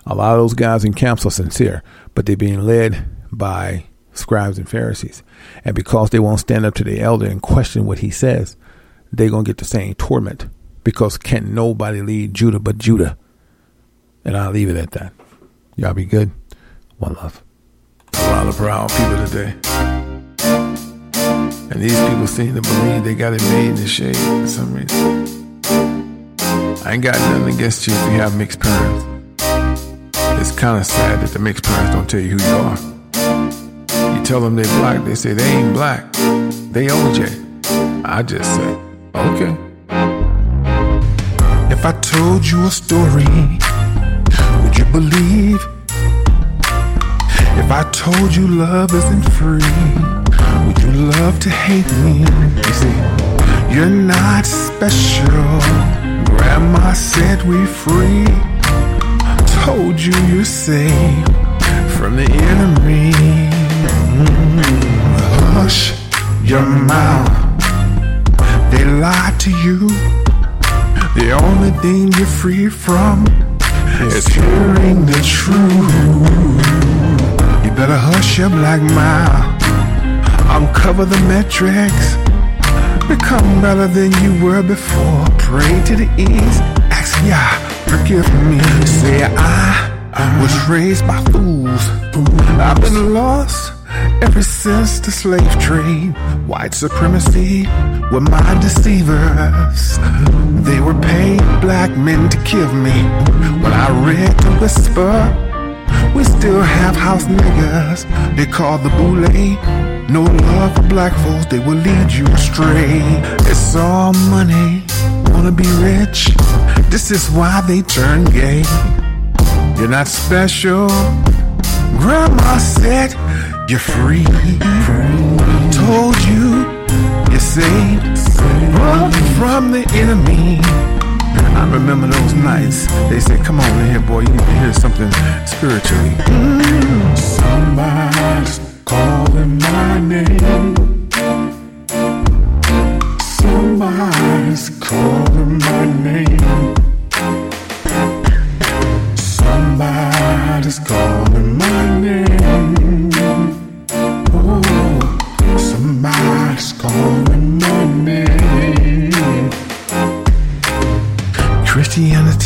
a lot of those guys in camps are sincere, but they're being led by scribes and Pharisees, and because they won't stand up to the elder and question what he says, they're gonna get the same torment. Because can nobody lead Judah but Judah? And I'll leave it at that. Y'all be good. One love. A lot of proud people today. And these people seem to believe they got it made in the shade for some reason. I ain't got nothing against you if you have mixed parents. It's kind of sad that the mixed parents don't tell you who you are. You tell them they black, they say they ain't black. They OJ. I just say, okay. If I told you a story, would you believe? If I told you love isn't free, would you love to hate me? You see, you're not special. Grandma said we free. Told you you're safe from the enemy. Mm, Hush your mouth. They lied to you. The only thing you're free from is hearing the truth. You better hush your black mouth. Uncover the metrics. Become better than you were before. Pray to the east. Ask Yah, forgive me. Say I, was raised by fools. I've been lost ever since the slave trade. White supremacy were my deceivers. They were paid black men to kill me. When I read the whisper, we still have house niggas. They call the boule. No love for black folks, they will lead you astray. It's all money, wanna be rich. This is why they turn gay. You're not special. Grandma said you're free. Told you you're safe. Run from the enemy. I remember those nights. They said, "Come on in here, boy. You need to hear something spiritually." Mm. Somebody's calling my name. Somebody's calling my name. Somebody's calling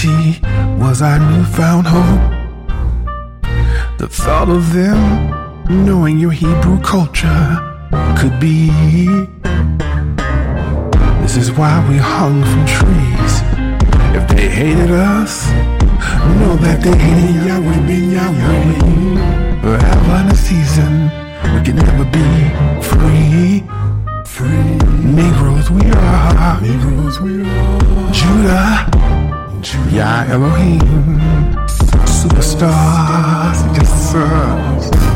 Christianity was our newfound hope. The thought of them knowing your Hebrew culture could be. This is why we hung from trees. If they hated us, know that they hated Yahweh ben Yahweh. Forever in a season, we can never be free. Free. Negroes we are. Negroes we are. Judah. Yah Elohim. Superstars. Yes, sir.